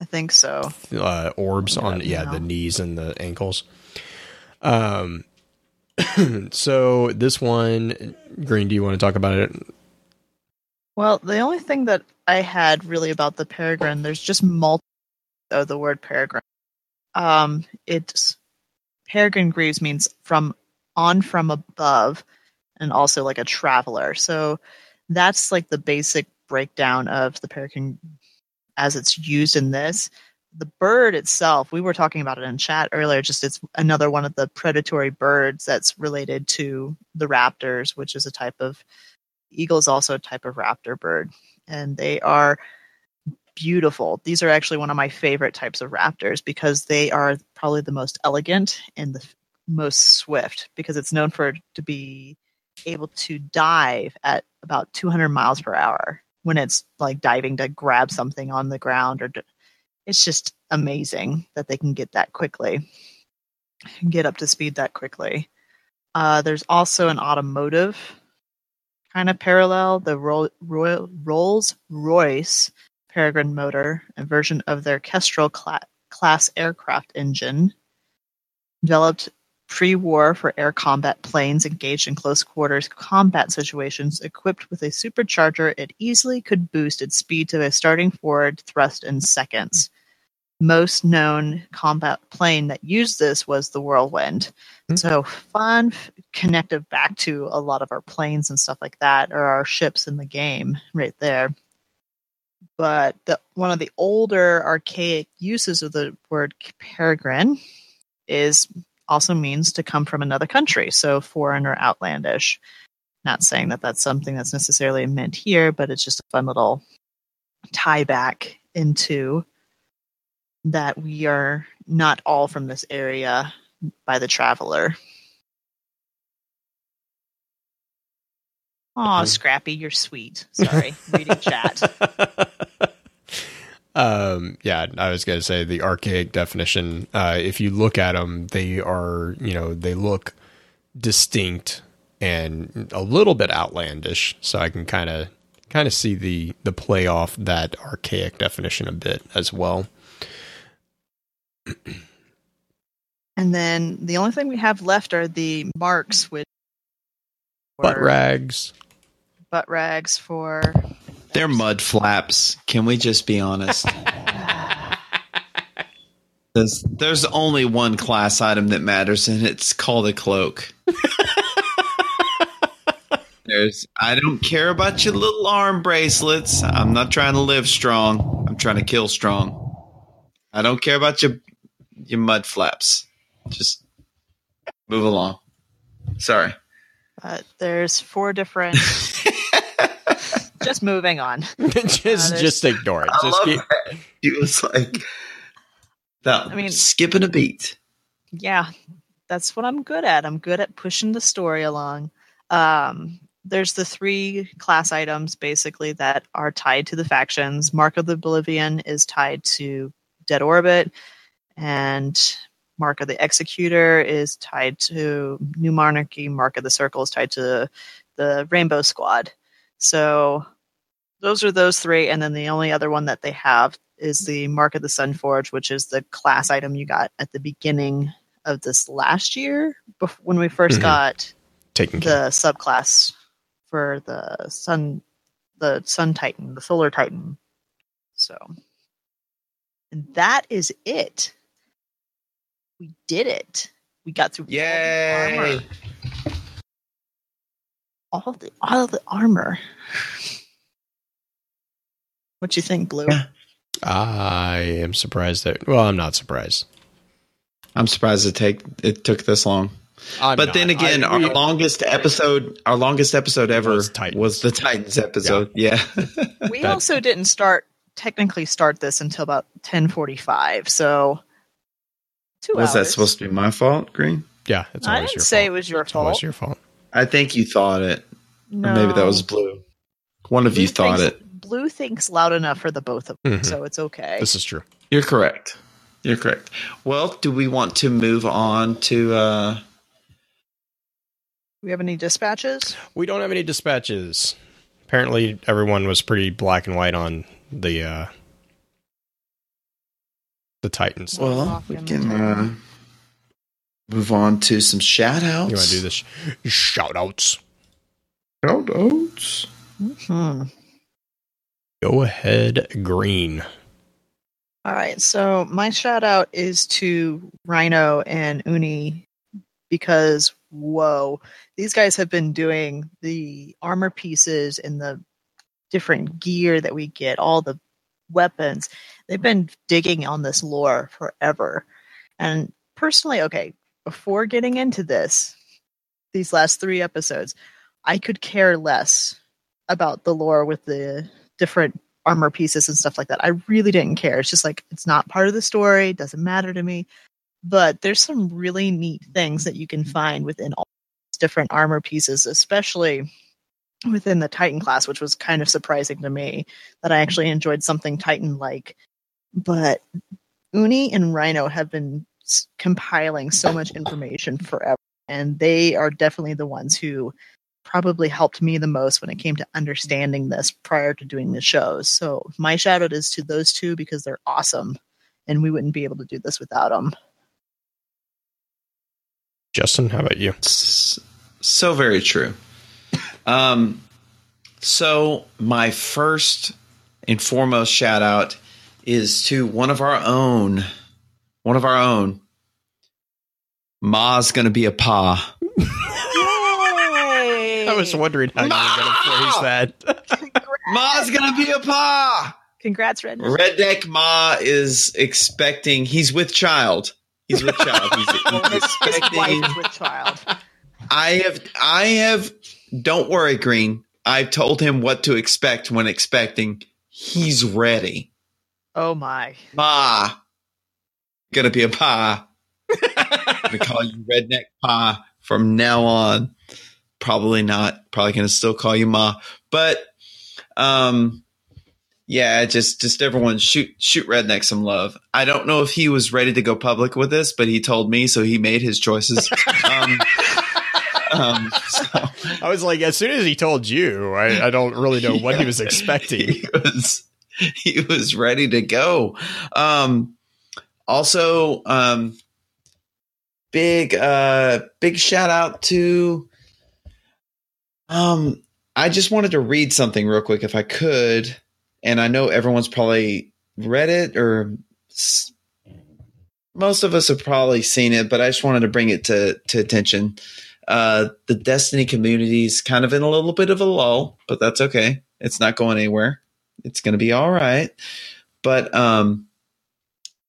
I think so. uh, orbs Yeah, on yeah yeah. the knees and the ankles. Um, so this one, Green, do you want to talk about it? Well, the only thing that I had really about the Peregrine, there's just multi of the word Peregrine. Um, it's Peregrine Greaves means from on from above, and also like a traveler. So that's like the basic breakdown of the Peregrine as it's used in this. The bird itself, we were talking about it in chat earlier, just it's another one of the predatory birds that's related to the raptors, which is a type of eagle is also a type of raptor bird, and they are beautiful. These are actually one of my favorite types of raptors because they are probably the most elegant and the most swift because it's known for to be able to dive at about 200 miles per hour when it's like diving to grab something on the ground or d- it's just amazing that they can get that quickly get up to speed that quickly uh, there's also an automotive kind of parallel the Rolls Royce Peregrine motor, a version of their Kestrel cla- class aircraft engine, developed pre-war for air combat planes engaged in close quarters combat situations. Equipped with a supercharger, it easily could boost its speed to a starting forward thrust in seconds. Most known combat plane that used this was the Whirlwind. Hmm. So fun, connective back to a lot of our planes and stuff like that, or our ships in the game, right there but the, one of the older archaic uses of the word peregrine is also means to come from another country, so foreign or outlandish. Not saying that that's something that's necessarily meant here, but it's just a fun little tie back into that we are not all from this area by the traveler. Mhm. Scrappy, you're sweet. Sorry, reading chat. um, yeah, I was gonna say the archaic definition. Uh, if you look at them, they are you know they look distinct and a little bit outlandish. So I can kind of kind of see the the play off that archaic definition a bit as well. And then the only thing we have left are the marks, which Butt rags. butt rags for. They're mud flaps. Can we just be honest? There's, there's only one class item that matters, and it's called a cloak. There's, I don't care about your little arm bracelets. I'm not trying to live strong. I'm trying to kill strong. I don't care about your your mud flaps. Just move along. Sorry. But there's four different. just moving on. just there's- just ignore it. I Just love keep, that. He was like, that, I mean- skipping a beat. Yeah, that's what I'm good at. I'm good at pushing the story along. Um, there's the three class items basically that are tied to the factions. Mark of the Oblivion is tied to Dead Orbit, and Mark of the Executor is tied to New Monarchy. Mark of the Circle is tied to the Rainbow Squad. So those are those three, and then the only other one that they have is the Mark of the Sunforge, which is the class item you got at the beginning of this last year when we 1st Mhm. got Taking care. the subclass for the Sun, the Sun Titan, the Solar Titan. So, and that is it. We did it. We got through all the armor. All the all the armor. What you think, Blue? I am surprised that. Well, I'm not surprised. I'm surprised it take it took this long. I'm but not. then again, I- our we- longest episode, our longest episode ever Was was, the Titans episode. Yeah. We That- also didn't start technically start this until about ten forty five. So two was that supposed to be my fault, Green? yeah, it's I didn't your say fault. it was your It's always fault. your fault. I think you thought it. No. Or maybe that was Blue. One of Blue you thought thinks, it. Blue thinks loud enough for the both of them, Mhm. so it's okay. This is true. You're correct. You're correct. Well, do we want to move on to uh we have any dispatches? We don't have any dispatches. Apparently, everyone was pretty black and white on the uh, the Titans. well, we can uh move on to some shout outs. you want to do this? Shout outs. Shout outs. Hmm. Go ahead, Green. All right, so my shout out is to Rhino and Uni because whoa, these guys have been doing the armor pieces and the different gear that we get, all the weapons. They've been digging on this lore forever. And personally, okay, before getting into this, these last three episodes, I could care less about the lore with the different armor pieces and stuff like that. I really didn't care. It's just like it's not part of the story, doesn't matter to me. But there's some really neat things that you can find within all these different armor pieces, especially within the Titan class, which was kind of surprising to me that I actually enjoyed something Titan like. But Uni and Rhino have been s- compiling so much information forever, and they are definitely the ones who probably helped me the most when it came to understanding this prior to doing the shows. So my shout out is to those two because they're awesome, and we wouldn't be able to do this without them. Justin, how about you? S- So very true. Um, so my first and foremost shout out is to one of our own, one of our own. Ma's gonna be a pa. I was wondering how you were going to phrase that. Ma's gonna be a pa. Congrats, Red. Redneck Ma is expecting. He's with child. He's with child. He's, Well, he's his, his expecting. wife with child. I have, I have, don't worry, Green. I've told him what to expect when expecting. He's ready. Oh my! Ma. Gonna be a pa. gonna call you redneck pa from now on. Probably not. Probably gonna still call you ma. But, um, yeah, just, just everyone shoot, shoot redneck some love. I don't know if he was ready to go public with this, but he told me, so he made his choices. um, um, so. I was like, as soon as he told you, I, I don't really know what he was expecting. he was he was ready to go. Um, also, um, big uh, big shout out to. Um, I just wanted to read something real quick, if I could, and I know everyone's probably read it or. s- Most of us have probably seen it, but I just wanted to bring it to to attention. Uh, the Destiny community is kind of in a little bit of a lull, but that's okay. It's not going anywhere. It's going to be all right. But um,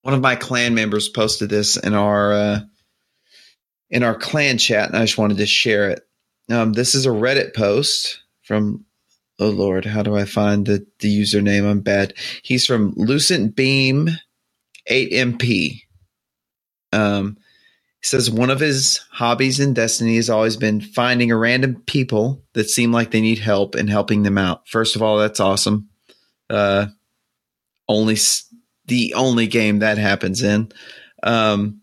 one of my clan members posted this in our uh, in our clan chat, and I just wanted to share it. Um, this is a Reddit post from. Oh Lord, how do I find the the username? I'm bad. He's from Lucent Beam, eight MP. Um, he says one of his hobbies in Destiny has always been finding a random people that seem like they need help and helping them out. First of all, that's awesome. Uh, only the only game that happens in. Um,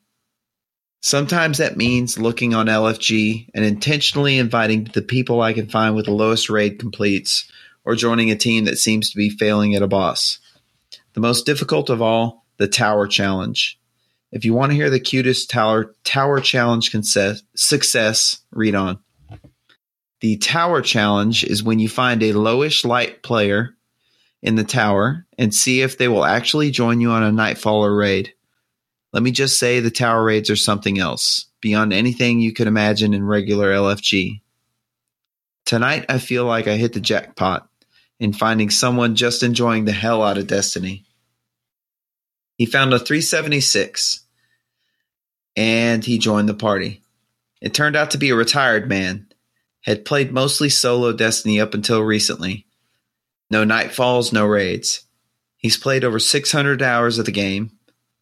Sometimes that means looking on LFG and intentionally inviting the people I can find with the lowest raid completes or joining a team that seems to be failing at a boss. The most difficult of all, the Tower Challenge. If you want to hear the cutest Tower Tower Challenge success, success read on. The Tower Challenge is when you find a lowish light player in the tower and see if they will actually join you on a Nightfall or raid. Let me just say the tower raids are something else, beyond anything you could imagine in regular LFG. Tonight, I feel like I hit the jackpot in finding someone just enjoying the hell out of Destiny. He found a 376 and he joined the party. It turned out to be a retired man, had played mostly solo Destiny up until recently. No nightfalls, no raids. He's played over 600 hours of the game,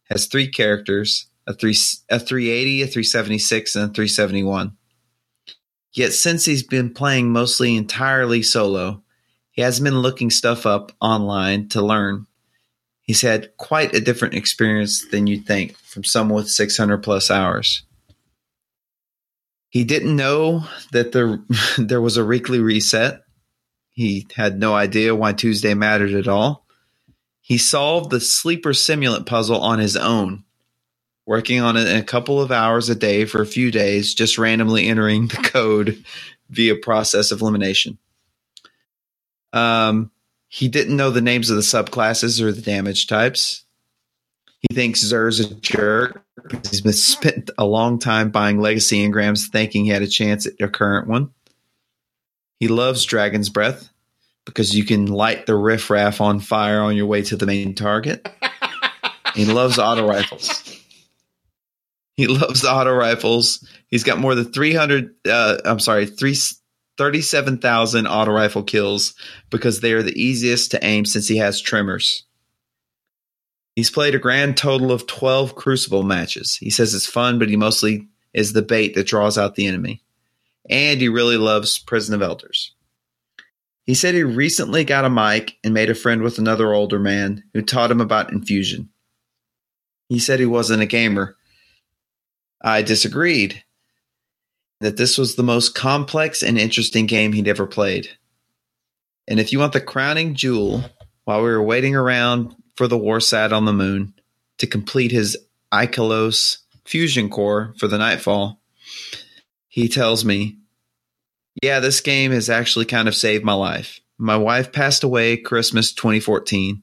has three characters, a, three, a 380, a 376, and a 371. Yet since he's been playing mostly entirely solo, he hasn't been looking stuff up online to learn. He's had quite a different experience than you'd think from someone with 600 plus hours. He didn't know that there, there was a weekly reset. He had no idea why Tuesday mattered at all. He solved the sleeper simulant puzzle on his own, working on it in a couple of hours a day for a few days, just randomly entering the code via process of elimination. Um, he didn't know the names of the subclasses or the damage types. He thinks Xur's a jerk because he's been spent a long time buying legacy engrams thinking he had a chance at a current one. He loves Dragon's Breath because you can light the riffraff on fire on your way to the main target. he loves auto rifles. He loves auto rifles. He's got more than 300, uh, I'm sorry, three, 37,000 auto rifle kills because they are the easiest to aim since he has tremors. He's played a grand total of 12 Crucible matches. He says it's fun, but he mostly is the bait that draws out the enemy. And he really loves Prison of Elders. He said he recently got a mic and made a friend with another older man who taught him about infusion. He said he wasn't a gamer. I disagreed that this was the most complex and interesting game he'd ever played. And if you want the crowning jewel, while we were waiting around for the Warsat on the moon to complete his Ikelos fusion core for the Nightfall, he tells me, Yeah, this game has actually kind of saved my life. My wife passed away Christmas 2014,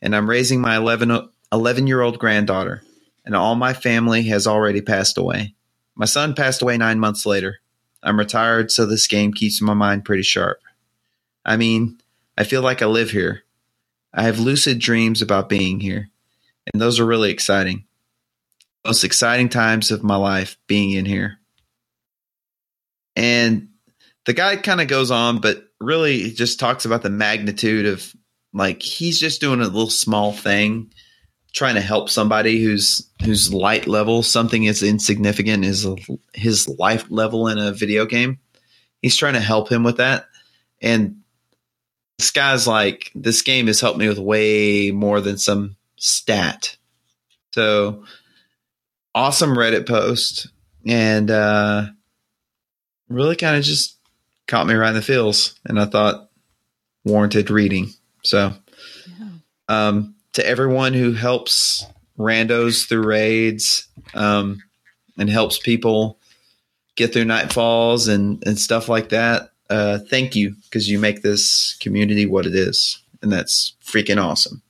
and I'm raising my 11, 11 year old granddaughter, and all my family has already passed away. My son passed away nine months later. I'm retired, so this game keeps my mind pretty sharp. I mean, I feel like I live here. I have lucid dreams about being here, and those are really exciting. Most exciting times of my life being in here. And the guy kind of goes on, but really just talks about the magnitude of like he's just doing a little small thing trying to help somebody who's whose light level something as insignificant as his life level in a video game. He's trying to help him with that. And this guy's like this game has helped me with way more than some stat. So awesome reddit post. And uh really kind of just caught me right in the feels and i thought warranted reading so yeah. um to everyone who helps randos through raids um, and helps people get through nightfalls and, and stuff like that. Uh, thank you because you make this community what it is. And that's freaking awesome.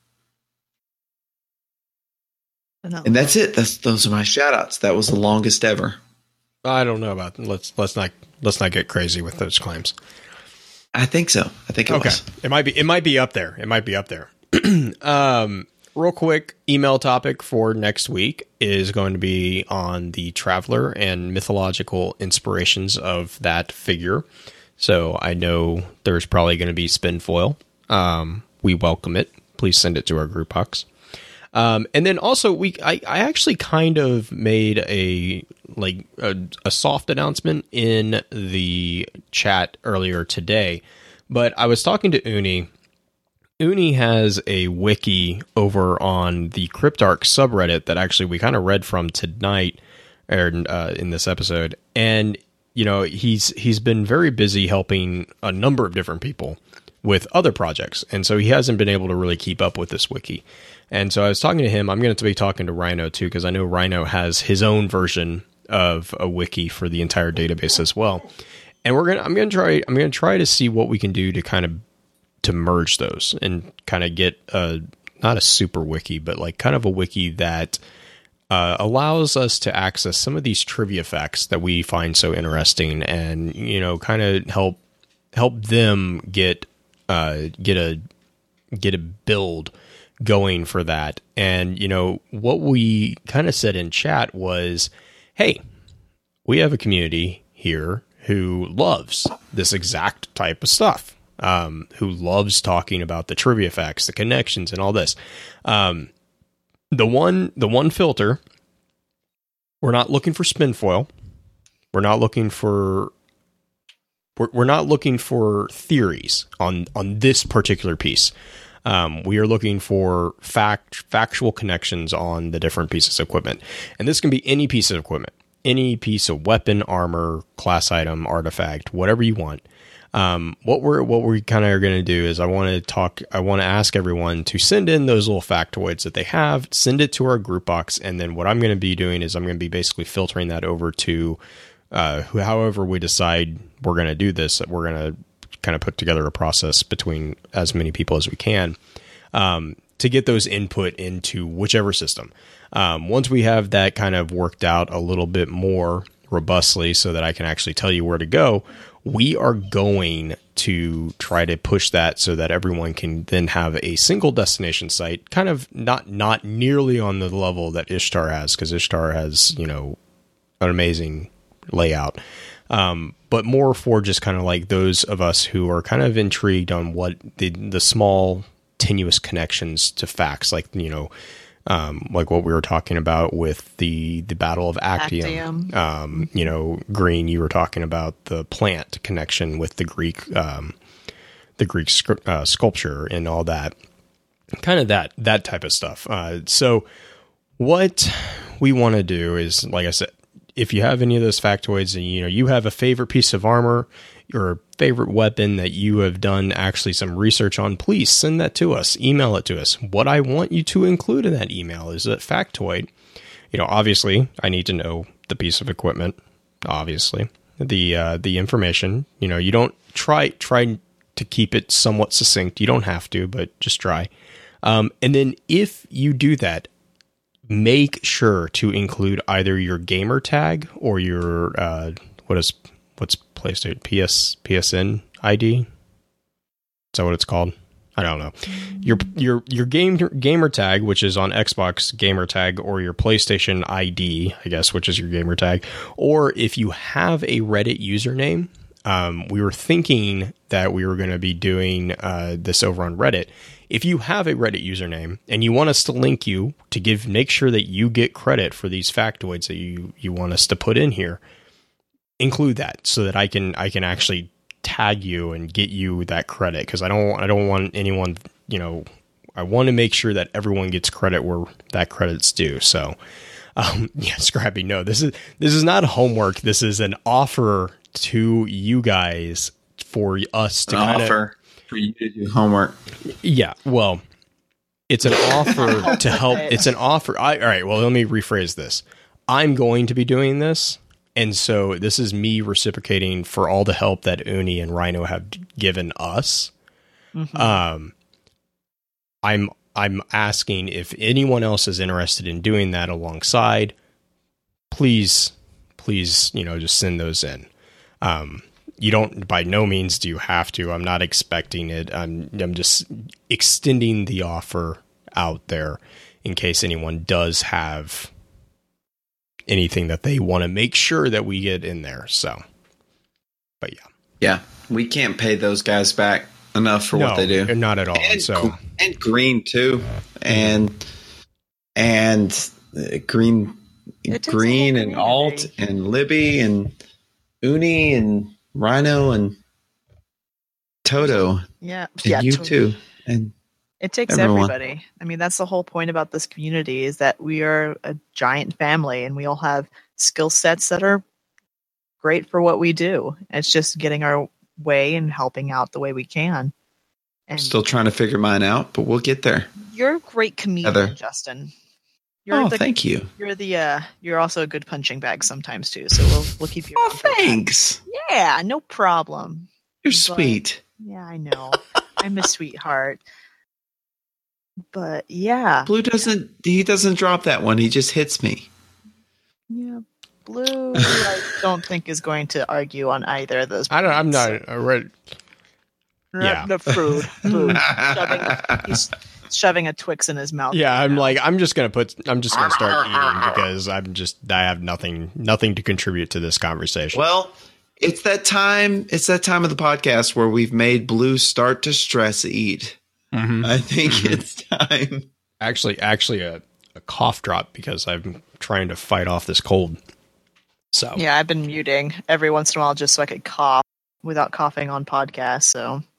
And that's it. That's those are my shout outs. That was the longest ever. I don't know about let's let's not let's not get crazy with those claims. I think so. I think it okay. Was. It might be it might be up there. It might be up there. um, real quick email topic for next week is going to be on the traveler and mythological inspirations of that figure. So I know there's probably going to be spin foil. Um, we welcome it. Please send it to our group box. Um, and then also we, I, I actually kind of made a like a, a soft announcement in the chat earlier today, but I was talking to Uni. Uni has a wiki over on the Cryptarch subreddit that actually we kind of read from tonight and uh, in this episode, and you know he's he's been very busy helping a number of different people with other projects, and so he hasn't been able to really keep up with this wiki. And so I was talking to him. I'm going to be talking to Rhino too because I know Rhino has his own version of a wiki for the entire database as well. And we're gonna I'm gonna try I'm gonna try to see what we can do to kind of to merge those and kind of get a not a super wiki, but like kind of a wiki that uh, allows us to access some of these trivia facts that we find so interesting, and you know, kind of help help them get uh, get a get a build going for that. And you know, what we kind of said in chat was, "Hey, we have a community here who loves this exact type of stuff." Um, who loves talking about the trivia facts, the connections, and all this. Um, the one the one filter we're not looking for spin foil we're not looking for we're, we're not looking for theories on on this particular piece um, we are looking for fact factual connections on the different pieces of equipment and this can be any piece of equipment any piece of weapon armor class item artifact whatever you want um, what we're what we kind of are going to do is I want to talk. I want to ask everyone to send in those little factoids that they have. Send it to our group box, and then what I'm going to be doing is I'm going to be basically filtering that over to uh, however we decide we're going to do this. We're going to kind of put together a process between as many people as we can um, to get those input into whichever system. Um, once we have that kind of worked out a little bit more robustly, so that I can actually tell you where to go we are going to try to push that so that everyone can then have a single destination site kind of not not nearly on the level that ishtar has because ishtar has you know an amazing layout um, but more for just kind of like those of us who are kind of intrigued on what the the small tenuous connections to facts like you know um, like what we were talking about with the the Battle of Actium. Actium. Um, you know, Green, you were talking about the plant connection with the Greek um, the Greek uh, sculpture and all that, kind of that that type of stuff. Uh, so, what we want to do is, like I said, if you have any of those factoids and you know you have a favorite piece of armor your favorite weapon that you have done actually some research on, please send that to us. Email it to us. What I want you to include in that email is a factoid. You know, obviously, I need to know the piece of equipment. Obviously, the uh, the information. You know, you don't try try to keep it somewhat succinct. You don't have to, but just try. Um, and then if you do that, make sure to include either your gamer tag or your uh, what is what's PlayStation PS PSN ID? Is that what it's called? I don't know. Your your your game gamer tag, which is on Xbox gamer tag, or your PlayStation ID, I guess, which is your gamer tag, or if you have a Reddit username. Um, we were thinking that we were going to be doing uh, this over on Reddit. If you have a Reddit username and you want us to link you to give, make sure that you get credit for these factoids that you you want us to put in here, include that so that I can I can actually tag you and get you that credit because I don't I don't want anyone you know I want to make sure that everyone gets credit where that credit's due. So um, yeah, Scrappy, no, this is this is not homework. This is an offer to you guys for us to An kinda, offer for you to do homework. Yeah, well, it's an offer to help. It's an offer. I, all right. Well, let me rephrase this. I'm going to be doing this, and so this is me reciprocating for all the help that Uni and Rhino have given us. Um, I'm I'm asking if anyone else is interested in doing that alongside. Please, please, you know, just send those in. Um, you don't by no means do you have to. I'm not expecting it. I'm I'm just extending the offer out there in case anyone does have anything that they want to make sure that we get in there. So, but yeah, Yeah, we can't pay those guys back enough for what they do. not at all. and, so and green too, and and uh, green, It takes a green and alt and Libby and Uni and Rhino and Toto Yeah. and yeah. you to- too and It takes Everyone. everybody. I mean, that's the whole point about this community is that we are a giant family and we all have skill sets that are great for what we do. It's just getting our way and helping out the way we can. And Still trying to figure mine out, but we'll get there. you're a great comedian, Heather. Justin. You're oh, the thank you. you're the uh you're also a good punching bag sometimes too. So we'll we'll keep you Oh, around for that. thanks. Yeah, no problem. You're But- sweet. Yeah, I know. I'm a sweetheart. But yeah. Blue doesn't. He doesn't drop that one. He just hits me. Yeah. Blue I don't think is going to argue on either of those. I don't. I'm not. Uh, right. yeah. The food. food. shoving, a Twix in his mouth. Yeah, right I'm now. like. I'm just gonna put. I'm just gonna start eating because I'm just. I have nothing. Nothing to contribute to this conversation. Well, it's that time. It's that time of the podcast where we've made Blue start to stress eat. Mhm. I think it's time. actually, actually, a, a cough drop because I'm trying to fight off this cold. So Yeah, I've been muting every once in a while just so I could cough without coughing on podcasts, so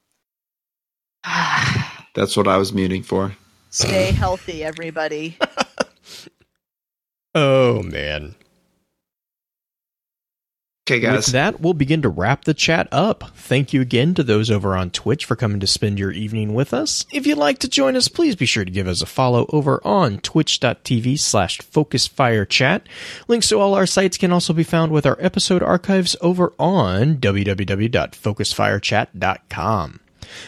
That's what I was muting for. stay healthy, everybody. Oh man. Okay, guys. With that, we'll begin to wrap the chat up. Thank you again to those over on Twitch for coming to spend your evening with us. If you'd like to join us, please be sure to give us a follow over on twitch.tv slash focusfirechat. Links to all our sites can also be found with our episode archives over on www.focusfirechat.com.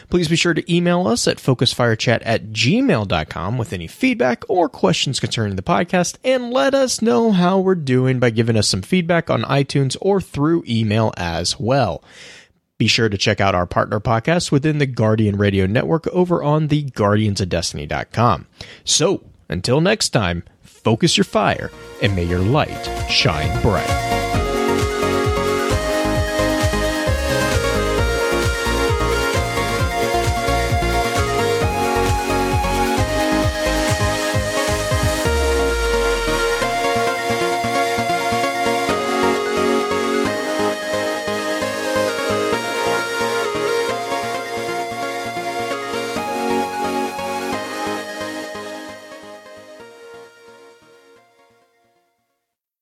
Please be sure to email us at focusfirechat at gmail.com with any feedback or questions concerning the podcast and let us know how we're doing by giving us some feedback on iTunes or through email as well. Be sure to check out our partner podcasts within the Guardian Radio Network over on the guardiansofdestiny.com. So, until next time, focus your fire and may your light shine bright.